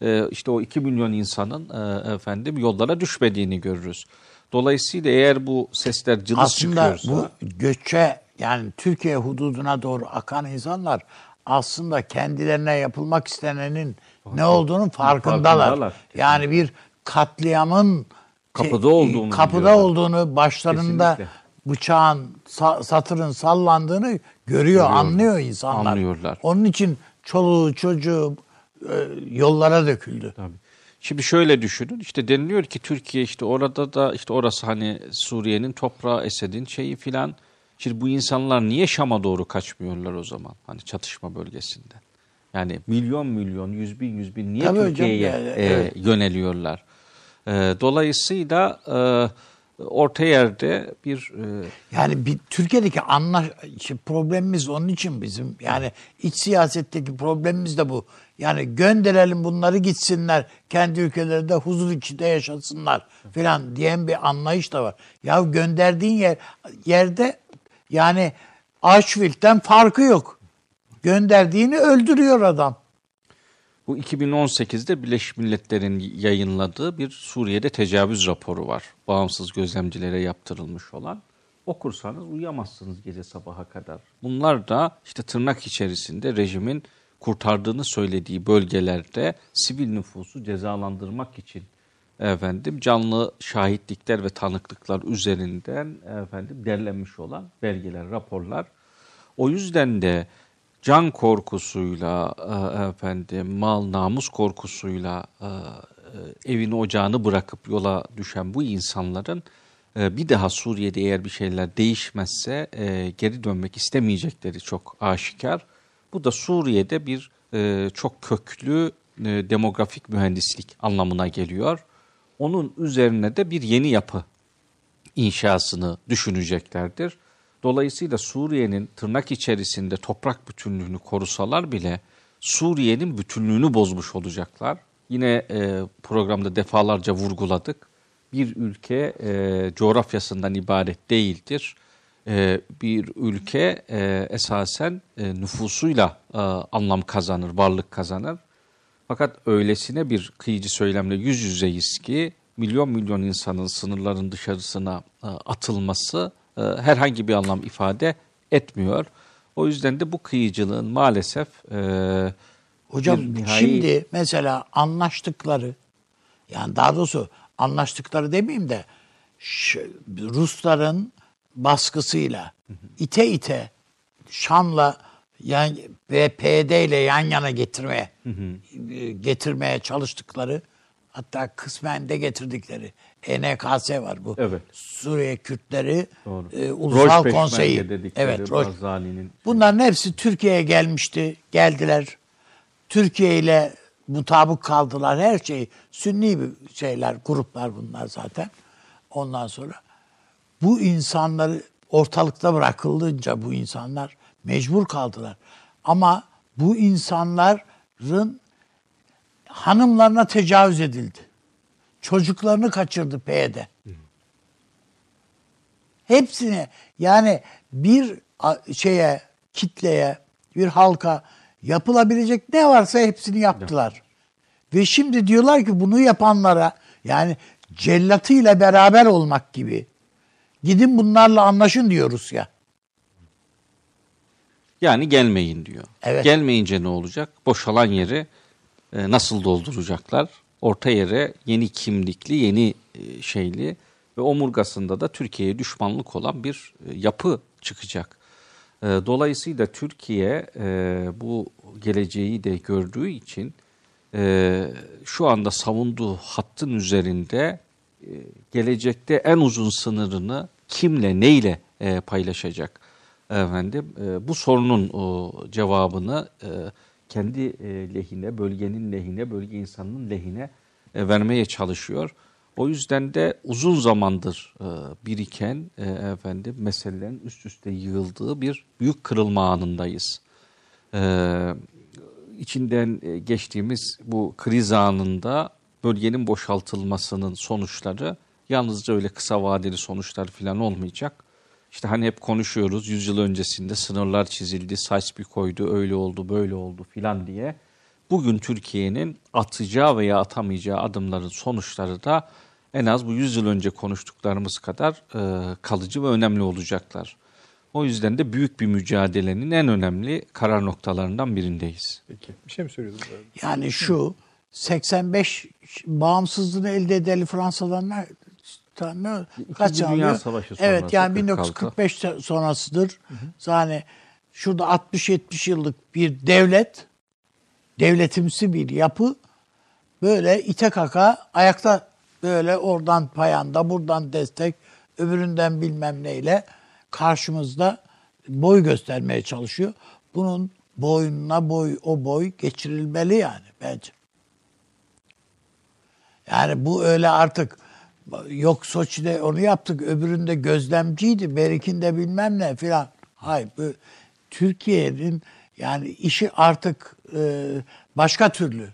e, e, işte o 2 milyon insanın e, efendim yollara düşmediğini görürüz. Dolayısıyla eğer bu sesler cılız aslında çıkıyorsa bu göçe yani Türkiye hududuna doğru akan insanlar aslında kendilerine yapılmak istenenin ne olduğunun farkındalar. Farkındalar. Yani bir katliamın Kapıda olduğunu kapıda olduğunu, başlarında Kesinlikle. bıçağın, sa- satırın sallandığını görüyor, anlıyor insanlar. Anlıyorlar. Onun için çoluğu çocuğu e, yollara döküldü. Tabii. Şimdi şöyle düşünün işte deniliyor ki Türkiye işte orada da işte orası hani Suriye'nin toprağı Esed'in şeyi filan. Şimdi bu insanlar niye Şam'a doğru kaçmıyorlar o zaman hani çatışma bölgesinde? Yani milyon milyon yüz bin yüz bin niye Tabii hocam, Türkiye'ye yani, e, evet. yöneliyorlar? E, dolayısıyla e, orta yerde bir e, Yani bir Türkiye'deki anlaş işte problemimiz onun için bizim yani iç siyasetteki problemimiz de bu. Yani gönderelim bunları gitsinler kendi ülkelerinde huzur içinde yaşasınlar filan diyen bir anlayış da var. Ya gönderdiğin yer yerde yani Auschwitz'ten farkı yok. Gönderdiğini öldürüyor adam. Bu 2018'de Birleşmiş Milletler'in yayınladığı bir Suriye'de tecavüz raporu var. Bağımsız gözlemcilere yaptırılmış olan. Okursanız uyuyamazsınız gece sabaha kadar. Bunlar da işte tırnak içerisinde rejimin kurtardığını söylediği bölgelerde sivil nüfusu cezalandırmak için efendim canlı şahitlikler ve tanıklıklar üzerinden efendim derlenmiş olan belgeler, raporlar. O yüzden de can korkusuyla e, efendim mal namus korkusuyla e, e, evini ocağını bırakıp yola düşen bu insanların e, bir daha Suriye'de eğer bir şeyler değişmezse e, geri dönmek istemeyecekleri çok aşikar. Bu da Suriye'de bir çok köklü demografik mühendislik anlamına geliyor. Onun üzerine de bir yeni yapı inşasını düşüneceklerdir. Dolayısıyla Suriye'nin tırnak içerisinde toprak bütünlüğünü korusalar bile Suriye'nin bütünlüğünü bozmuş olacaklar. Yine e, programda defalarca vurguladık. Bir ülke e, coğrafyasından ibaret değildir. E, bir ülke e, esasen e, nüfusuyla e, anlam kazanır, varlık kazanır. Fakat öylesine bir kıyıcı söylemle yüz yüzeyiz ki milyon milyon insanın sınırların dışarısına e, atılması e, herhangi bir anlam ifade etmiyor. O yüzden de bu kıyıcılığın maalesef e, Hocam nihai- şimdi mesela anlaştıkları yani daha doğrusu anlaştıkları demeyeyim de Rusların baskısıyla ite ite Şam'la yan, ve PD ile yan yana getirmeye e, getirmeye çalıştıkları hatta kısmen de getirdikleri ENKS var bu. Evet. Suriye Kürtleri Doğru. e, Ulusal Rojpeşmerge Konseyi. Evet, Roj- Bunların hepsi Türkiye'ye gelmişti. Geldiler. Türkiye ile mutabık kaldılar. Her şey sünni bir şeyler, gruplar bunlar zaten. Ondan sonra bu insanları ortalıkta bırakılınca bu insanlar mecbur kaldılar. Ama bu insanların hanımlarına tecavüz edildi. Çocuklarını kaçırdı PYD. Hepsine yani bir şeye, kitleye, bir halka yapılabilecek ne varsa hepsini yaptılar. Ve şimdi diyorlar ki bunu yapanlara yani cellatıyla beraber olmak gibi Gidin bunlarla anlaşın diyor Rusya. Yani gelmeyin diyor. Evet. Gelmeyince ne olacak? Boşalan yeri e, nasıl dolduracaklar? Orta yere yeni kimlikli, yeni e, şeyli ve omurgasında da Türkiye'ye düşmanlık olan bir e, yapı çıkacak. E, dolayısıyla Türkiye bu geleceği de gördüğü için şu anda savunduğu hattın üzerinde gelecekte en uzun sınırını kimle neyle paylaşacak efendim bu sorunun cevabını kendi e, lehine bölgenin lehine bölge insanının lehine e, vermeye çalışıyor. O yüzden de uzun zamandır e, biriken efendim meselelerin üst üste yığıldığı bir büyük kırılma anındayız. İçinden geçtiğimiz bu kriz anında bölgenin boşaltılmasının sonuçları yalnızca öyle kısa vadeli sonuçlar falan olmayacak. İşte hani hep konuşuyoruz 100 yıl öncesinde sınırlar çizildi, saç bir koydu, öyle oldu, böyle oldu filan diye. Bugün Türkiye'nin atacağı veya atamayacağı adımların sonuçları da en az bu 100 yıl önce konuştuklarımız kadar e, kalıcı ve önemli olacaklar. O yüzden de büyük bir mücadelenin en önemli karar noktalarından birindeyiz. Peki. Bir şey mi söylüyordun? Yani şu 85 bağımsızlığını elde edeli Fransa'dan ne kaç Dünya? Savaşı Evet sonrası, yani 46. 1945 sonrasıdır. Yani şurada 60-70 yıllık bir devlet, devletimsi bir yapı böyle ite kaka ayakta böyle oradan payanda buradan destek öbüründen bilmem neyle karşımızda boy göstermeye çalışıyor. Bunun boynuna boy o boy geçirilmeli yani bence. Yani bu öyle artık yok Soçi'de onu yaptık öbüründe gözlemciydi berikinde bilmem ne filan. Hayır bu Türkiye'nin yani işi artık e, başka türlü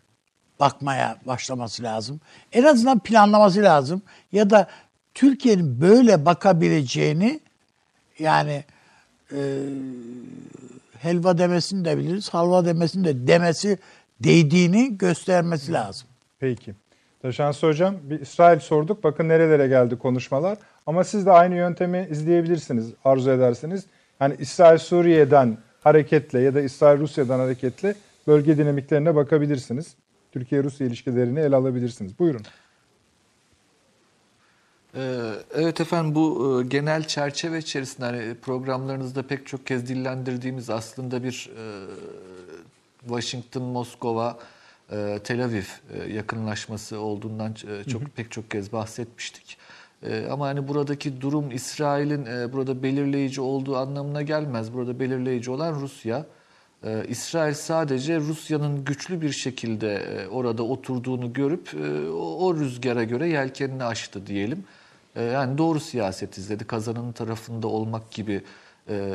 bakmaya başlaması lazım. En azından planlaması lazım. Ya da Türkiye'nin böyle bakabileceğini yani e, helva demesini de biliriz, halva demesini de demesi değdiğini göstermesi lazım. Peki. Taşansı Hocam bir İsrail sorduk. Bakın nerelere geldi konuşmalar. Ama siz de aynı yöntemi izleyebilirsiniz arzu ederseniz. Yani İsrail Suriye'den hareketle ya da İsrail Rusya'dan hareketle bölge dinamiklerine bakabilirsiniz. Türkiye-Rusya ilişkilerini ele alabilirsiniz. Buyurun. Ee, Evet efendim bu e, genel çerçeve içerisinde hani programlarınızda pek çok kez dillendirdiğimiz aslında bir e, Washington, Moskova, e, Tel Aviv e, yakınlaşması olduğundan e, çok pek çok kez bahsetmiştik. E, Ama hani buradaki durum İsrail'in e, burada belirleyici olduğu anlamına gelmez. Burada belirleyici olan Rusya. İsrail sadece Rusya'nın güçlü bir şekilde e, orada oturduğunu görüp e, o, o rüzgara göre yelkenini açtı diyelim. E, yani doğru siyaset izledi. Kazanın tarafında olmak gibi e,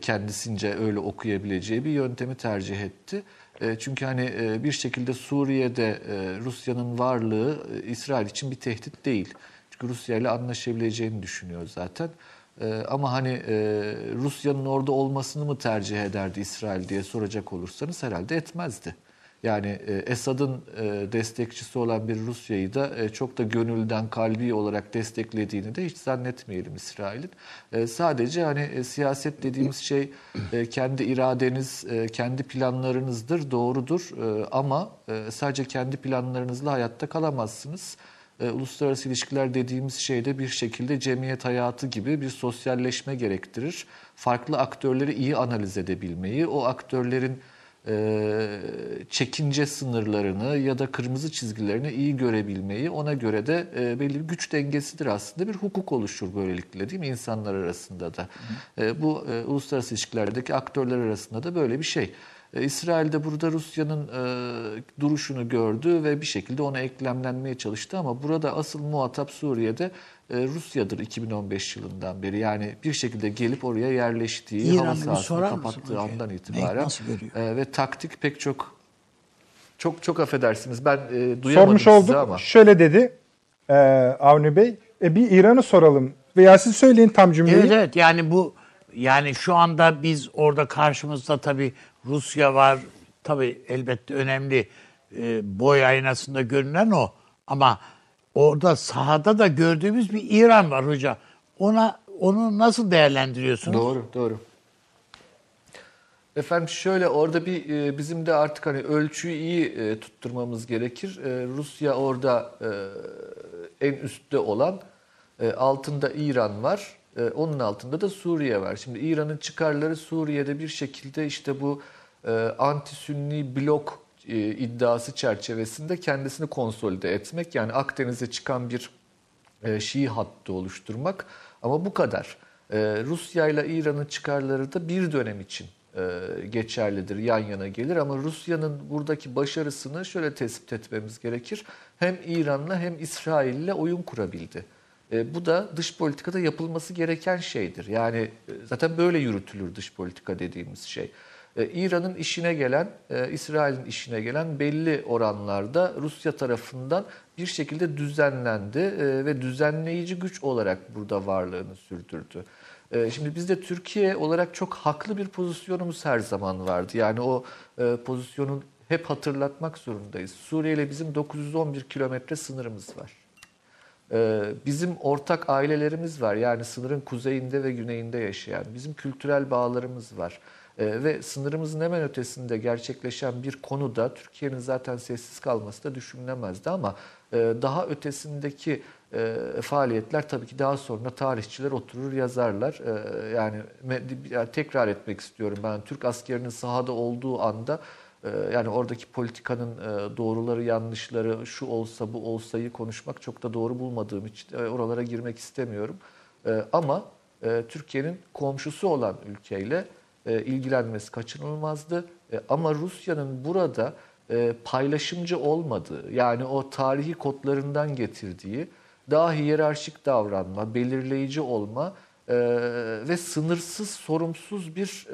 kendisince öyle okuyabileceği bir yöntemi tercih etti. E, çünkü hani e, bir şekilde Suriye'de e, Rusya'nın varlığı İsrail için bir tehdit değil. Çünkü Rusya ile anlaşabileceğini düşünüyor zaten. Ama hani Rusya'nın orada olmasını mı tercih ederdi İsrail diye soracak olursanız herhalde etmezdi. Yani e, Esad'ın e, destekçisi olan bir Rusya'yı da e, çok da gönülden kalbi olarak desteklediğini de hiç zannetmeyelim İsrail'in. Sadece hani siyaset dediğimiz şey kendi iradeniz, kendi planlarınızdır, doğrudur. Ama sadece kendi planlarınızla hayatta kalamazsınız. Uluslararası ilişkiler dediğimiz şeyde bir şekilde cemiyet hayatı gibi bir sosyalleşme gerektirir. Farklı aktörleri iyi analiz edebilmeyi, o aktörlerin e, çekince sınırlarını ya da kırmızı çizgilerini iyi görebilmeyi, ona göre de e, belli bir güç dengesidir aslında. Bir hukuk oluşur böylelikle değil mi insanlar arasında da. E, bu e, uluslararası ilişkilerdeki aktörler arasında da böyle bir şey. E, İsrail de burada Rusya'nın e, duruşunu gördü ve bir şekilde ona eklemlenmeye çalıştı ama burada asıl muhatap Suriye'de Rusya'dır 2015 yılından beri. Yani bir şekilde gelip oraya yerleştiği, İran'ı hava sahasını kapattığı andan itibaren e, ve taktik pek çok çok çok affedersiniz ben e, duyamadım Sormuş olduk. ama. Şöyle dedi e, Avni Bey. E, bir İran'ı soralım. Veya siz söyleyin tam cümleyi. Evet evet yani bu yani şu anda biz orada karşımızda tabii Rusya var. Tabii elbette önemli e, boy aynasında görünen o. Ama orada sahada da gördüğümüz bir İran var hoca. Ona onu nasıl değerlendiriyorsunuz? Doğru, doğru. Efendim şöyle orada bir e, bizim de artık hani ölçüyü iyi e, tutturmamız gerekir. E, Rusya orada en üstte olan altında İran var. Onun altında da Suriye var. Şimdi İran'ın çıkarları Suriye'de bir şekilde işte bu anti-Sünni blok iddiası çerçevesinde kendisini konsolide etmek. Yani Akdeniz'e çıkan bir Şii hattı oluşturmak. Ama bu kadar. Rusya ile İran'ın çıkarları da bir dönem için e, geçerlidir, yan yana gelir. Ama Rusya'nın buradaki başarısını şöyle tespit etmemiz gerekir. Hem İran'la hem İsrail'le oyun kurabildi. E, bu da dış politikada yapılması gereken şeydir. Yani e, zaten böyle yürütülür dış politika dediğimiz şey. İran'ın işine gelen, İsrail'in işine gelen belli oranlarda Rusya tarafından bir şekilde düzenlendi ve düzenleyici güç olarak burada varlığını sürdürdü. Şimdi bizde Türkiye olarak çok haklı bir pozisyonumuz her zaman vardı. Yani o e, pozisyonun hep hatırlatmak zorundayız. Suriye ile bizim 911 kilometre sınırımız var. Bizim ortak ailelerimiz var. Yani sınırın kuzeyinde ve güneyinde yaşayan. Bizim kültürel bağlarımız var. Ee, ve sınırımızın hemen ötesinde gerçekleşen bir konuda Türkiye'nin zaten sessiz kalması da düşünülemezdi ama e, daha ötesindeki e, faaliyetler tabii ki daha sonra tarihçiler oturur yazarlar. E, yani, yani tekrar etmek istiyorum ben Türk askerinin sahada olduğu anda yani oradaki politikanın doğruları yanlışları şu olsa bu olsayı konuşmak çok da doğru bulmadığım için oralara girmek istemiyorum. Ama Türkiye'nin komşusu olan ülkeyle e, ilgilenmesi kaçınılmazdı. E, ama Rusya'nın burada e, paylaşımcı olmadığı yani o tarihi kodlarından getirdiği daha hiyerarşik davranma, belirleyici olma e, ve sınırsız, sorumsuz bir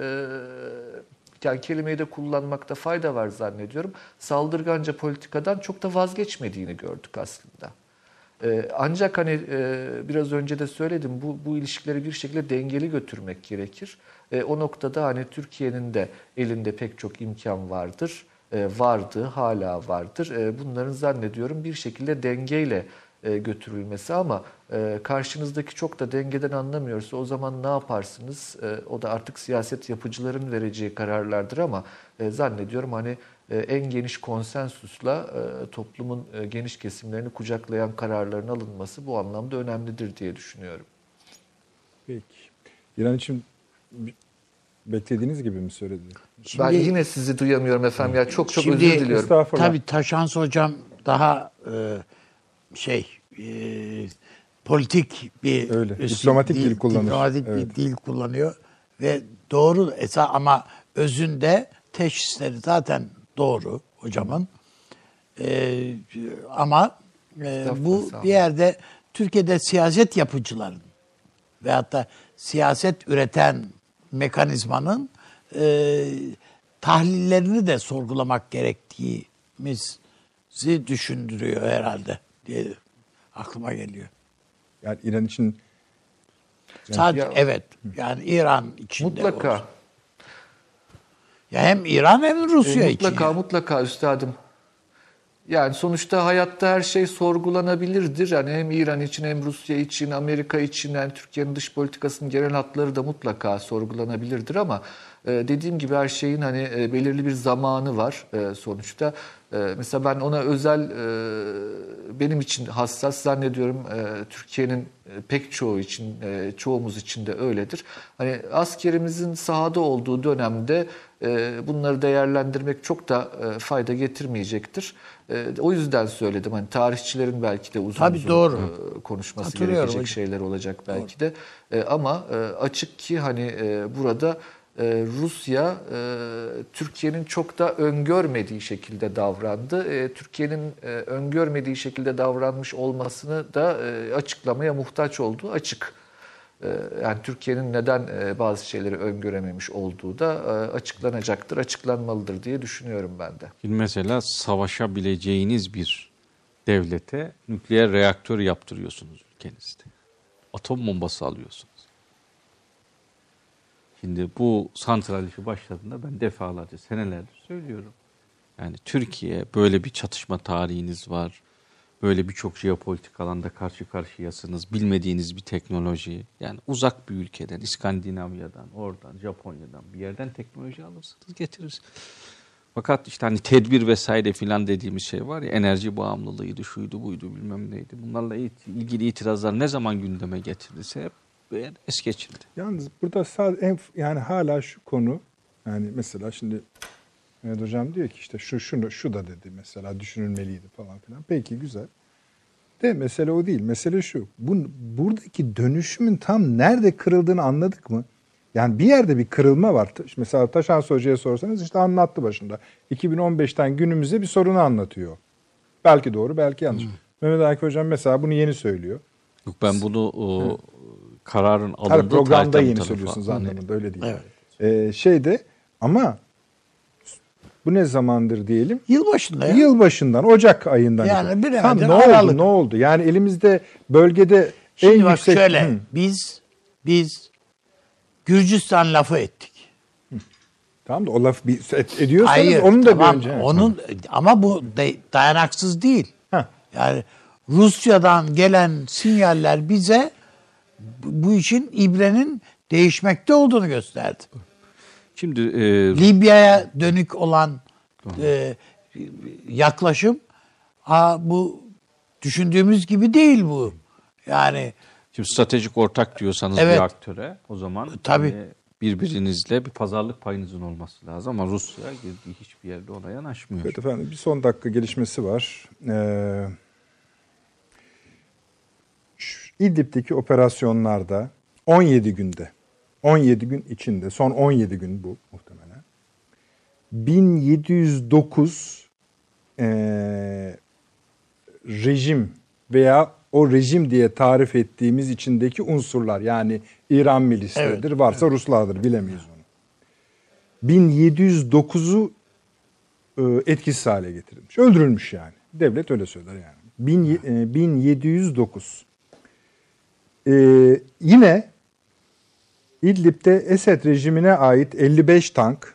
yani kelimeyi de kullanmakta fayda var zannediyorum. Saldırganca politikadan çok da vazgeçmediğini gördük aslında. E, ancak hani e, biraz önce de söyledim bu, bu ilişkileri bir şekilde dengeli götürmek gerekir. E, o noktada hani Türkiye'nin de elinde pek çok imkan vardır. E, vardı, hala vardır. E, bunların zannediyorum bir şekilde dengeyle e, götürülmesi ama e, karşınızdaki çok da dengeden anlamıyorsa o zaman ne yaparsınız? E, o da artık siyaset yapıcıların vereceği kararlardır ama zannediyorum hani en geniş konsensusla toplumun geniş kesimlerini kucaklayan kararların alınması bu anlamda önemlidir diye düşünüyorum. Peki. İran için beklediğiniz gibi mi söyledi? Şimdi, ben yine sizi duyamıyorum efendim. Ya çok çok şimdi, özür diliyorum. Tabii Taşans hocam daha e, şey e, politik bir Öyle. diplomatik dil, dil kullanıyor. Diplomatik evet. bir dil kullanıyor ve doğru esa ama özünde teşhisleri zaten doğru hocamın. E, ama e, bu bir yerde Türkiye'de siyaset yapıcıların veyahut da siyaset üreten mekanizmanın e, tahlillerini de sorgulamak gerektiğimizi düşündürüyor herhalde diye aklıma geliyor. Yani İran için yani, Sadece ya, evet. Yani İran için mutlaka. Olsun. Ya hem İran hem Rusya e, için. Mutlaka mutlaka üstadım. Yani sonuçta hayatta her şey sorgulanabilirdir. Yani hem İran için hem Rusya için, Amerika için yani Türkiye'nin dış politikasının genel hatları da mutlaka sorgulanabilirdir ama dediğim gibi her şeyin hani e, belirli bir zamanı var e, sonuçta. Mesela ben ona özel benim için hassas zannediyorum Türkiye'nin pek çoğu için çoğumuz için de öyledir. Hani askerimizin sahada olduğu dönemde bunları değerlendirmek çok da fayda getirmeyecektir. O yüzden söyledim hani tarihçilerin belki de uzun Tabii uzun doğru. konuşması gerekecek hocam. şeyler olacak belki doğru. de. Ama açık ki hani burada ee, Rusya e, Türkiye'nin çok da öngörmediği şekilde davrandı. E, Türkiye'nin e, öngörmediği şekilde davranmış olmasını da açıklamaya muhtaç olduğu açık. Yani Türkiye'nin neden bazı şeyleri öngörememiş olduğu da açıklanacaktır, açıklanmalıdır diye düşünüyorum ben de. Mesela savaşabileceğiniz bir devlete nükleer reaktör yaptırıyorsunuz ülkenizde. Atom bombası alıyorsunuz. Şimdi bu santral işi başladığında ben defalarca senelerdir söylüyorum. Yani Türkiye böyle bir çatışma tarihiniz var. böyle birçok jeopolitik alanda karşı karşıyasınız. Bilmediğiniz bir teknoloji. Yani uzak bir ülkeden, İskandinavya'dan, oradan, Japonya'dan bir yerden teknoloji alırsınız, getirirsiniz. Fakat işte hani tedbir vesaire filan dediğimiz şey var ya enerji bağımlılığıydı, şuydu buydu bilmem neydi. Bunlarla ilgili itirazlar ne zaman gündeme getirilse hep böyle es geçildi. Yalnız burada sadece en, yani hala şu konu yani mesela şimdi Mehmet Hocam diyor ki işte şu şunu şu da dedi mesela düşünülmeliydi falan filan. Peki güzel. De mesele o değil. Mesele şu. Bu, buradaki dönüşümün tam nerede kırıldığını anladık mı? Yani bir yerde bir kırılma var. Mesela Taşan Hoca'ya sorsanız işte anlattı başında. 2015'ten günümüze bir sorunu anlatıyor. Belki doğru, belki yanlış. Hmm. Mehmet Akif Hocam mesela bunu yeni söylüyor. Yok ben bunu o, kararın alındığı Tabii programda yeni söylüyorsunuz hani, anlamında öyle değil. Evet. Ee, şeyde ama bu ne zamandır diyelim? Yılbaşında ya. Yılbaşından, Ocak ayından. Yani bir Tam ne oldu, ne oldu? Yani elimizde bölgede Şimdi en bak yüksek... şöyle, Hı. biz biz Gürcistan lafı ettik. Tamam da o laf bir ediyorsanız Hayır, onun da tamam, bir önce. Onun ama bu dayanaksız değil. Heh. Yani Rusya'dan gelen sinyaller bize bu işin ibrenin değişmekte olduğunu gösterdi. Şimdi e, Libya'ya dönük olan e, yaklaşım a, bu düşündüğümüz gibi değil bu. Yani Şimdi stratejik ortak diyorsanız evet. bir aktöre o zaman tabii hani birbirinizle bir pazarlık payınızın olması lazım ama Rusya girdiği hiçbir yerde ona yanaşmıyor. Evet efendim bir son dakika gelişmesi var. Ee, İdlib'deki operasyonlarda 17 günde 17 gün içinde son 17 gün bu muhtemelen 1709 e, rejim veya o rejim diye tarif ettiğimiz içindeki unsurlar yani İran milisleridir evet, varsa evet. Ruslardır bilemeyiz onu. 1709'u e, etkisiz hale getirilmiş. Öldürülmüş yani. Devlet öyle söyler yani. Bin, e, 1709. E, yine İdlib'de Esed rejimine ait 55 tank,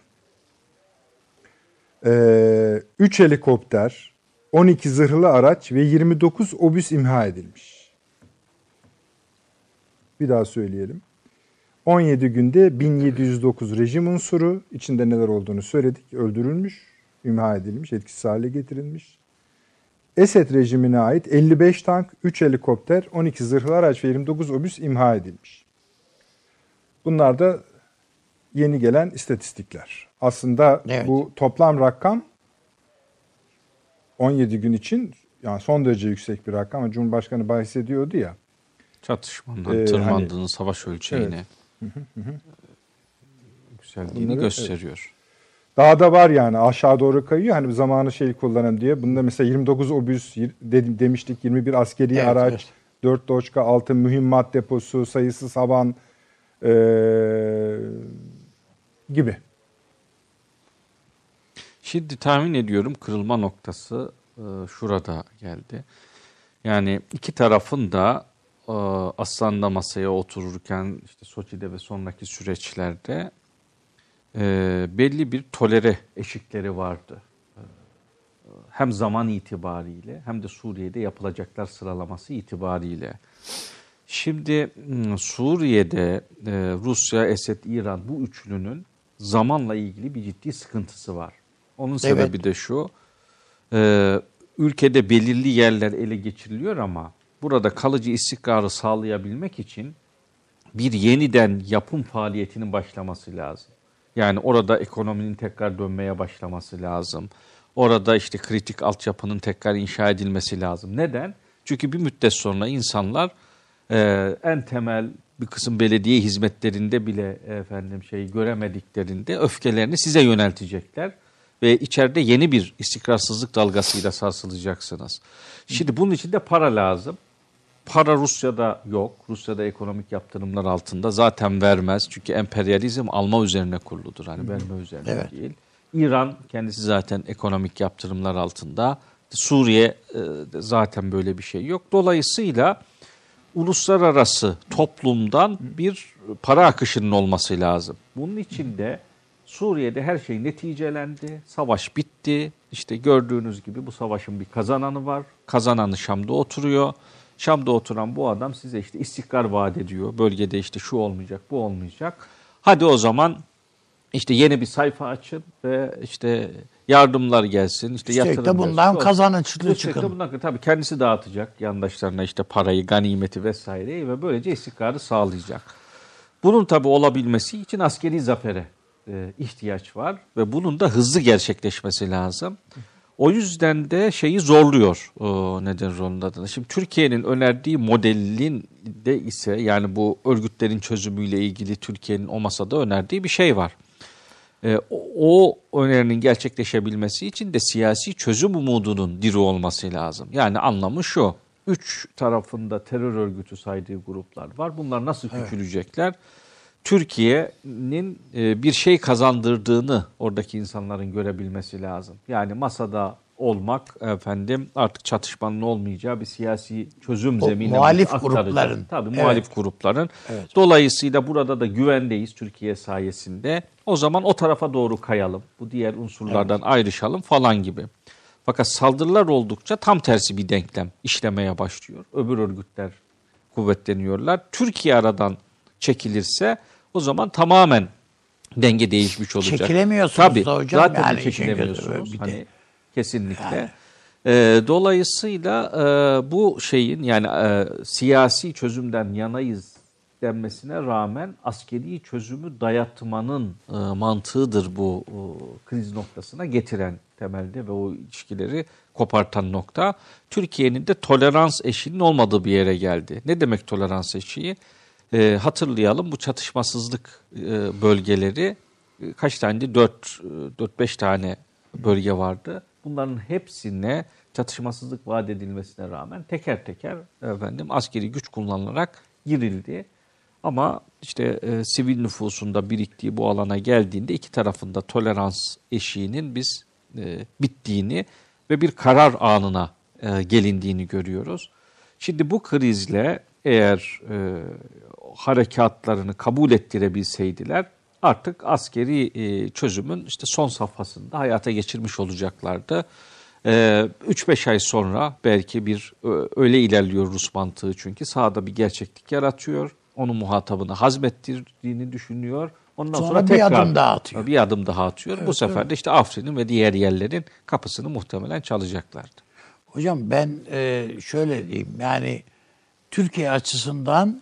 3 e, helikopter, 12 zırhlı araç ve 29 obüs imha edilmiş. Bir daha söyleyelim. 17 günde 1709 rejim unsuru, içinde neler olduğunu söyledik, öldürülmüş, imha edilmiş, etkisiz hale getirilmiş. Esed rejimine ait 55 tank, 3 helikopter, 12 zırhlı araç ve 29 obüs imha edilmiş. Bunlar da yeni gelen istatistikler. Aslında evet. bu toplam rakam 17 gün için yani son derece yüksek bir rakam ama Cumhurbaşkanı bahsediyordu ya. Çatışmanın e, tırmandığını hani, savaş ölçeğini evet. yükseldiğini Bunları, gösteriyor. Evet. Daha da var yani aşağı doğru kayıyor. Hani zamanı şey kullanın diye. Bunda mesela 29 obüs demiştik 21 askeri evet, araç, evet. 4 Doçka, 6 mühimmat deposu, sayısız havan e, gibi. Şimdi tahmin ediyorum kırılma noktası e, şurada geldi. Yani iki tarafın da e, Aslan'da masaya otururken işte Soçi'de ve sonraki süreçlerde e, belli bir tolere eşikleri vardı. Hem zaman itibariyle hem de Suriye'de yapılacaklar sıralaması itibariyle. Şimdi Suriye'de e, Rusya, Esed, İran bu üçlünün zamanla ilgili bir ciddi sıkıntısı var. Onun sebebi evet. de şu, e, ülkede belirli yerler ele geçiriliyor ama burada kalıcı istikrarı sağlayabilmek için bir yeniden yapım faaliyetinin başlaması lazım. Yani orada ekonominin tekrar dönmeye başlaması lazım. Orada işte kritik altyapının tekrar inşa edilmesi lazım. Neden? Çünkü bir müddet sonra insanlar e, en temel bir kısım belediye hizmetlerinde bile efendim şey göremediklerinde öfkelerini size yöneltecekler ve içeride yeni bir istikrarsızlık dalgasıyla sarsılacaksınız. Şimdi bunun için de para lazım. Para Rusya'da yok. Rusya'da ekonomik yaptırımlar altında zaten vermez. Çünkü emperyalizm alma üzerine kuruludur. Hani verme üzerine evet. değil. İran kendisi zaten ekonomik yaptırımlar altında. Suriye e, zaten böyle bir şey yok. Dolayısıyla uluslararası toplumdan bir para akışının olması lazım. Bunun için de Suriye'de her şey neticelendi. Savaş bitti. İşte gördüğünüz gibi bu savaşın bir kazananı var. Kazananı Şam'da oturuyor. Şam'da oturan bu adam size işte istikrar vaat ediyor. Bölgede işte şu olmayacak, bu olmayacak. Hadi o zaman işte yeni bir sayfa açın ve işte yardımlar gelsin. işte Üstelik de bundan kazançlı Üstelik de çıkın. bundan tabii kendisi dağıtacak yandaşlarına işte parayı, ganimeti vesaireyi ve böylece istikrarı sağlayacak. Bunun tabii olabilmesi için askeri zafere e, ihtiyaç var ve bunun da hızlı gerçekleşmesi lazım. O yüzden de şeyi zorluyor o neden adına. Şimdi Türkiye'nin önerdiği modelin de ise yani bu örgütlerin çözümüyle ilgili Türkiye'nin o masada önerdiği bir şey var. E, o, önerinin gerçekleşebilmesi için de siyasi çözüm umudunun diri olması lazım. Yani anlamı şu. Üç tarafında terör örgütü saydığı gruplar var. Bunlar nasıl küçülecekler? Türkiye'nin e, bir şey kazandırdığını oradaki insanların görebilmesi lazım. Yani masada olmak efendim artık çatışmanın olmayacağı bir siyasi çözüm O zeminine muhalif aktaracak. grupların. Tabii Evet. muhalif grupların. Dolayısıyla burada da güvendeyiz Türkiye sayesinde. O zaman o tarafa doğru kayalım. Bu diğer unsurlardan ayrışalım falan gibi. Fakat saldırılar oldukça tam tersi bir denklem işlemeye başlıyor. Öbür örgütler kuvvetleniyorlar. Türkiye aradan çekilirse o zaman tamamen denge değişmiş olacak. Çekilemiyorsunuz Tabii, da hocam. Zaten Yani çekilemiyorsunuz. bir de. Hani kesinlikle. Ee, dolayısıyla e, bu şeyin yani e, siyasi çözümden yanayız denmesine rağmen askeri çözümü dayatmanın e, mantığıdır bu e, kriz noktasına getiren temelde ve o ilişkileri kopartan nokta. Türkiye'nin de tolerans eşiğinin olmadığı bir yere geldi. Ne demek tolerans eşiği? E, hatırlayalım bu çatışmasızlık e, bölgeleri e, kaç tane? 4 4-5 tane bölge vardı. Bunların hepsine çatışmasızlık vaat edilmesine rağmen teker teker efendim askeri güç kullanılarak girildi. Ama işte e, sivil nüfusunda biriktiği bu alana geldiğinde iki tarafında tolerans eşiğinin biz e, bittiğini ve bir karar anına e, gelindiğini görüyoruz. Şimdi bu krizle eğer e, harekatlarını kabul ettirebilseydiler artık askeri e, çözümün işte son safhasında hayata geçirmiş olacaklardı. 3-5 ay sonra belki bir ö- öyle ilerliyor Rus mantığı çünkü sahada bir gerçeklik yaratıyor. Onu muhatabını hazmettirdiğini düşünüyor. Ondan sonra, Sonra bir tekrar adım daha atıyor. Bir adım daha atıyor. Bu sefer de işte Afrin'in ve diğer yerlerin kapısını muhtemelen çalacaklardı. Hocam ben e, şöyle diyeyim yani Türkiye açısından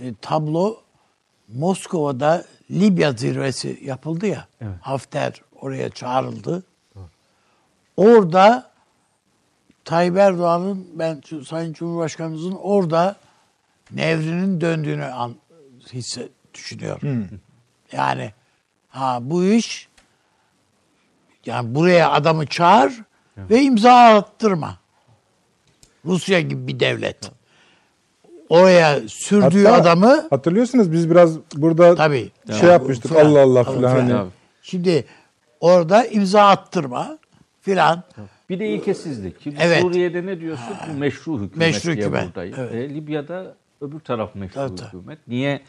e, tablo Moskova'da Libya zirvesi yapıldı ya. Hafter oraya çağrıldı. Orada Tayyip Erdoğan'ın ben Sayın Cumhurbaşkanımızın orada nevrinin döndüğünü an, hisse düşünüyorum. Yani ha bu iş yani buraya adamı çağır ve imza attırma. Rusya gibi bir devlet. Oraya sürdüğü Hatta adamı hatırlıyorsunuz biz biraz burada tabii şey yapmıştık Filan. Allah Allah filan hani. Tabii. Şimdi orada imza attırma filan. Bir de ilkesizlik. Şimdi Evet. Suriye'de ne diyorsun? Bu meşru hükümet Meşru diye hükümet, buradayım. evet. E, Libya'da öbür taraf meşru Tabii, tabii. hükümet. Niye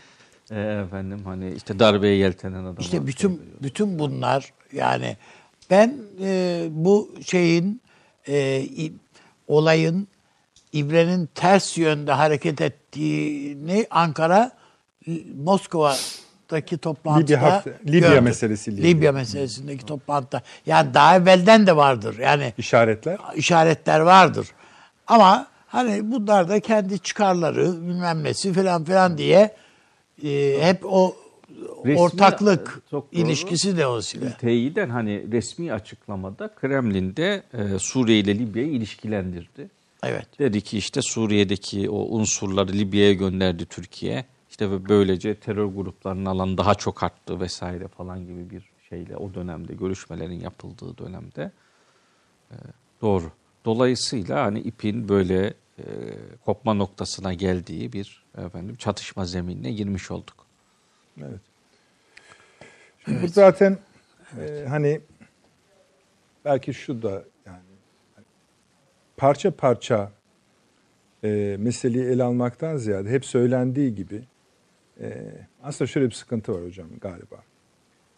e, efendim hani işte darbeye yeltenen adam. İşte bütün bütün bunlar yani ben e, bu şeyin e, olayın İbre'nin ters yönde hareket ettiğini Ankara Moskova'daki toplantıda Libya Libya gördü. meselesiyle Libya meselesindeki toplantıda. Yani daha evvelden de vardır. Yani işaretler. işaretler vardır. Ama hani bunlar da kendi çıkarları bilmem nesi falan filan diye e, hep o Resmi- ortaklık çok doğru. ilişkisi de o silah. Teyiden hani resmi açıklamada Kremlin'de e, Suriye ile Libya'yı ilişkilendirdi. Evet. Dedi ki işte Suriye'deki o unsurları Libya'ya gönderdi Türkiye. İşte ve böylece terör gruplarının alanı daha çok arttı vesaire falan gibi bir şeyle o dönemde görüşmelerin yapıldığı dönemde e, doğru. Dolayısıyla hani ipin böyle e, kopma noktasına geldiği bir efendim çatışma zeminine girmiş olduk. Evet. Şimdi Bu zaten e, hani belki şu da parça parça e, meseleyi ele almaktan ziyade hep söylendiği gibi e, aslında şöyle bir sıkıntı var hocam galiba.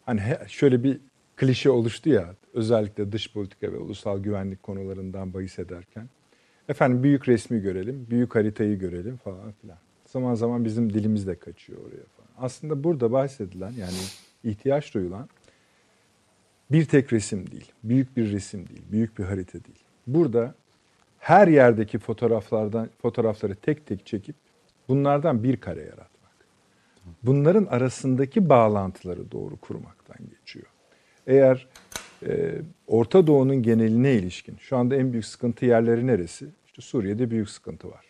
hani he- şöyle bir klişe oluştu ya özellikle dış politika ve ulusal güvenlik konularından bahis ederken. Efendim büyük resmi görelim, büyük haritayı görelim falan filan. Zaman zaman bizim dilimiz de kaçıyor oraya falan. Aslında burada bahsedilen yani ihtiyaç duyulan bir tek resim değil, büyük bir resim değil, büyük bir harita değil. Burada her yerdeki fotoğraflardan fotoğrafları tek tek çekip bunlardan bir kare yaratmak. Bunların arasındaki bağlantıları doğru kurmaktan geçiyor. Eğer e, Orta Doğu'nun geneline ilişkin şu anda en büyük sıkıntı yerleri neresi? İşte Suriye'de büyük sıkıntı var.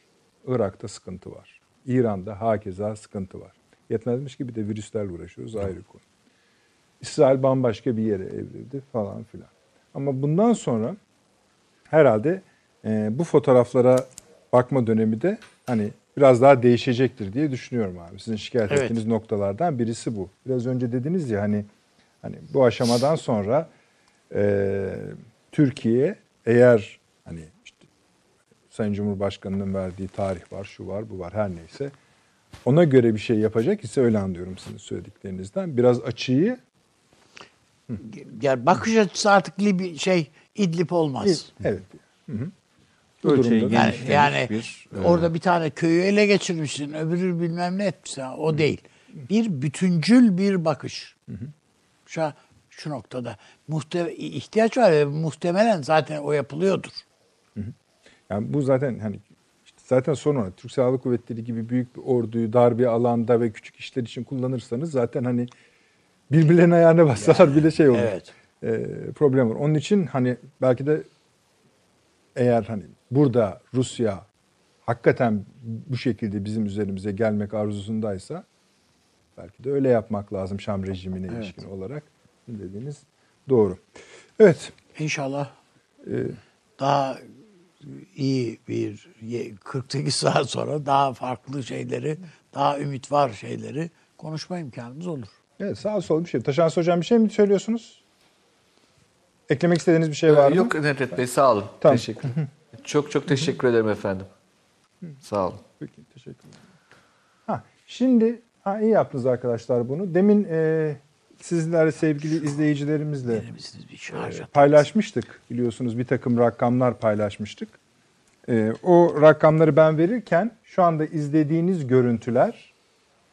Irak'ta sıkıntı var. İran'da hakeza sıkıntı var. Yetmezmiş gibi de virüslerle uğraşıyoruz ayrı konu. İsrail bambaşka bir yere evrildi falan filan. Ama bundan sonra herhalde e, bu fotoğraflara bakma dönemi de hani biraz daha değişecektir diye düşünüyorum abi. Sizin şikayet Evet. ettiğiniz noktalardan birisi bu. Biraz önce dediniz ya hani hani bu aşamadan sonra e, Türkiye eğer hani işte Sayın Cumhurbaşkanı'nın verdiği tarih var, şu var, bu var her neyse ona göre bir şey yapacak ise öyle anlıyorum sizin söylediklerinizden. Biraz açıyı Yani bakış açısı artık Libi, şey İdlib olmaz. evet. Hı hı. Bu Ölçeği durumda- Yani, yani bir, e, orada bir tane köyü ele geçirmişsin, öbürü bilmem ne etmişsin. O değil. Bir bütüncül bir bakış. Şu, şu noktada muhte ihtiyaç var ve muhtemelen zaten o yapılıyordur. Yani bu zaten hani işte zaten son olarak Türk Silahlı Kuvvetleri gibi büyük bir orduyu dar bir alanda ve küçük işler için kullanırsanız zaten hani birbirlerinin ayağına bassalar bile şey olur. Evet. Ee, problem var. Onun için hani belki de eğer hani burada Rusya hakikaten bu şekilde bizim üzerimize gelmek arzusundaysa belki de öyle yapmak lazım Şam rejimine ilişkin olarak dediğiniz doğru. Evet. İnşallah e, daha iyi bir ye- 48 saat sonra daha farklı şeyleri, daha ümit var şeyleri konuşma imkanımız olur. Evet sağ sol bir şey. Taşans Hocam bir şey mi söylüyorsunuz? Eklemek istediğiniz bir şey var mı? Ee, Yok Nedret Bey sağ olun. Tamam. Teşekkür. çok çok teşekkür ederim efendim. Sağ olun. Peki teşekkür ederim. Ha, şimdi ha, iyi yaptınız arkadaşlar bunu. Demin e, sizler sevgili izleyicilerimizle e, paylaşmıştık biliyorsunuz bir takım rakamlar paylaşmıştık. E, o rakamları ben verirken şu anda izlediğiniz görüntüler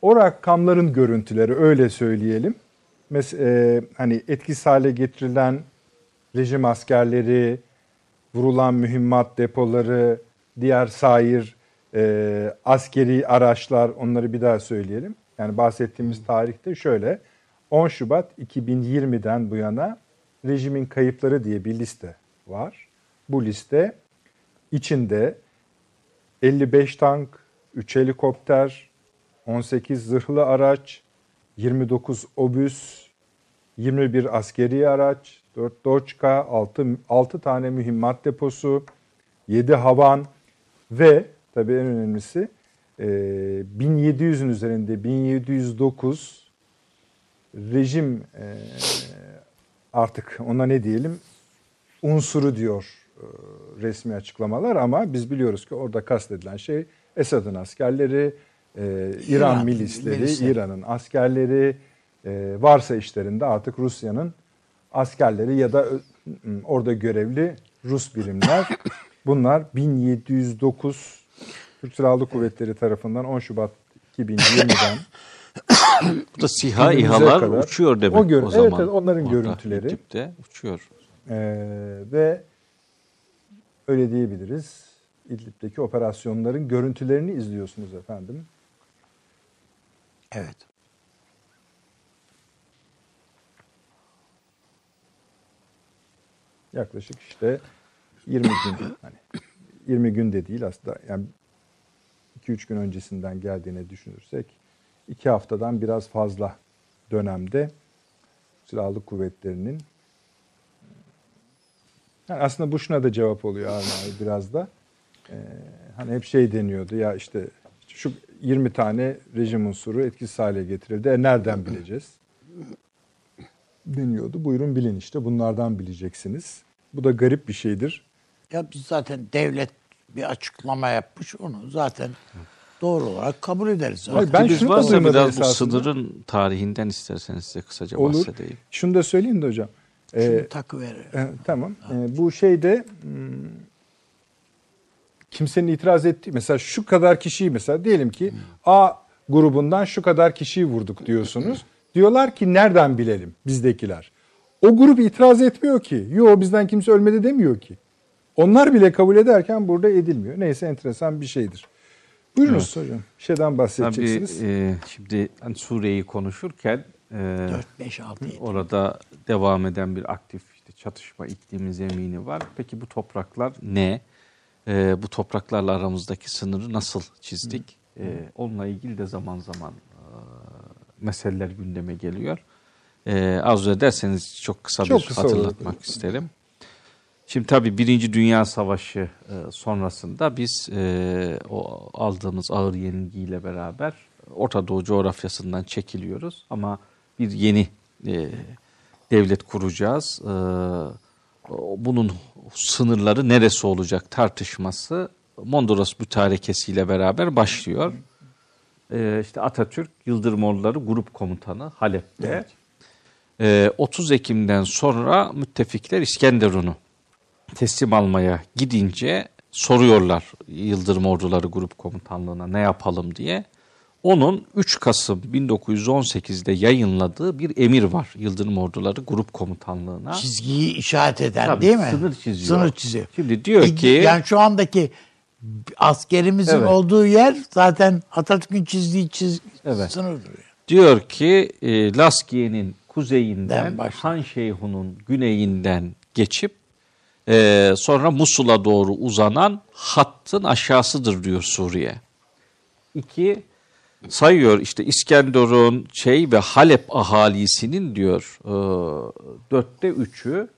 o rakamların görüntüleri öyle söyleyelim. Mes e, hani etkisiz hale getirilen rejim askerleri, vurulan mühimmat depoları, diğer sair e, askeri araçlar onları bir daha söyleyelim. Yani bahsettiğimiz tarihte şöyle 10 Şubat 2020'den bu yana rejimin kayıpları diye bir liste var. Bu liste içinde 55 tank, 3 helikopter, 18 zırhlı araç, 29 obüs, 21 askeri araç, 4 Doçka, 6, 6 tane mühimmat deposu, 7 havan ve tabii en önemlisi e, 1700'ün üzerinde 1709 rejim e, artık ona ne diyelim unsuru diyor e, resmi açıklamalar ama biz biliyoruz ki orada kastedilen şey Esad'ın askerleri, e, İran, İran milisleri, milisleri. İran'ın askerleri, e, varsa işlerinde artık Rusya'nın askerleri ya da ö- m, orada görevli Rus birimler. Bunlar 1709 Türk Silahlı Kuvvetleri tarafından 10 Şubat 2020'den Bu da SİHA İHA'lar kadar uçuyor demek o gör- o evet, zaman. evet, onların Orada, görüntüleri. İdlib'de uçuyor. Ee, ve öyle diyebiliriz. İdlib'deki operasyonların görüntülerini izliyorsunuz efendim. Evet. Yaklaşık işte 20 gün hani 20 gün de değil aslında yani 2-3 gün öncesinden geldiğini düşünürsek 2 haftadan biraz fazla dönemde silahlı kuvvetlerinin yani aslında bu şuna da cevap oluyor abi biraz da. Ee, hani hep şey deniyordu ya işte şu 20 tane rejim unsuru etkisiz hale getirildi. E nereden bileceğiz? Deniyordu. Buyurun bilin işte bunlardan bileceksiniz. Bu da garip bir şeydir. Ya biz zaten devlet bir açıklama yapmış onu zaten doğru olarak kabul ederiz. Hayır, ben şunu da varsa duymadım biraz bu esasında. sınırın tarihinden isterseniz size kısaca Olur. bahsedeyim. Şunu da söyleyeyim de hocam. Şunu Ee, takı verir. e, tamam. Ee, bu şeyde hmm, kimsenin itiraz ettiği mesela şu kadar kişiyi mesela diyelim ki A grubundan şu kadar kişiyi vurduk diyorsunuz. Diyorlar ki nereden bilelim bizdekiler. O grup itiraz etmiyor ki. Yo bizden kimse ölmedi demiyor ki. Onlar bile kabul ederken burada edilmiyor. Neyse enteresan bir şeydir. Buyurunuz hocam. Bir şeyden Tabii bahsedeceksiniz. e, şimdi hani Suriye'yi konuşurken e, 4, 5, 6, 7. orada devam eden bir aktif işte çatışma iklimi zemini var. Peki bu topraklar ne? E, bu topraklarla aramızdaki sınırı nasıl çizdik? E, onunla ilgili de zaman zaman e, meseleler gündeme geliyor. E, arzu ederseniz çok kısa Çok bir kısa olur. hatırlatmak isterim. Şimdi tabii Birinci Dünya Savaşı e, sonrasında biz e, o aldığımız ağır yenilgiyle beraber Orta Doğu coğrafyasından çekiliyoruz. Ama bir yeni e, devlet kuracağız. E, bunun sınırları neresi olacak tartışması Mondros Mütarekesi beraber başlıyor. E, işte Atatürk Yıldırımoğulları Grup Komutanı Halep'te. E, 30 Ekim'den sonra müttefikler İskenderun'u teslim almaya gidince soruyorlar Yıldırım Orduları Grup Komutanlığı'na ne yapalım diye. Onun 3 Kasım 1918'de yayınladığı bir emir var Yıldırım Orduları Grup Komutanlığı'na. Çizgiyi işaret eden Tabii, değil mi? sınır çiziyor. Sınır çiziyor. Şimdi diyor E, ki Yani şu andaki askerimizin Evet. olduğu yer zaten Atatürk'ün çizdiği çiz Evet. sınırdır. diyor ki e, Laskiye'nin kuzeyinden. Han Şeyhun'un güneyinden geçip e, sonra Musul'a doğru uzanan hattın aşağısıdır diyor Suriye. İki sayıyor işte İskenderun şey ve Halep ahalisinin diyor e, dörtte üçü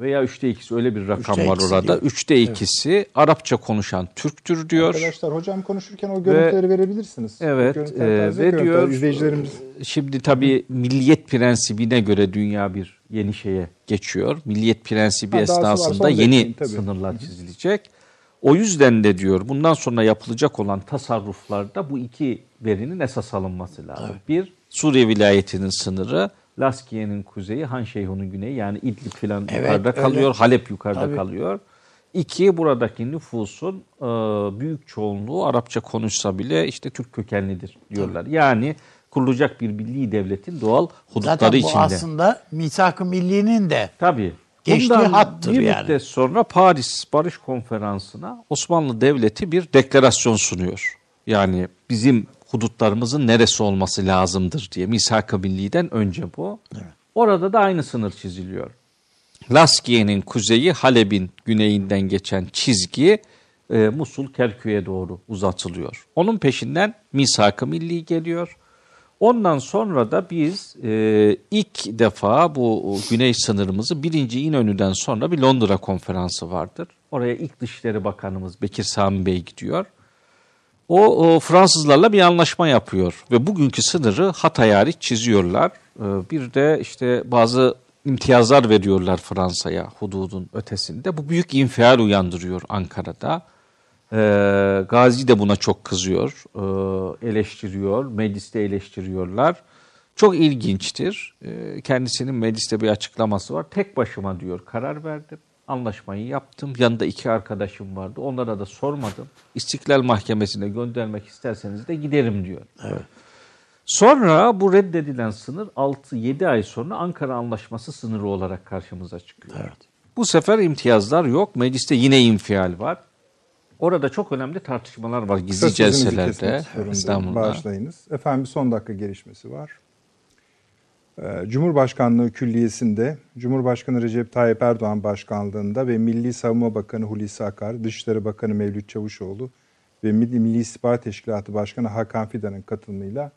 veya üçte ikisi öyle bir rakam Üçte var ikisi orada. diyor. Üçte ikisi Arapça konuşan Türktür diyor. Arkadaşlar hocam konuşurken o görüntüleri verebilirsiniz. Evet e, ve görüntüler, diyor izleyicilerimiz şimdi tabii milliyet prensibine göre dünya bir yeni şeye geçiyor. Milliyet prensibi Ha, esnasında son yeni tabii. sınırlar çizilecek. O yüzden de diyor bundan sonra yapılacak olan tasarruflarda bu iki verinin esas alınması lazım. Bir Suriye vilayetinin sınırı, Laskiye'nin kuzeyi, Han Şeyhun'un güneyi yani İdlib filan Evet, yukarıda öyle. kalıyor, Halep yukarıda Tabii. kalıyor. İki, buradaki nüfusun e, büyük çoğunluğu Arapça konuşsa bile işte Türk kökenlidir diyorlar. Yani kurulacak bir milli devletin doğal hudutları Zaten bu içinde. aslında misak-ı milli'nin de Tabii. Geçtiği Bundan hattır bir yani. müddet sonra Paris Barış Konferansı'na Osmanlı Devleti bir deklarasyon sunuyor. Yani bizim hudutlarımızın neresi olması lazımdır diye. Misak-ı Milli'den önce bu. Orada da aynı sınır çiziliyor. Laskiye'nin kuzeyi Halep'in güneyinden geçen çizgi e, Musul Kerkük'e doğru uzatılıyor. Onun peşinden Misak-ı Milli geliyor. Ondan sonra da biz e, ilk defa bu güney sınırımızı birinci İnönü'den sonra bir Londra konferansı vardır. Oraya ilk Dışişleri Bakanımız Bekir Sami Bey gidiyor. O, o Fransızlarla bir anlaşma yapıyor ve bugünkü sınırı Hatay çiziyorlar. Ee, Bir de işte bazı imtiyazlar veriyorlar Fransa'ya hududun ötesinde. Bu büyük infial uyandırıyor Ankara'da. Ee, Gazi de buna çok kızıyor, ee, eleştiriyor, mecliste eleştiriyorlar. Çok ilginçtir. Ee, kendisinin mecliste bir açıklaması var. Tek başıma diyor karar verdim. Anlaşmayı yaptım. Yanında iki arkadaşım vardı. Onlara da sormadım. İstiklal Mahkemesi'ne göndermek isterseniz de giderim diyor. Sonra bu reddedilen sınır 6-7 ay sonra Ankara Anlaşması sınırı olarak karşımıza çıkıyor. Bu sefer imtiyazlar yok. Mecliste yine infial var. Orada çok önemli tartışmalar var gizli Kısa celselerde. İstanbul'da. Bağışlayınız. Efendim bir son dakika gelişmesi var. Cumhurbaşkanlığı Külliyesi'nde Cumhurbaşkanı Recep Tayyip Erdoğan başkanlığında ve Milli Savunma Bakanı Hulusi Akar, Dışişleri Bakanı Mevlüt Çavuşoğlu ve Milli, İstihbarat Teşkilatı Başkanı Hakan Fidan'ın katılımıyla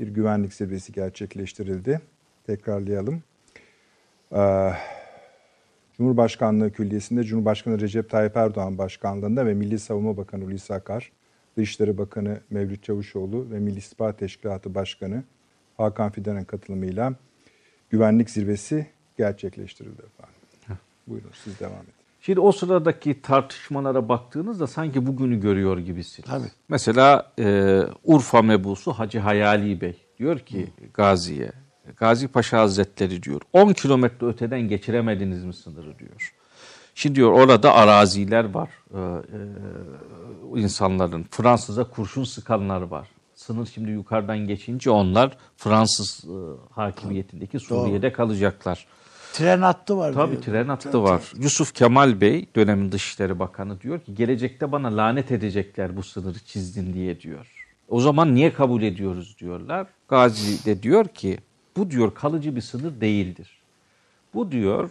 bir güvenlik zirvesi gerçekleştirildi. Tekrarlayalım. Cumhurbaşkanlığı Külliyesi'nde Cumhurbaşkanı Recep Tayyip Erdoğan başkanlığında ve Milli Savunma Bakanı Hulusi Akar, Dışişleri Bakanı Mevlüt Çavuşoğlu ve Milli İstihbarat Teşkilatı Başkanı Hakan Fidan'ın katılımıyla güvenlik zirvesi gerçekleştirildi efendim. Buyurun siz devam edin. Şimdi o sıradaki tartışmalara baktığınızda sanki bugünü görüyor gibisiniz. Tabii. Mesela e, Urfa mebusu Hacı Hayali Bey diyor ki Gazi'ye, Gazi Paşa Hazretleri diyor 10 kilometre öteden geçiremediniz mi sınırı diyor. Şimdi diyor orada araziler var e, e, insanların. Fransız'a kurşun sıkanlar var. Sınır şimdi yukarıdan geçince onlar Fransız e, hakimiyetindeki Suriye'de kalacaklar. Tren hattı var. Tabii diyor. tren hattı var. Yusuf Kemal Bey dönemin Dışişleri Bakanı diyor ki gelecekte bana lanet edecekler bu sınırı çizdin diye diyor. O zaman niye kabul ediyoruz diyorlar. Gazi de diyor ki bu diyor kalıcı bir sınır değildir. Bu diyor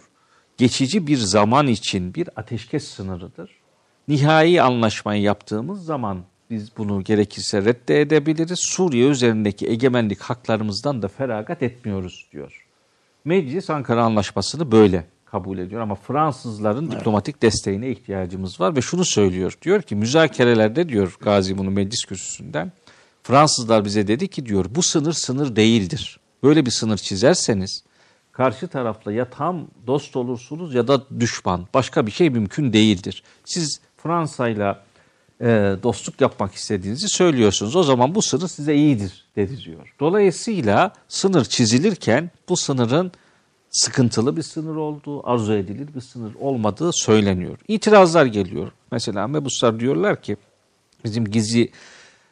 geçici bir zaman için bir ateşkes sınırıdır. Nihai anlaşmayı yaptığımız zaman biz bunu gerekirse reddedebiliriz. Suriye üzerindeki egemenlik haklarımızdan da feragat etmiyoruz diyor. Meclis Ankara Anlaşması'nı böyle kabul ediyor ama Fransızların diplomatik desteğine ihtiyacımız var ve şunu söylüyor. Diyor ki müzakerelerde diyor Gazi bunu meclis kürsüsünden Fransızlar bize dedi ki diyor bu sınır sınır değildir. Böyle bir sınır çizerseniz karşı tarafla ya tam dost olursunuz ya da düşman. Başka bir şey mümkün değildir. Siz Fransa'yla e, dostluk yapmak istediğinizi söylüyorsunuz. O zaman bu sınır size iyidir dedi diyor. Dolayısıyla sınır çizilirken bu sınırın sıkıntılı bir sınır olduğu, arzu edilir bir sınır olmadığı söyleniyor. İtirazlar geliyor. Mesela mebuslar diyorlar ki bizim gizli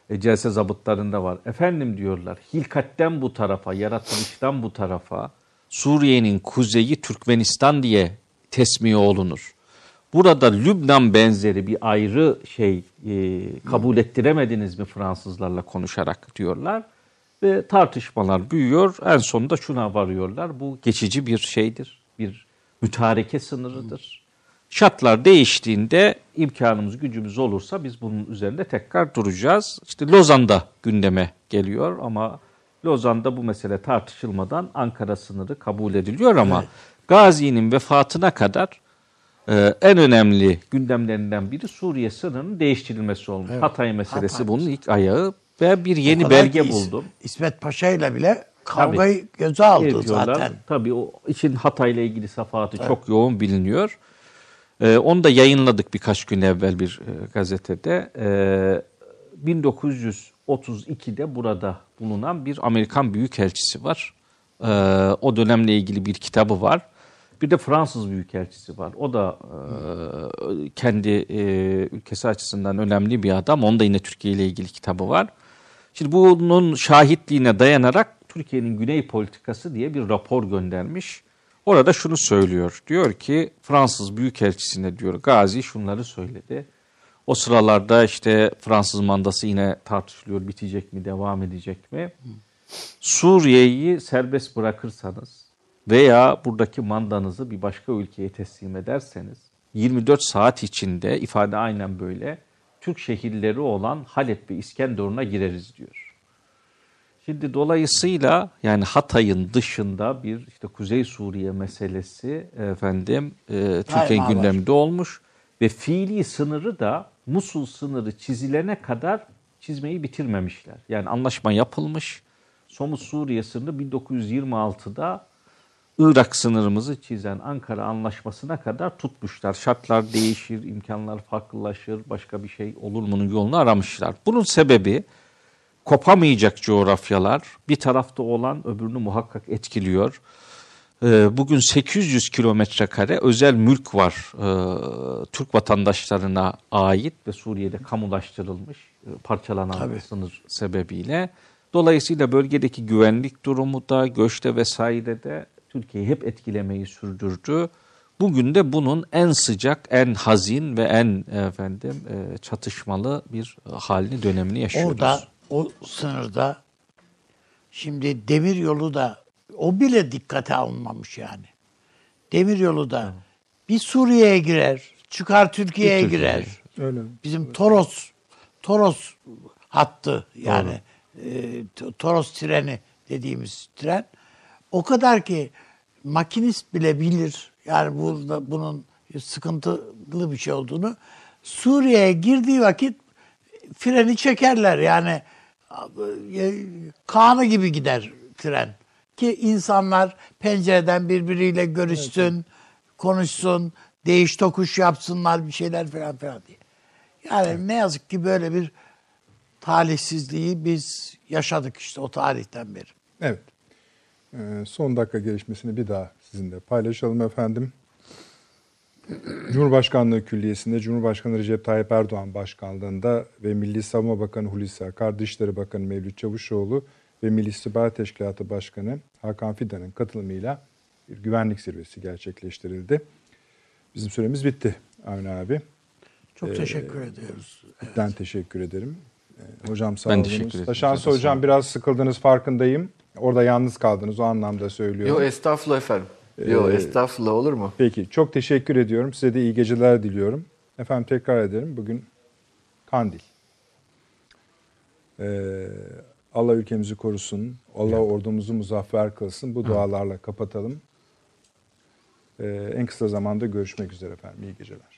e, celse zabıtlarında var. Efendim diyorlar hilkatten bu tarafa, yaratılıştan bu tarafa Suriye'nin kuzeyi Türkmenistan diye tesmiye olunur. Burada Lübnan benzeri bir ayrı şey e, kabul ettiremediniz mi Fransızlarla konuşarak diyorlar. Ve tartışmalar büyüyor. En sonunda şuna varıyorlar. Bu geçici bir şeydir. Bir mütareke sınırıdır. Şartlar değiştiğinde imkanımız gücümüz olursa biz bunun üzerinde tekrar duracağız. İşte Lozan'da gündeme geliyor ama Lozan'da bu mesele tartışılmadan Ankara sınırı kabul ediliyor ama Gazi'nin vefatına kadar ee, en önemli gündemlerinden biri Suriye sınırının değiştirilmesi olmuş. Hatay meselesi Hatay bunun ilk ayağı ve bir yeni belge İs- buldum. İsmet Paşa ile bile kavgayı göze aldı Ediyorlar. zaten. Tabii o için Hatay ile ilgili safahatı çok yoğun biliniyor. Ee, onu da yayınladık birkaç gün evvel bir e, gazetede. Ee, 1932'de burada bulunan bir Amerikan büyükelçisi var. Ee, o dönemle ilgili bir kitabı var. Bir de Fransız büyükelçisi var. O da e, kendi e, ülkesi açısından önemli bir adam. Onun da yine Türkiye ile ilgili kitabı var. Şimdi bunun şahitliğine dayanarak Türkiye'nin güney politikası diye bir rapor göndermiş. Orada şunu söylüyor. Diyor ki Fransız büyükelçisine diyor Gazi şunları söyledi. O sıralarda işte Fransız mandası yine tartışılıyor. Bitecek mi, devam edecek mi? Suriye'yi serbest bırakırsanız veya buradaki mandanızı bir başka ülkeye teslim ederseniz 24 saat içinde ifade aynen böyle Türk şehirleri olan Halep ve İskenderun'a gireriz diyor. Şimdi dolayısıyla yani Hatay'ın dışında bir işte Kuzey Suriye meselesi efendim e, Türkiye Daima var. gündeminde olmuş ve fiili sınırı da Musul sınırı çizilene kadar çizmeyi bitirmemişler. Yani anlaşma yapılmış. Somut Suriye sınırı 1926'da Irak sınırımızı çizen Ankara Anlaşması'na kadar tutmuşlar. Şartlar değişir, imkanlar farklılaşır, başka bir şey olur mu'nun yolunu aramışlar. Bunun sebebi kopamayacak coğrafyalar bir tarafta olan öbürünü muhakkak etkiliyor. Ee, Bugün 800 kilometre kare özel mülk var ee, Türk vatandaşlarına ait ve Suriye'de kamulaştırılmış e, parçalanan Tabii. sınır sebebiyle. Dolayısıyla bölgedeki güvenlik durumu da göçte vesaire de Türkiye'yi hep etkilemeyi sürdürdü. Bugün de bunun en sıcak, en hazin ve en efendim e, çatışmalı bir halini dönemini yaşıyoruz. Orada o sınırda şimdi demir yolu da o bile dikkate alınmamış yani. Demir yolu da bir Suriye'ye girer, çıkar Türkiye'ye Bir Türkiye'ye. girer. Öyle? Bizim Toros Toros hattı yani e, Toros treni dediğimiz tren o kadar ki makinist bile bilir yani burada bunun sıkıntılı bir şey olduğunu Suriye'ye girdiği vakit freni çekerler yani e, kanı gibi gider tren ki insanlar pencereden birbiriyle görüşsün, konuşsun, değiş tokuş yapsınlar bir şeyler falan falan diye. Yani ne yazık ki böyle bir talihsizliği biz yaşadık işte o tarihten beri. Evet. Ee, son dakika gelişmesini bir daha sizinle paylaşalım efendim. Cumhurbaşkanlığı Külliyesi'nde Cumhurbaşkanı Recep Tayyip Erdoğan başkanlığında ve Milli Savunma Bakanı Hulusi Akar, Dışişleri Bakanı Mevlüt Çavuşoğlu ve Milli İstihbarat Teşkilatı Başkanı Hakan Fidan'ın katılımıyla bir güvenlik zirvesi gerçekleştirildi. Bizim süremiz bitti Avni abi. Çok teşekkür ediyoruz. Ben teşekkür ederim. Ee, Hocam sağ Ben olunuz. teşekkür ederim. Taşansı hocam olun. biraz sıkıldınız farkındayım. Orada yalnız kaldınız o anlamda söylüyorum. Yok estağfurullah efendim. Yok Ee, estağfurullah olur mu? Peki çok teşekkür ediyorum. Size de iyi geceler diliyorum. Efendim tekrar ederim. Bugün Kandil. Ee, Allah ülkemizi korusun. Allah ordumuzu muzaffer kılsın. Bu dualarla kapatalım. Ee, en kısa zamanda görüşmek üzere efendim. İyi geceler.